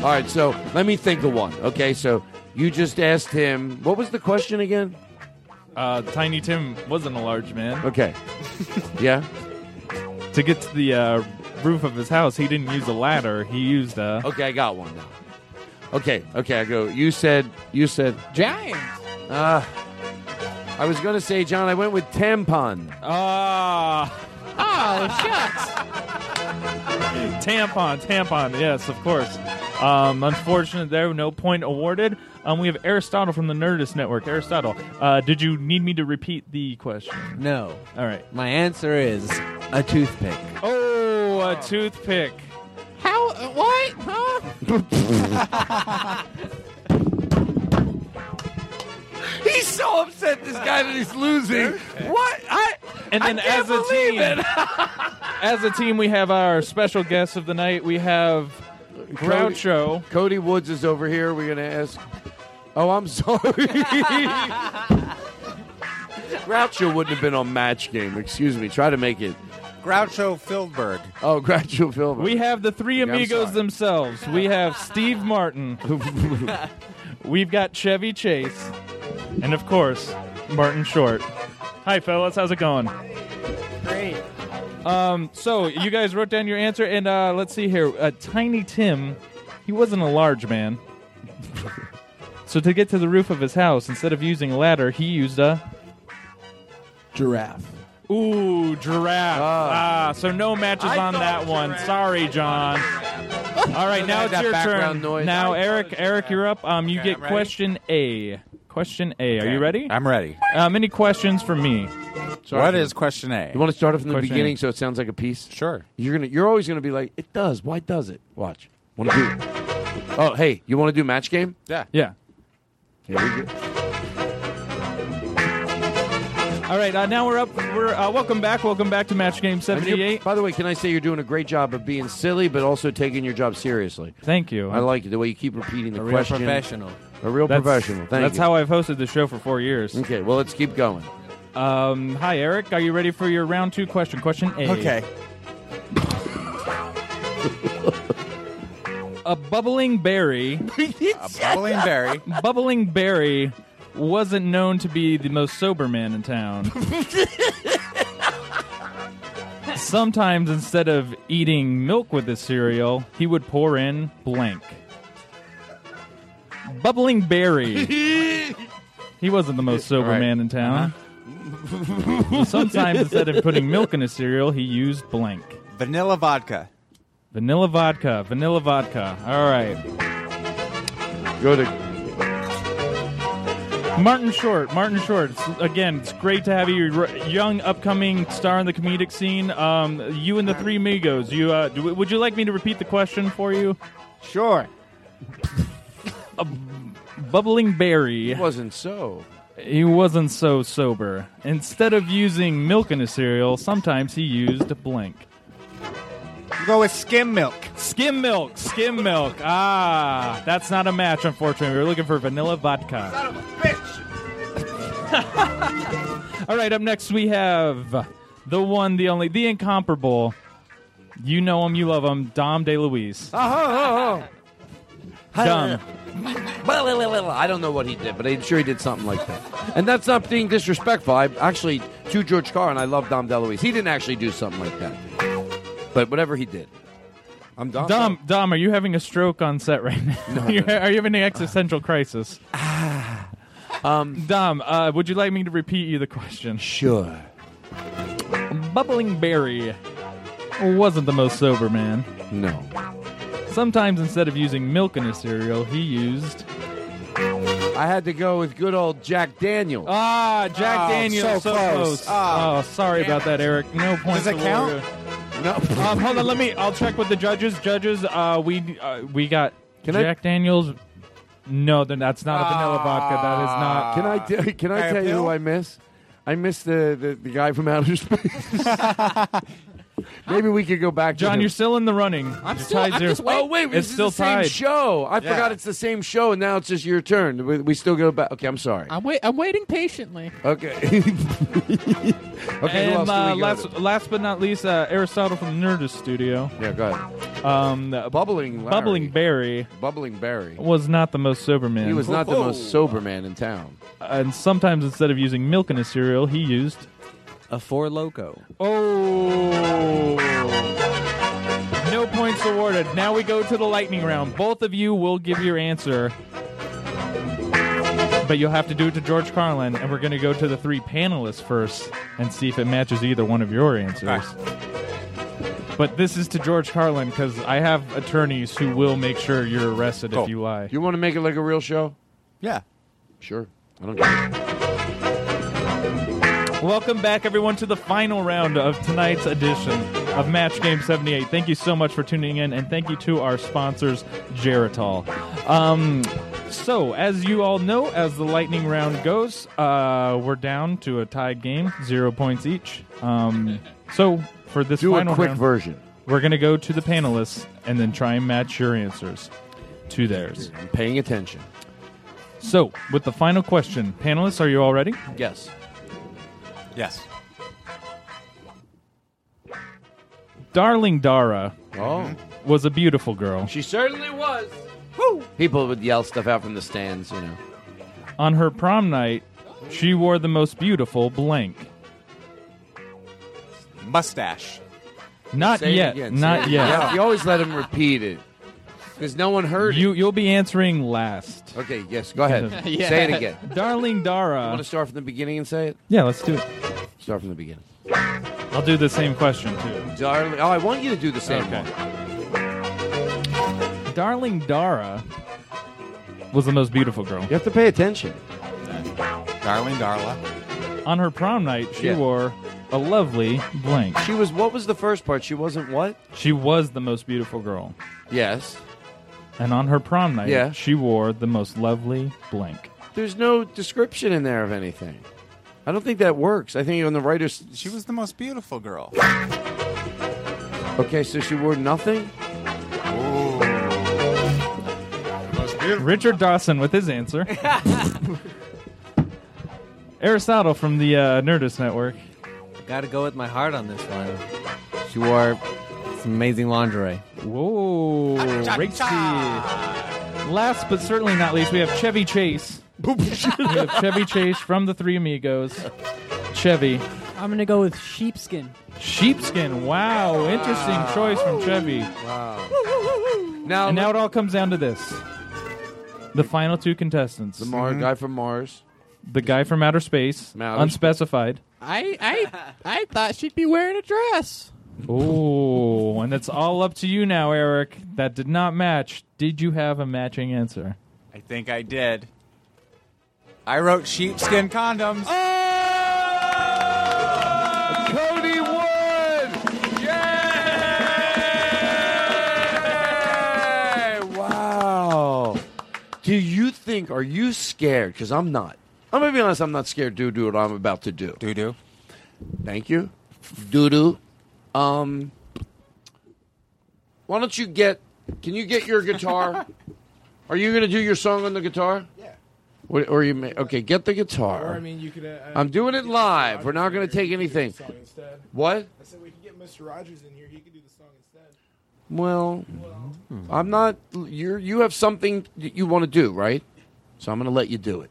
All right, so let me think of one. Okay, so you just asked him. What was the question again? Uh, Tiny Tim wasn't a large man. Okay. Yeah. To get to the uh, roof of his house, he didn't use a ladder. He used a. Okay, I got one now. Okay, okay, I go. You said, you said, Giant. uh, I was going to say, John, I went with tampon. Ah. Oh, shucks. tampon, tampon. Yes, of course. Um, unfortunate there, no point awarded. Um, we have Aristotle from the Nerdist Network. Aristotle, uh, did you need me to repeat the question? No. All right. My answer is a toothpick. Oh, a toothpick. How? uh, What? Huh? He's so upset, this guy, that he's losing. What? I And then I can't as a believe team, it. as a team, we have our special guest of the night. We have Groucho. Cody Woods is over here. We're going to ask. Oh, I'm sorry. Groucho wouldn't have been on Match Game. Excuse me. Try to make it. Groucho Fieldberg. Oh, Groucho Filbert. We have the three I'm amigos sorry. themselves. We have Steve Martin. We've got Chevy Chase. And of course, Martin Short. Hi, fellas. How's it going? Great. Um, so you guys wrote down your answer, and uh, let's see here. Uh, Tiny Tim, he wasn't a large man. so to get to the roof of his house, instead of using a ladder, he used a Giraffe. ooh giraffe. Ah, so no matches on that one. Sorry, John. All right, now it's that your background turn. noise. Now, I Eric, Eric, you're up. Um, you Okay, get I'm ready. question A. Question A. Are you ready? I'm ready. Um, any questions for me? What is question A? You want to start it from the Question beginning A. so it sounds like a piece? Sure. You're gonna. You're always gonna be like, it does. Why does it? Watch. Want to do? Oh, hey, you want to do match game? Yeah. Yeah. Here we go. All right, uh, now we're up. We're uh, welcome back. Welcome back to Match Game 78. By the way, can I say you're doing a great job of being silly, but also taking your job seriously. Thank you. I like it the way you keep repeating the question. A real question. professional. A real That's- professional. Thank That's you. how I've hosted the show for four years. Okay, well, let's keep going. Um, hi, Eric. Are you ready for your round two question? Question A. Okay. A bubbling berry. A bubbling berry. bubbling berry wasn't known to be the most sober man in town. Sometimes instead of eating milk with his cereal, he would pour in blank. Bubbling berry. he wasn't the most sober All right. man in town. Uh-huh. Sometimes instead of putting milk in his cereal, he used blank. Vanilla vodka. Vanilla vodka. Vanilla vodka. All right. Go to. Martin Short. Martin Short. It's- again, it's great to have you, You're a young, upcoming star in the comedic scene. Um, you and the Three Migos. You, uh, do, would you like me to repeat the question for you? Sure. A bubbling berry. It wasn't so. He wasn't so sober. Instead of using milk in his cereal, sometimes he used blank. Go with skim milk. Skim milk, skim milk. Ah, that's not a match, unfortunately. We were looking for vanilla vodka. All right, up next we have the one, the only, the incomparable. You know him, you love him, Dom DeLuise. Oh, oh, oh. Dom. I don't know what he did, but I'm sure he did something like that. And that's not being disrespectful. I actually to George Carlin, I love Dom DeLuise. He didn't actually do something like that, but whatever he did, I'm Dom. Dom, Dom, are you having a stroke on set right now? You're- are you having an existential crisis? Ah, um, Dom, uh, would you like me to repeat you the question? Sure. Bubbling Berry wasn't the most sober man. No. Sometimes instead of using milk in his cereal, he used. I had to go with good old Jack Daniels. Ah, Jack Oh, Daniels, so so, close. close. Oh, sorry about that, Eric. No points. Does it count? awarded. Um, hold on, let me. I'll check with the judges. Judges, uh, we uh, we got Can I- Jack Daniels. No, then that's not a vanilla vodka. That is not. Ah. Can I t- can I tell you who I miss? I miss the, the, the guy from outer space. Maybe we could go back. to John, him. you're still in the running. I'm Your still. tide's I'm just waiting. Oh wait, it's still is the same tied. show. I Yeah. forgot it's the same show, and now it's just your turn. We, we still go back. Okay, I'm sorry. I'm wait. I'm waiting patiently. Okay. okay. Who and else do uh, we go last, to? last but not least, uh, Aristotle from the Nerdist Studio. Yeah, go ahead. Um, Bubbling Larry. Bubbling Barry Bubbling Barry. was not the most sober man. He was not the most sober man in town. And sometimes instead of using milk in his cereal, he used a four loco. Oh. No points awarded. Now we go to the lightning round. Both of you will give your answer. But you'll have to do it to George Carlin, and we're going to go to the three panelists first and see if it matches either one of your answers. Ah. But this is to George Carlin because I have attorneys who will make sure you're arrested if oh. you lie. You want to make it like a real show? Yeah. Sure. I don't care. Welcome back, everyone, to the final round of tonight's edition of Match Game 78. Thank you so much for tuning in, and thank you to our sponsors, Geritol. Um, so, as you all know, as the lightning round goes, uh, we're down to a tied game, zero points each. Um, so, for this Do a quick round, version. we're going to go to the panelists and then try and match your answers to theirs. I'm paying attention. So, with the final question, panelists, are you all ready? Yes. Yes. Darling Dara Oh. was a beautiful girl. She certainly was. Woo! People would yell stuff out from the stands, you know. On her prom night, she wore the most beautiful blank. Mustache. Not Say it yet. again, say Not it yet. again. You always let him repeat it. Because no one heard You you'll be answering last. it. Okay, yes, go ahead. Say it again. Darling You Dara. want to start from the beginning and say it? Yeah, let's do it. Start from the beginning. I'll do the same question too. Darling, oh, I want you to do the same Okay. one. Darling Dara was the most beautiful girl. You have to pay attention. Darling Darla. On her prom night, she Yeah. wore a lovely blank. She was, what was the first part? She wasn't what? She was the most beautiful girl. Yes. And on her prom night, Yeah. she wore the most lovely blank. There's no description in there of anything. I don't think that works. I think on the writer's. She was the most beautiful girl. Okay, so she wore nothing? Most beautiful. Richard Dawson with his answer. Aristotle from the uh, Nerdist Network. Got to go with my heart on this one. She wore some amazing lingerie. Whoa, racy. Last but certainly not least, we have Chevy Chase. we have Chevy Chase from the Three Amigos. Chevy. I'm gonna go with sheepskin. Sheepskin. Wow, interesting choice from Chevy. Wow. Now, And now it all comes down to this. The final two contestants. the Mar- guy from Mars. The guy from outer space, Outer unspecified. I I I thought she'd be wearing a dress. Oh, and it's all up to you now, Eric. That did not match. Did you have a matching answer? I think I did. I wrote sheepskin condoms. Oh! Cody Wood! Yay! Wow. Do you think, are you scared? Because I'm not. I'm going to be honest, I'm not scared to do what I'm about to do. Doo doo. Thank you. Doo doo. Um, why don't you get, can you get your guitar? Are you going to do your song on the guitar? Yeah. What, or you may, okay, get the guitar. Or, I mean, you could. Uh, I'm doing it live. We're not going to take anything. Song instead. What? I said we could get Mr. Rogers in here. He could do the song instead. Well, I'm not. You're you have something that you want to do, right? So I'm going to let you do it.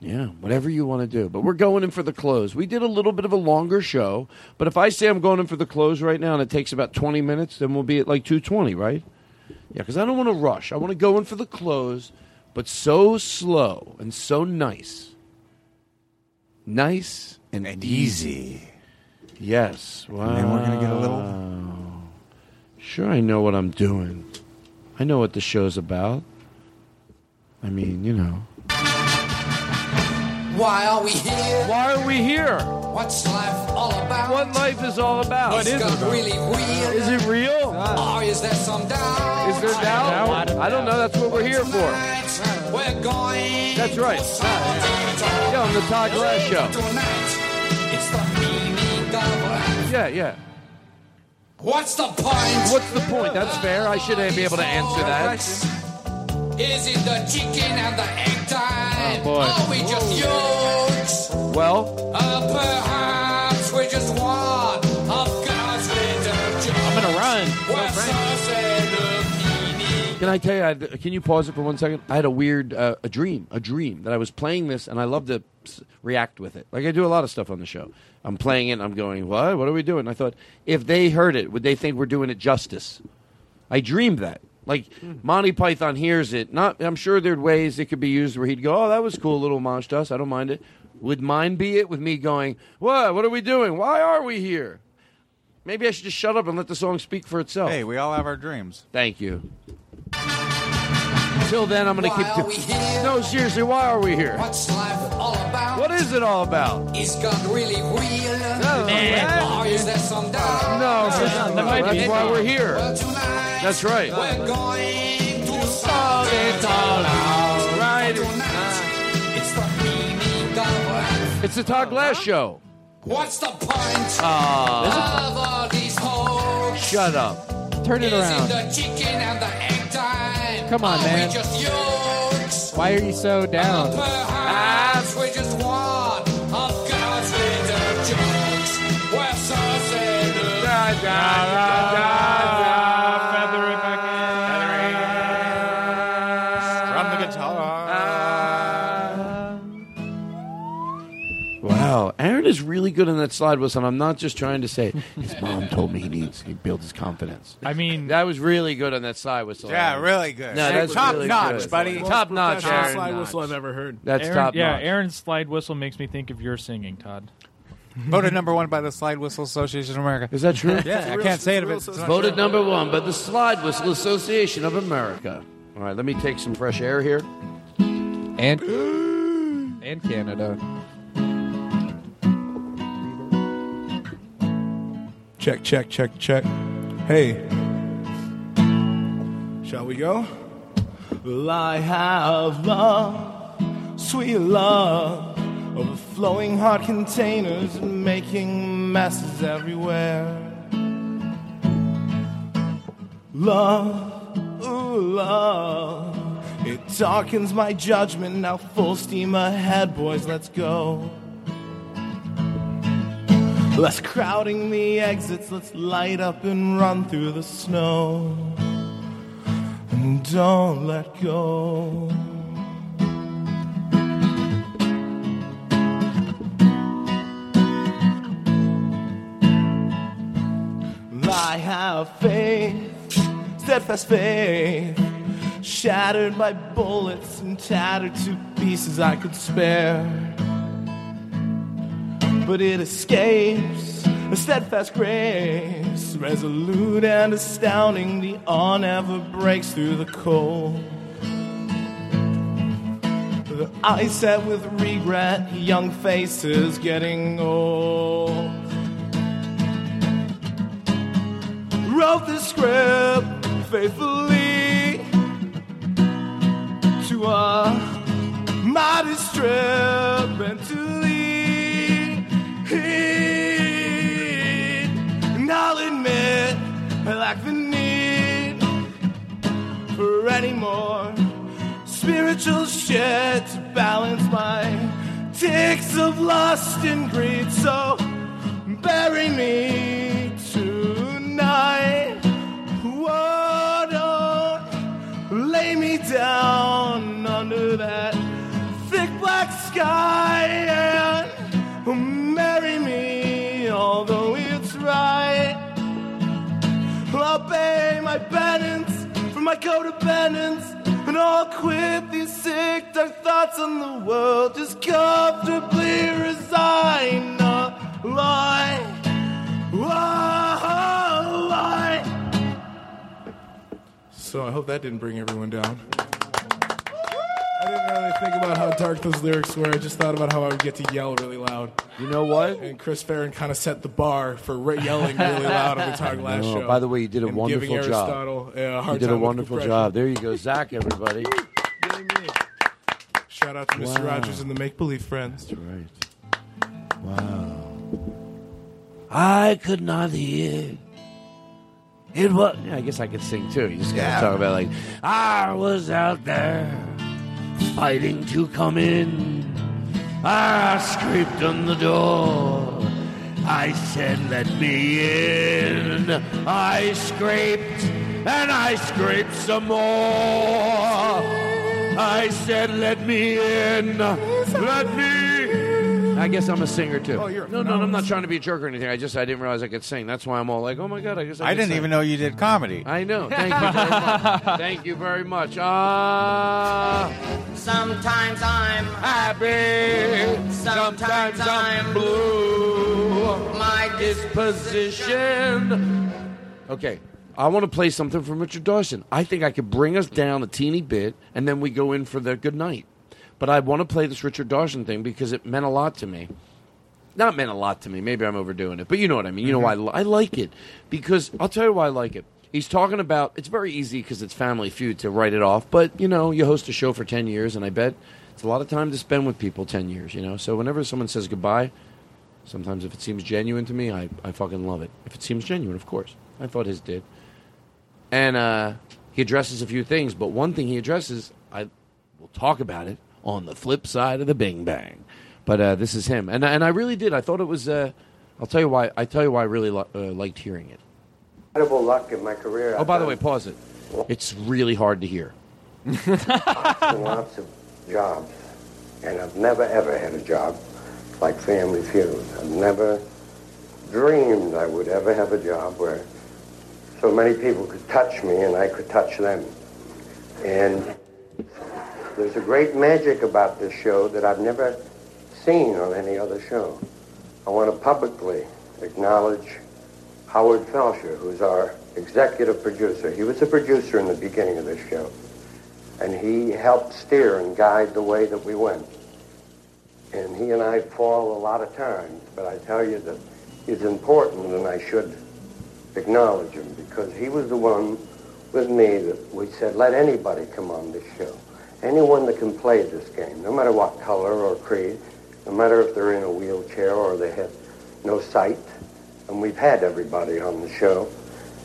Yeah, whatever you want to do. But we're going in for the close. We did a little bit of a longer show, but if I say I'm going in for the close right now and it takes about 20 minutes, then we'll be at like 220, right? Yeah, because I don't want to rush. I want to go in for the close, but so slow and so nice. Nice and, easy. Yes. Wow. And then we're gonna get a little- Sure, I know what I'm doing. I know what the show's about. I mean, you know. Why are we here? Why are we here? What's life all about? What life is all about? What is it? Really real? Is it real? Or is there some doubt? Is there doubt? I don't know. That's what we're here for. We're going. That's right. Yeah, on the Todd Glass Show. It's the meaning of Yeah, yeah. What's the point? What's the point? That's fair. I should be able to answer that. Is it the chicken and the egg time? Oh, boy. Are we just yolks? Well, Uh, perhaps we just one of God's little. I'm gonna run. We're so meaning. can I tell you? I, can you pause it for one second? I had a weird, uh, a dream, a dream that I was playing this, and I love to s- react with it. Like I do a lot of stuff on the show. I'm playing it, and I'm going, "What? What are we doing?" I thought, if they heard it, would they think we're doing it justice? I dreamed that. Like hmm. Monty Python hears it. Not, I'm sure there'd ways it could be used where he'd go, "Oh, that was cool, little homage to us. I don't mind it." Would mine be it with me going, "What? What are we doing? Why are we here?" Maybe I should just shut up and let the song speak for itself. Hey, we all have our dreams. Thank you. Until then, I'm going to keep. are we here? No, seriously, why are we here? What's life all about? What is it all about? Is God really real? No, Or is there some doubt? No, that no, might be that's why we're here. Well, tonight That's right. we're going to solve it all out. Right. It's the meaning of It's the Todd Glass Show. What's the point Ah. of all these hoes? Shut up. Turn it Is around. it the chicken and the egg time? Come on, man. we just yolks? Why are you so down? Perhaps Wow, Aaron is really good on that slide whistle. And I'm not just trying to say his mom told me he needs to build his confidence. I mean, That was really good on that slide whistle. Yeah, Aaron. really good. No, that's Top really notch, good. buddy. Top notch, Professional Aaron. slide whistle I've ever heard. That's Aaron, top yeah, notch. Aaron's slide whistle makes me think of your singing, Todd. Voted number one by the Slide Whistle Association of America. Is that true? Yeah, I can't say it if it's Voted true. number one by the Slide Whistle Association of America. All right, let me take some fresh air here. And and Canada. Check, check, check, check. Hey. Shall we go? Well, I have love, sweet love, overflowing heart containers and making messes everywhere. Love, ooh, love, it darkens my judgment. Now, full steam ahead, boys, let's go. Less crowding the exits, let's light up and run through the snow. And don't let go. I have faith, steadfast faith, shattered by bullets and tattered to pieces I could spare but it escapes a steadfast grace, resolute and astounding. The awe never breaks through the cold. The eyes set with regret, young faces getting old. Wrote the script faithfully to a mighty strip mentally. And I'll admit I lack the need for any more spiritual shit to balance my ticks of lust and greed. So bury me tonight. Don't lay me down under that thick black sky my codependence, and I'll quit these sick, dark thoughts on the world. Just comfortably resign. A lie. Lie. So I hope that didn't bring everyone down. I didn't really think about how dark those lyrics were. I just thought about how I would get to yell really loud. You know what? And Chris Farren kind of set the bar for re- yelling really loud on the Glass No, show. By the way, you did a and wonderful giving job. Aristotle a hard you did a time with wonderful compression. job. There you go, Zach. Everybody. Shout out to Mr. Wow. Rogers and the Make Believe Friends. That's right. Wow. I could not hear. It was. Yeah, I guess I could sing too. You just gotta Yeah. talk about like I was out there fighting to come in. I scraped on the door. I said, "Let me in." I scraped and I scraped some more. I said, "Let me in." Let me. I guess I'm a singer too. Oh, you're no, no, I'm not trying to be a jerk or anything. I just I didn't realize I could sing. That's why I'm all like, oh my god, I guess I, I didn't sing. even know you did comedy. I know. Thank you very much. Thank you very much. Ah. Sometimes I'm happy. Sometimes I'm blue. My disposition. Okay. I want to play something from Richard Dawson. I think I could bring us down a teeny bit, and then we go in for the good night. But I want to play this Richard Dawson thing because it meant a lot to me. Not meant a lot to me. Maybe I'm overdoing it, but you know what I mean. You know why I, I like it because I'll tell you why I like it. He's talking about. It's very easy because it's Family Feud to write it off, but you know, you host a show for ten years, and I bet it's a lot of time to spend with people. Ten years, you know. So whenever someone says goodbye, sometimes if it seems genuine to me, I, I fucking love it. If it seems genuine, of course. I thought his did. And uh, he addresses a few things, but one thing he addresses, I will talk about it on the flip side of the Bing Bang. But uh, this is him, and and I really did. I thought it was. Uh, I'll tell you why. I tell you why I really li- uh, liked hearing it. Incredible luck in my career. Oh, by the way, pause it. It's really hard to hear. lots and lots of jobs, and I've never ever had a job like Family Feud. I've never dreamed I would ever have a job where so many people could touch me and I could touch them. And there's a great magic about this show that I've never seen on any other show. I want to publicly acknowledge Howard Felsher, who's our executive producer. He was a producer in the beginning of this show and he helped steer and guide the way that we went. And he and I fall a lot of times, but I tell you that he's important and I should acknowledge him because he was the one with me that we said, let anybody come on this show. Anyone that can play this game, no matter what color or creed, no matter if they're in a wheelchair or they have no sight. And we've had everybody on the show.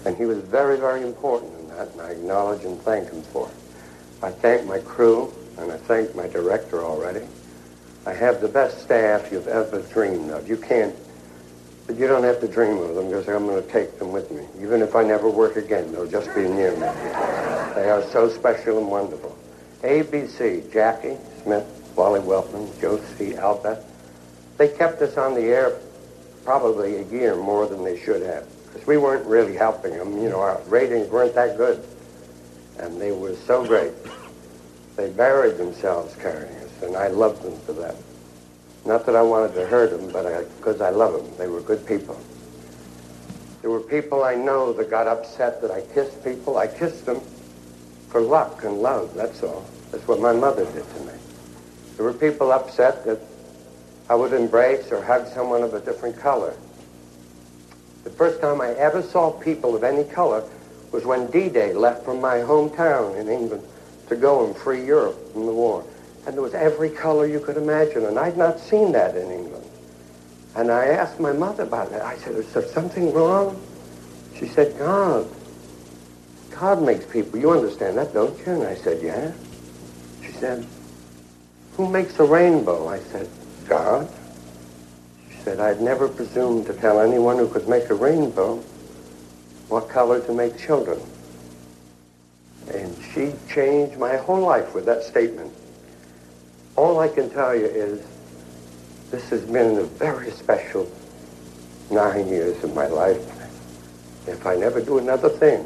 And he was very, very important in that, and I acknowledge and thank him for it. I thank my crew, and I thank my director already. I have the best staff you've ever dreamed of. You can't, but you don't have to dream of them because I'm going to take them with me. Even if I never work again, they'll just be near me. They are so special and wonderful. ABC, Jackie Smith, Wally Weltman, Josie Albert, they kept us on the air probably a year more than they should have because we weren't really helping them. You know, our ratings weren't that good and they were so great. They buried themselves carrying us, and I loved them for that. Not that I wanted to hurt them, but because I, love them. They were good people. There were people I know that got upset that I kissed people. I kissed them for luck and love, that's all. That's what my mother did to me. There were people upset that I would embrace or hug someone of a different color. The first time I ever saw people of any color was when D-Day left from my hometown in England to go and free Europe from the war. And there was every color you could imagine, and I'd not seen that in England. And I asked my mother about it. I said, is there something wrong? She said, God. God makes people. You understand that, don't you? And I said, yeah. She said, who makes a rainbow? I said, God. She said, I'd never presumed to tell anyone who could make a rainbow what color to make children. And she changed my whole life with that statement. All I can tell you is this has been a very special nine years of my life. If I never do another thing,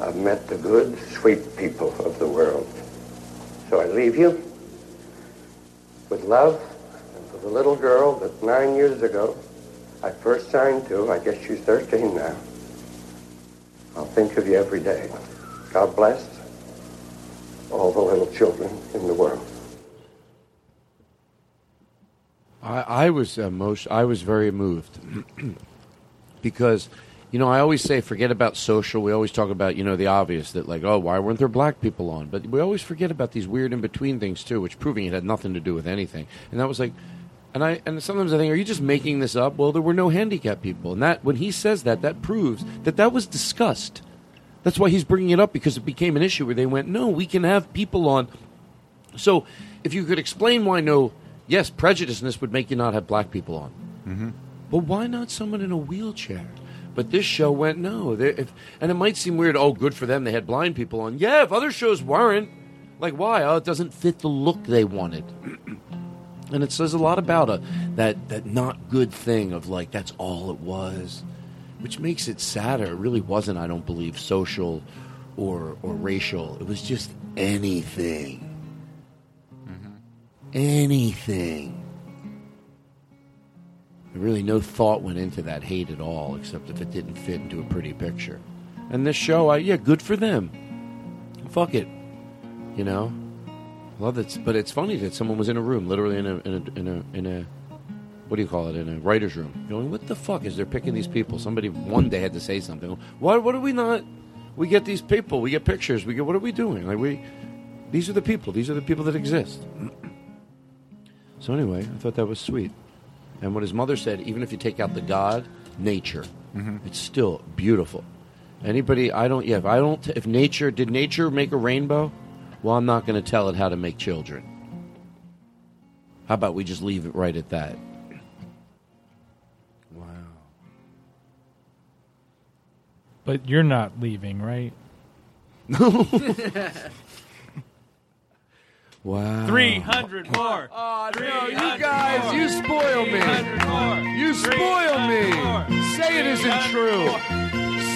I've met the good, sweet people of the world. So I leave you with love and for the little girl that nine years ago I first signed to, I guess she's 13 now. I'll think of you every day. God bless. all the little children in the world. I, I was emotion. I was very moved because, you know, I always say forget about social. We always talk about you know the obvious that like oh why weren't there black people on? But we always forget about these weird in between things too, which proving it had nothing to do with anything. And that was like, and I and sometimes I think are you just making this up? Well, there were no handicapped people, and that when he says that, that proves that that was discussed. That's why he's bringing it up because it became an issue where they went, no, we can have people on so, if you could explain why no, yes, prejudiceness would make you not have black people on. Mm-hmm. But why not someone in a wheelchair? But this show went no. If, and it might seem weird. Oh, good for them. They had blind people on. Yeah, if other shows weren't, like why? Oh, it doesn't fit the look they wanted. and it says a lot about a, that that not good thing of like that's all it was, which makes it sadder. It really wasn't. I don't believe social or or racial. It was just anything. Mm-hmm. Anything. Really, no thought went into that hate at all, except if it didn't fit into a pretty picture. And this show, I, yeah, good for them. Fuck it, you know. Love it, but it's funny that someone was in a room, literally in a in a in a, in a what do you call it, in a writer's room, going, "What the fuck is they're picking these people?" Somebody one day had to say something. What what are we not? We get these people, we get pictures, we get. What are we doing? Like we, these are the people. These are the people that exist. So anyway, I thought that was sweet. And what his mother said, even if you take out the God, nature, Mhm. it's still beautiful. Anybody, I don't. Yeah, if I don't. If nature did nature make a rainbow, well, I'm not going to tell it how to make children. How about we just leave it right at that? Wow. But you're not leaving, right? Wow. 300 more. Oh, no, you guys, you spoil me. You spoil me. Say it isn't true.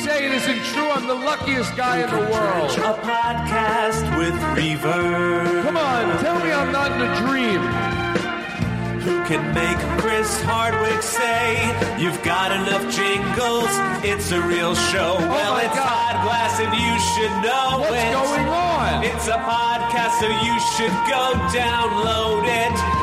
Say it isn't true. I'm the luckiest guy in the world. A podcast with reverb. Come on, tell me I'm not in a dream. Who can make Chris Hardwick say you've got enough jingles? It's a real show. Oh well, it's Todd Glass, and you should know What's it. going on? It's a podcast, so you should go download it.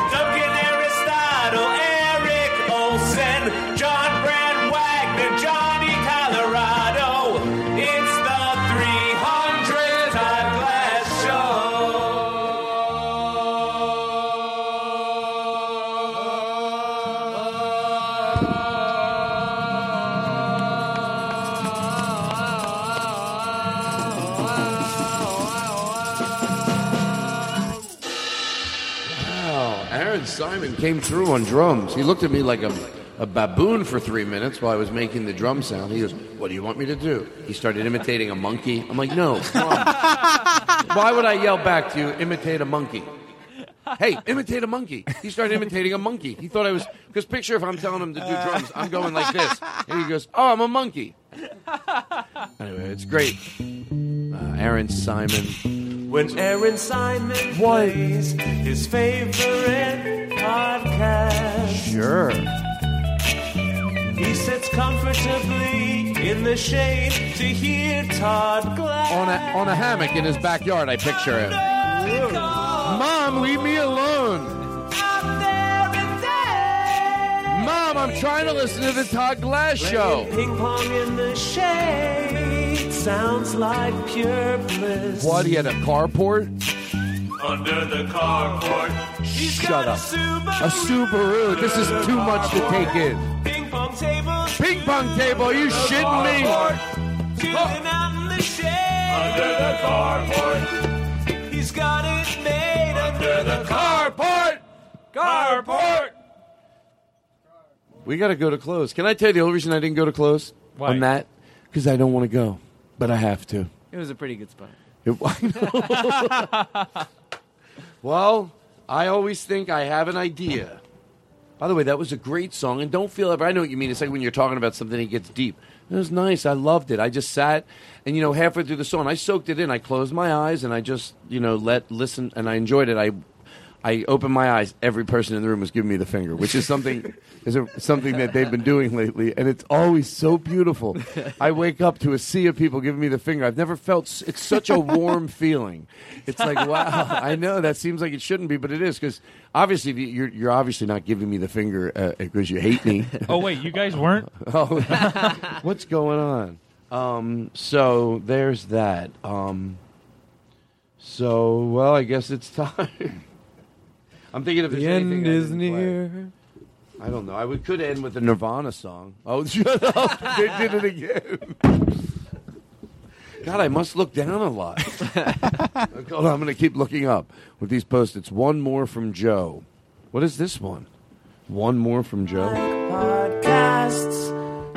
Came through on drums. He looked at me like a, a baboon for three minutes while I was making the drum sound. He goes, What do you want me to do? He started imitating a monkey. I'm like, No. Why would I yell back to you, imitate a monkey? Hey, imitate a monkey. He started imitating a monkey. He thought I was, because picture if I'm telling him to do drums, I'm going like this. And he goes, Oh, I'm a monkey. Anyway, it's great. Uh, Aaron Simon. When Aaron Simon plays his favorite podcast, Sure. he sits comfortably in the shade to hear Todd Glass. On a, on a hammock in his backyard, I picture him. Mom, leave me alone. Mom, I'm trying to listen to the Todd Glass show. Ping pong in the shade sounds like pure bliss. What? He had a carport? Under the carport, he's Shut got up. a Subaru. A Subaru. This is too much to take in. Ping pong table. Ping pong table. Are you shitting me? Chilling out in the shade. Under the carport. He's got it made under the carport. Carport. We got to go to close. Can I tell you the only reason I didn't go to close Why? on that? Because I don't want to go, but I have to. It was a pretty good spot. It- well, I always think I have an idea. By the way, that was a great song, and don't feel ever. I know what you mean. It's like when you're talking about something, it gets deep. It was nice. I loved it. I just sat, and you know, halfway through the song, I soaked it in. I closed my eyes, and I just, you know, let listen, and I enjoyed it. I, I opened my eyes. Every person in the room was giving me the finger, which is something is a, something that they've been doing lately, and it's always so beautiful. I wake up to a sea of people giving me the finger. I've never felt s- it's such a warm feeling. It's like wow. I know that seems like it shouldn't be, but it is because obviously if you- you're you're obviously not giving me the finger uh, because you hate me. Oh wait, you guys weren't? oh, what's going on? Um, so there's that. Um, so well, I guess it's time. I'm thinking if The there's anything end I is didn't play. near. I don't know. I would, could end with a Nirvana song. Oh, shut up! they did it again. God, I must look down a lot. Hold on, I'm going to keep looking up with these post-its. One more from Joe. What is this one? One more from Joe. Podcasts,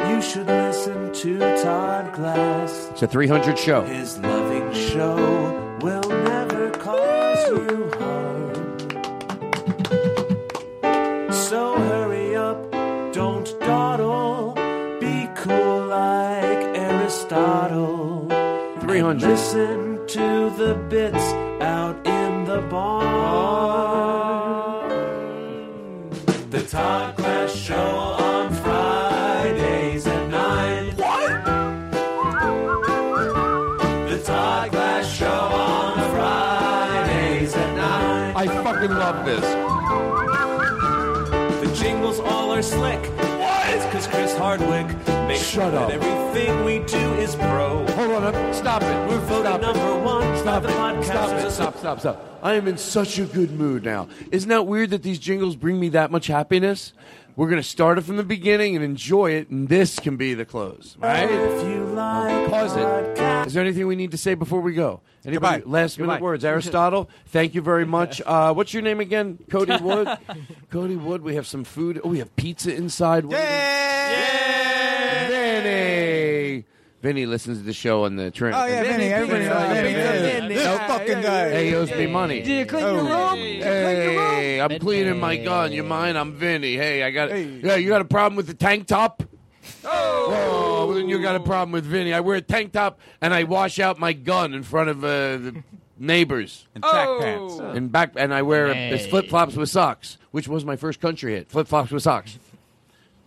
you should listen to Todd Glass. It's a 300 show. His loving show will 300. Listen to the bits out in the barn. The Todd Shut up. that everything we do is pro. Hold on, stop it. We're voted Stop it. number one Stop by it. the podcasters. Stop it. Stop, stop, stop. I am in such a good mood now. Isn't that weird that these jingles bring me that much happiness? We're going to start it from the beginning and enjoy it, and this can be the close, right? If you like Pause it. Is there anything we need to say before we go? Anybody? Goodbye. Last minute Goodbye. words. Aristotle, thank you very much. Uh, what's your name again? Cody Wood? Cody Wood, we have some food. Oh, we have pizza inside. What- Vinny! Vinny listens to the show on the train. Oh, yeah, Vinny. Everybody knows Vinny. Vinny. No fucking guy. Hey, he owes me money. Did you clean your Oh. room? Did you clean your room? Hey, I'm cleaning my gun. You mind? I'm Vinny. Hey, I got. Yeah, you got a problem with the tank top? Oh, well, then you got a problem with Vinny. I wear a tank top and I wash out my gun in front of uh, the neighbors. And track pants. And back, and I wear Hey. flip flops with socks, which was my first country hit. Flip flops with socks.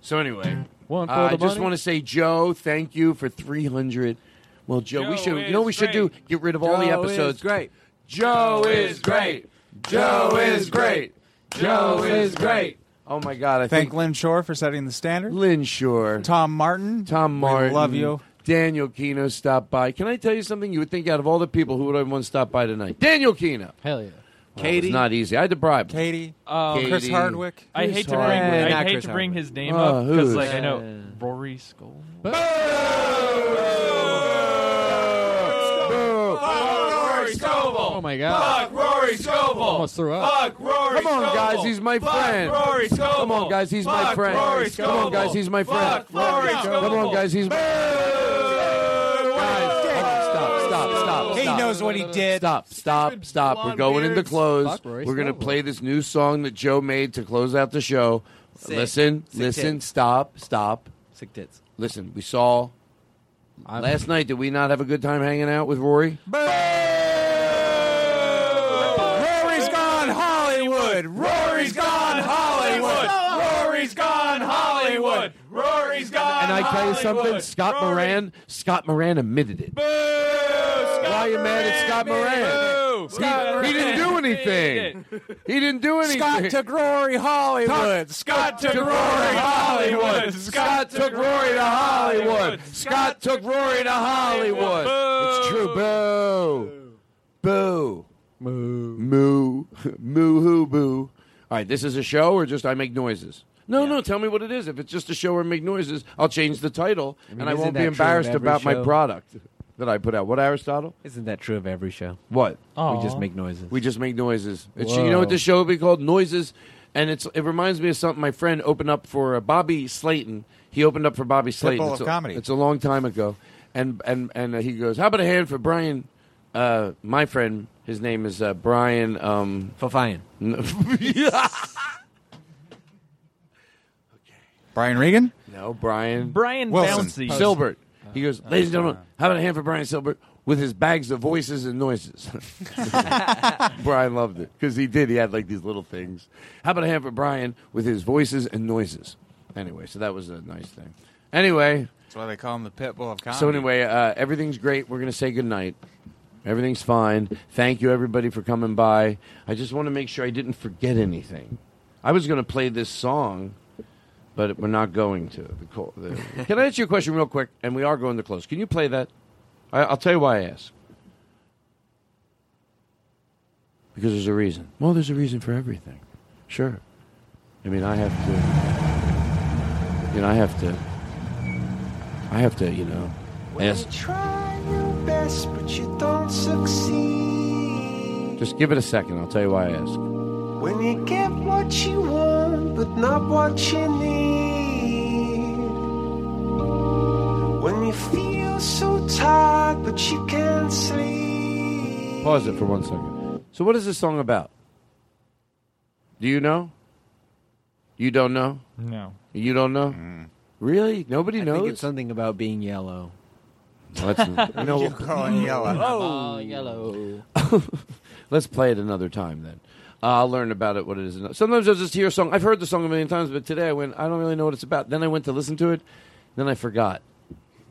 So anyway, One for uh, I just money. want to say, Joe, thank you for 300. Well, Joe, we should. You know what we is should do? Get rid of all the Joe is episodes. great. Joe is great. Joe is great. Joe is great. Oh my God! I Thank think Lynn Shore for setting the standard. Lynn Shore, Tom Martin. Tom We Martin, love you. Daniel Kinno stopped by. Can I tell you something? You would think out of all the people, who would I want to stop by tonight? Daniel Kinno. Hell yeah. Katie, it's not easy. I had to bribe. him. Katie. Um, Katie. Chris Hardwick. I hate to bring Hardwick. I not hate Chris to bring his name Uh, up because who's? like I know Rory Skull. Rory Scovel. Oh my god. Fuck Rory Scovel. Almost threw up. Fuck Rory Come on, Scovel. guys, he's my Fuck friend. Rory Scovel. Come on, guys, he's my Fuck friend. Rory Come on, guys, he's my friend. Fuck Rory Scovel. Come on, guys, he's my. Guys, knows what he did. Stop, stop, stop. We're going into close. Fuck Rory We're going to Scovel. play this new song that Joe made to close out the show. Sick. Listen, Sick listen, tits. stop, stop. Sick tits. Listen, we saw I'm- last night. Did we not have a good time hanging out with Rory? Rory's gone Hollywood. Rory's gone Hollywood. Rory's gone Hollywood. Rory's gone And I tell you something, Scott Rory. Moran, Scott Moran admitted it. Why are you mad at Scott Moran? Scott He, he didn't do anything. He didn't do anything. Scott took Rory Hollywood. Scott took Rory Hollywood. Scott took Rory to Hollywood. Scott took Rory to Hollywood. It's true. Boo. Boo. Moo. Moo. Moo hoo boo. All right, this is a show or just I make noises? No, no, tell me what it is. If it's just a show or make noises, I'll change the title mean, and I won't be embarrassed about my product that I put out. What, Aristotle? Isn't that true of every show? What? We just make noises. We just make noises. It's, you know what this show would be called? Noises. And it's it reminds me of something my friend opened up for uh, Bobby Slayton. He opened up for Bobby Slayton. Pitbull it's of a, comedy. It's a long time ago. And and and uh, he goes, "How about a hand for Brian uh, my friend, his name is uh, Brian um Fafian. Brian Regan? No, Brian Brian Wilson. Bouncy. Silbert. He goes, ladies and gentlemen, how about a hand for Brian Silbert? with his bags of voices and noises. Brian loved it because he did. He had like these little things. How about a hand for Brian with his voices and noises? Anyway, so that was a nice thing. Anyway, That's why they call him the pit bull of comedy. so anyway, uh, everything's great. We're gonna say goodnight. Everything's fine. Thank you everybody for coming by. I just want to make sure I didn't forget anything. I was gonna play this song, but we're not going to. The call, the, can I ask you a question real quick? And we are going to close. Can you play that? I, I'll tell you why I ask. Because there's a reason. Well, there's a reason for everything. Sure. I mean, I have to. You know, I have to. I have to, you know, ask. Try your best, but you don't succeed. Just give it a second. I'll tell you why I ask. When you get what you want, but not what you need. When you feel so tired, but you can't sleep. Pause it for one second. So, what is this song about? Do you know? You don't know? No. You don't know? Mm. Really? Nobody I knows. think it's something about being yellow. Let's, you know, You're calling yellow. Oh, yellow. Oh. Let's play it another time then. I'll learn about it, what it is. Sometimes I'll just hear a song. I've heard the song a million times, but today I went, I don't really know what it's about. Then I went to listen to it, then I forgot.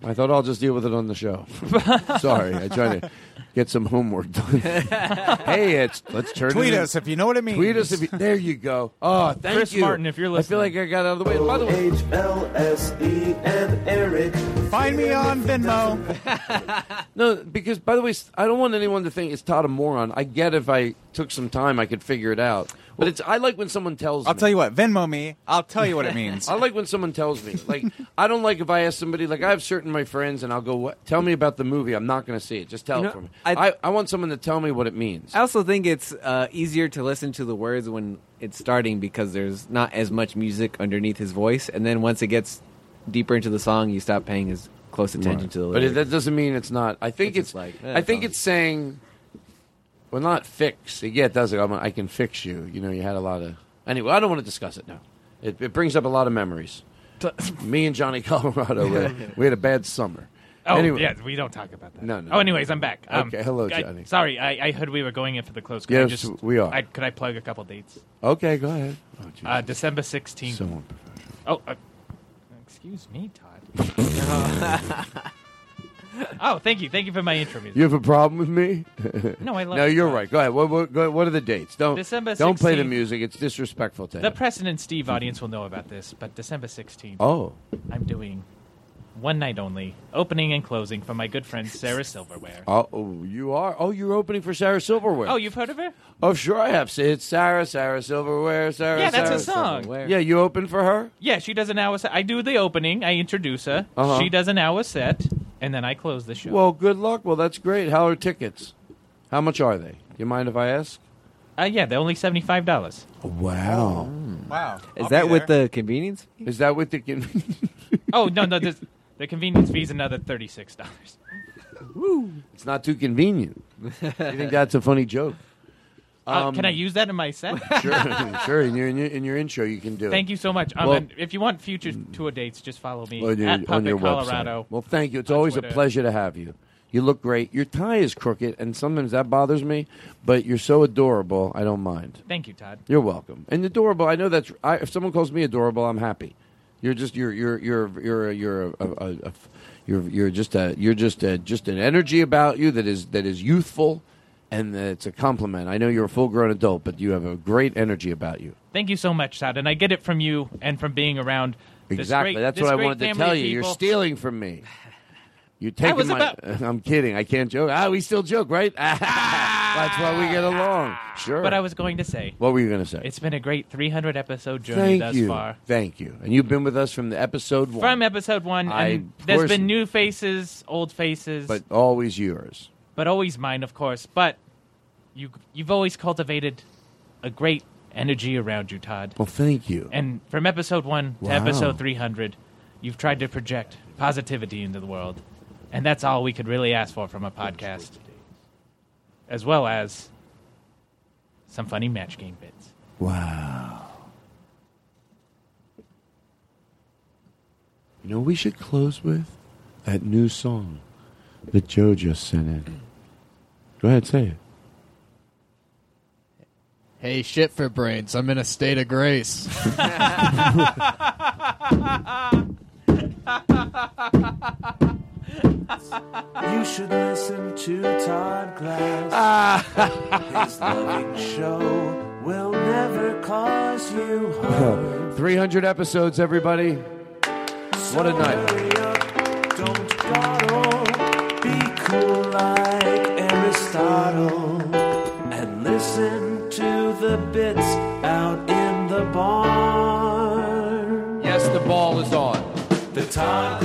I thought I'll just deal with it on the show. Sorry, I tried to get some homework done. hey, it's let's turn Tweet it in. us if you know what I mean. Tweet us if you. There you go. Oh, thank you. Chris you, Martin, if you're listening, I feel like I got out of the way. By the way, H L S E and Eric. Find me on Venmo. No, because by the way, I don't want anyone to think it's Todd a moron. I get if I took some time, I could figure it out. But it's I like when someone tells. Me. I'll me. tell you what, Venmo me. I'll tell you what it means. I like when someone tells me. Like I don't like if I ask somebody. Like I have certain my friends, and I'll go, what, "Tell me about the movie." I'm not going to see it. Just tell You it know, for me. I- I, I want someone to tell me what it means. I also think it's uh, easier to listen to the words when it's starting because there's not as much music underneath his voice, and then once it gets deeper into the song, you stop paying as close attention Right. to the But lyrics. it, that doesn't mean it's not. I think It's it's, just like, eh, I think fine. it's saying, well, not fix. Yeah, it does. I'm, I can fix you. You know, you had a lot of. Anyway, I don't want to discuss it now. It, it brings up a lot of memories. Me and Johnny Colorado, we, we had a bad summer. Oh, anyway, yeah, we don't talk about that. No, no. Oh, anyways, I'm back. Um, Okay, hello, I- Johnny. sorry, I, I heard we were going in for the close. Could I Yes, just, we are. I, could I plug a couple dates? Okay, go ahead. Oh, uh, December 16th. So Oh, uh, excuse me, Todd. oh, thank you. Thank you for my intro music. You have a problem with me? No, I love No, it. you're right. Go ahead. What, what, what are the dates? Don't December don't play the music. It's disrespectful to The him. Preston and Steve audience will know about this, but December 16th. Oh. I'm doing one night only, opening and closing for my good friend Sarah Silverware. Oh, oh, you are. Oh, you're opening for Sarah Silverware. Oh, you've heard of her? Oh, sure I have. It's Sarah, Sarah Silverware, Sarah. Yeah, that's Sarah a song. Silverware. Yeah, you open for her. Yeah, she does an hour set. I do the opening, I introduce her. Uh-huh. She does an hour set, and then I close the show. Well, good luck. Well, that's great. How are tickets? How much are they? Do you mind if I ask? uh, yeah, they're only $75. Wow. Wow. Is that with the convenience? Is that with the? Con- oh, no, no, the, the convenience fee is another $36. Woo. it's not too convenient. you think that's a funny joke? Uh, Um, can I use that in my set? sure, sure. In your, in your in your intro, you can do it. Thank you so much. Um, Well- if you want future tour dates, just follow me on your, at Puppet Colorado. website. Well, thank you. It's always Twitter. a pleasure to have you. You look great. Your tie is crooked, and sometimes that bothers me. But you're so adorable. I don't mind. Thank you, Todd. You're welcome. And adorable. I know that's. I, if someone calls me adorable, I'm happy. You're just. You're. You're. You're. You're. You're. A, a, a, a, you're. You're just a. You're just a. Just an energy about you that is that is youthful, and it's a compliment. I know you're a full grown adult, but you have a great energy about you. Thank you so much, Todd. And I get it from you and from being around. Exactly. great- That's what I wanted to tell you. You're stealing from me. You're taking my. about- I'm kidding. I can't joke. Ah, we still joke, right? That's why we get along. Sure. But I was going to say, What were you going to say? it's been a great 300 episode journey Thank thus you. far. Thank you. And you've been with us from the episode one. From episode one, I- there's been new faces, old faces, but always yours. But always mine, of course. But you, you've always cultivated a great energy around you, Todd. Well, thank you. And from episode one to episode 300, you've tried to project positivity into the world. And that's all we could really ask for from a podcast. As well as some funny match game bits. Wow. You know, we should close with that new song that Joe just sent in. Go ahead, say it. Hey, shit for brains. I'm in a state of grace. You should listen to Todd Glass. His loving show will never cause you harm. 300 episodes, everybody. What a night. And listen to the bits out in the barn. Yes, the ball is on. The Todd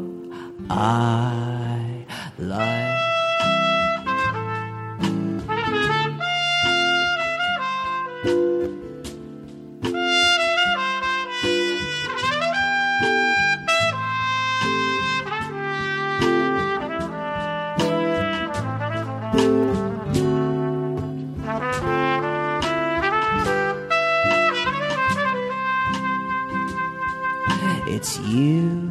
I like. It's you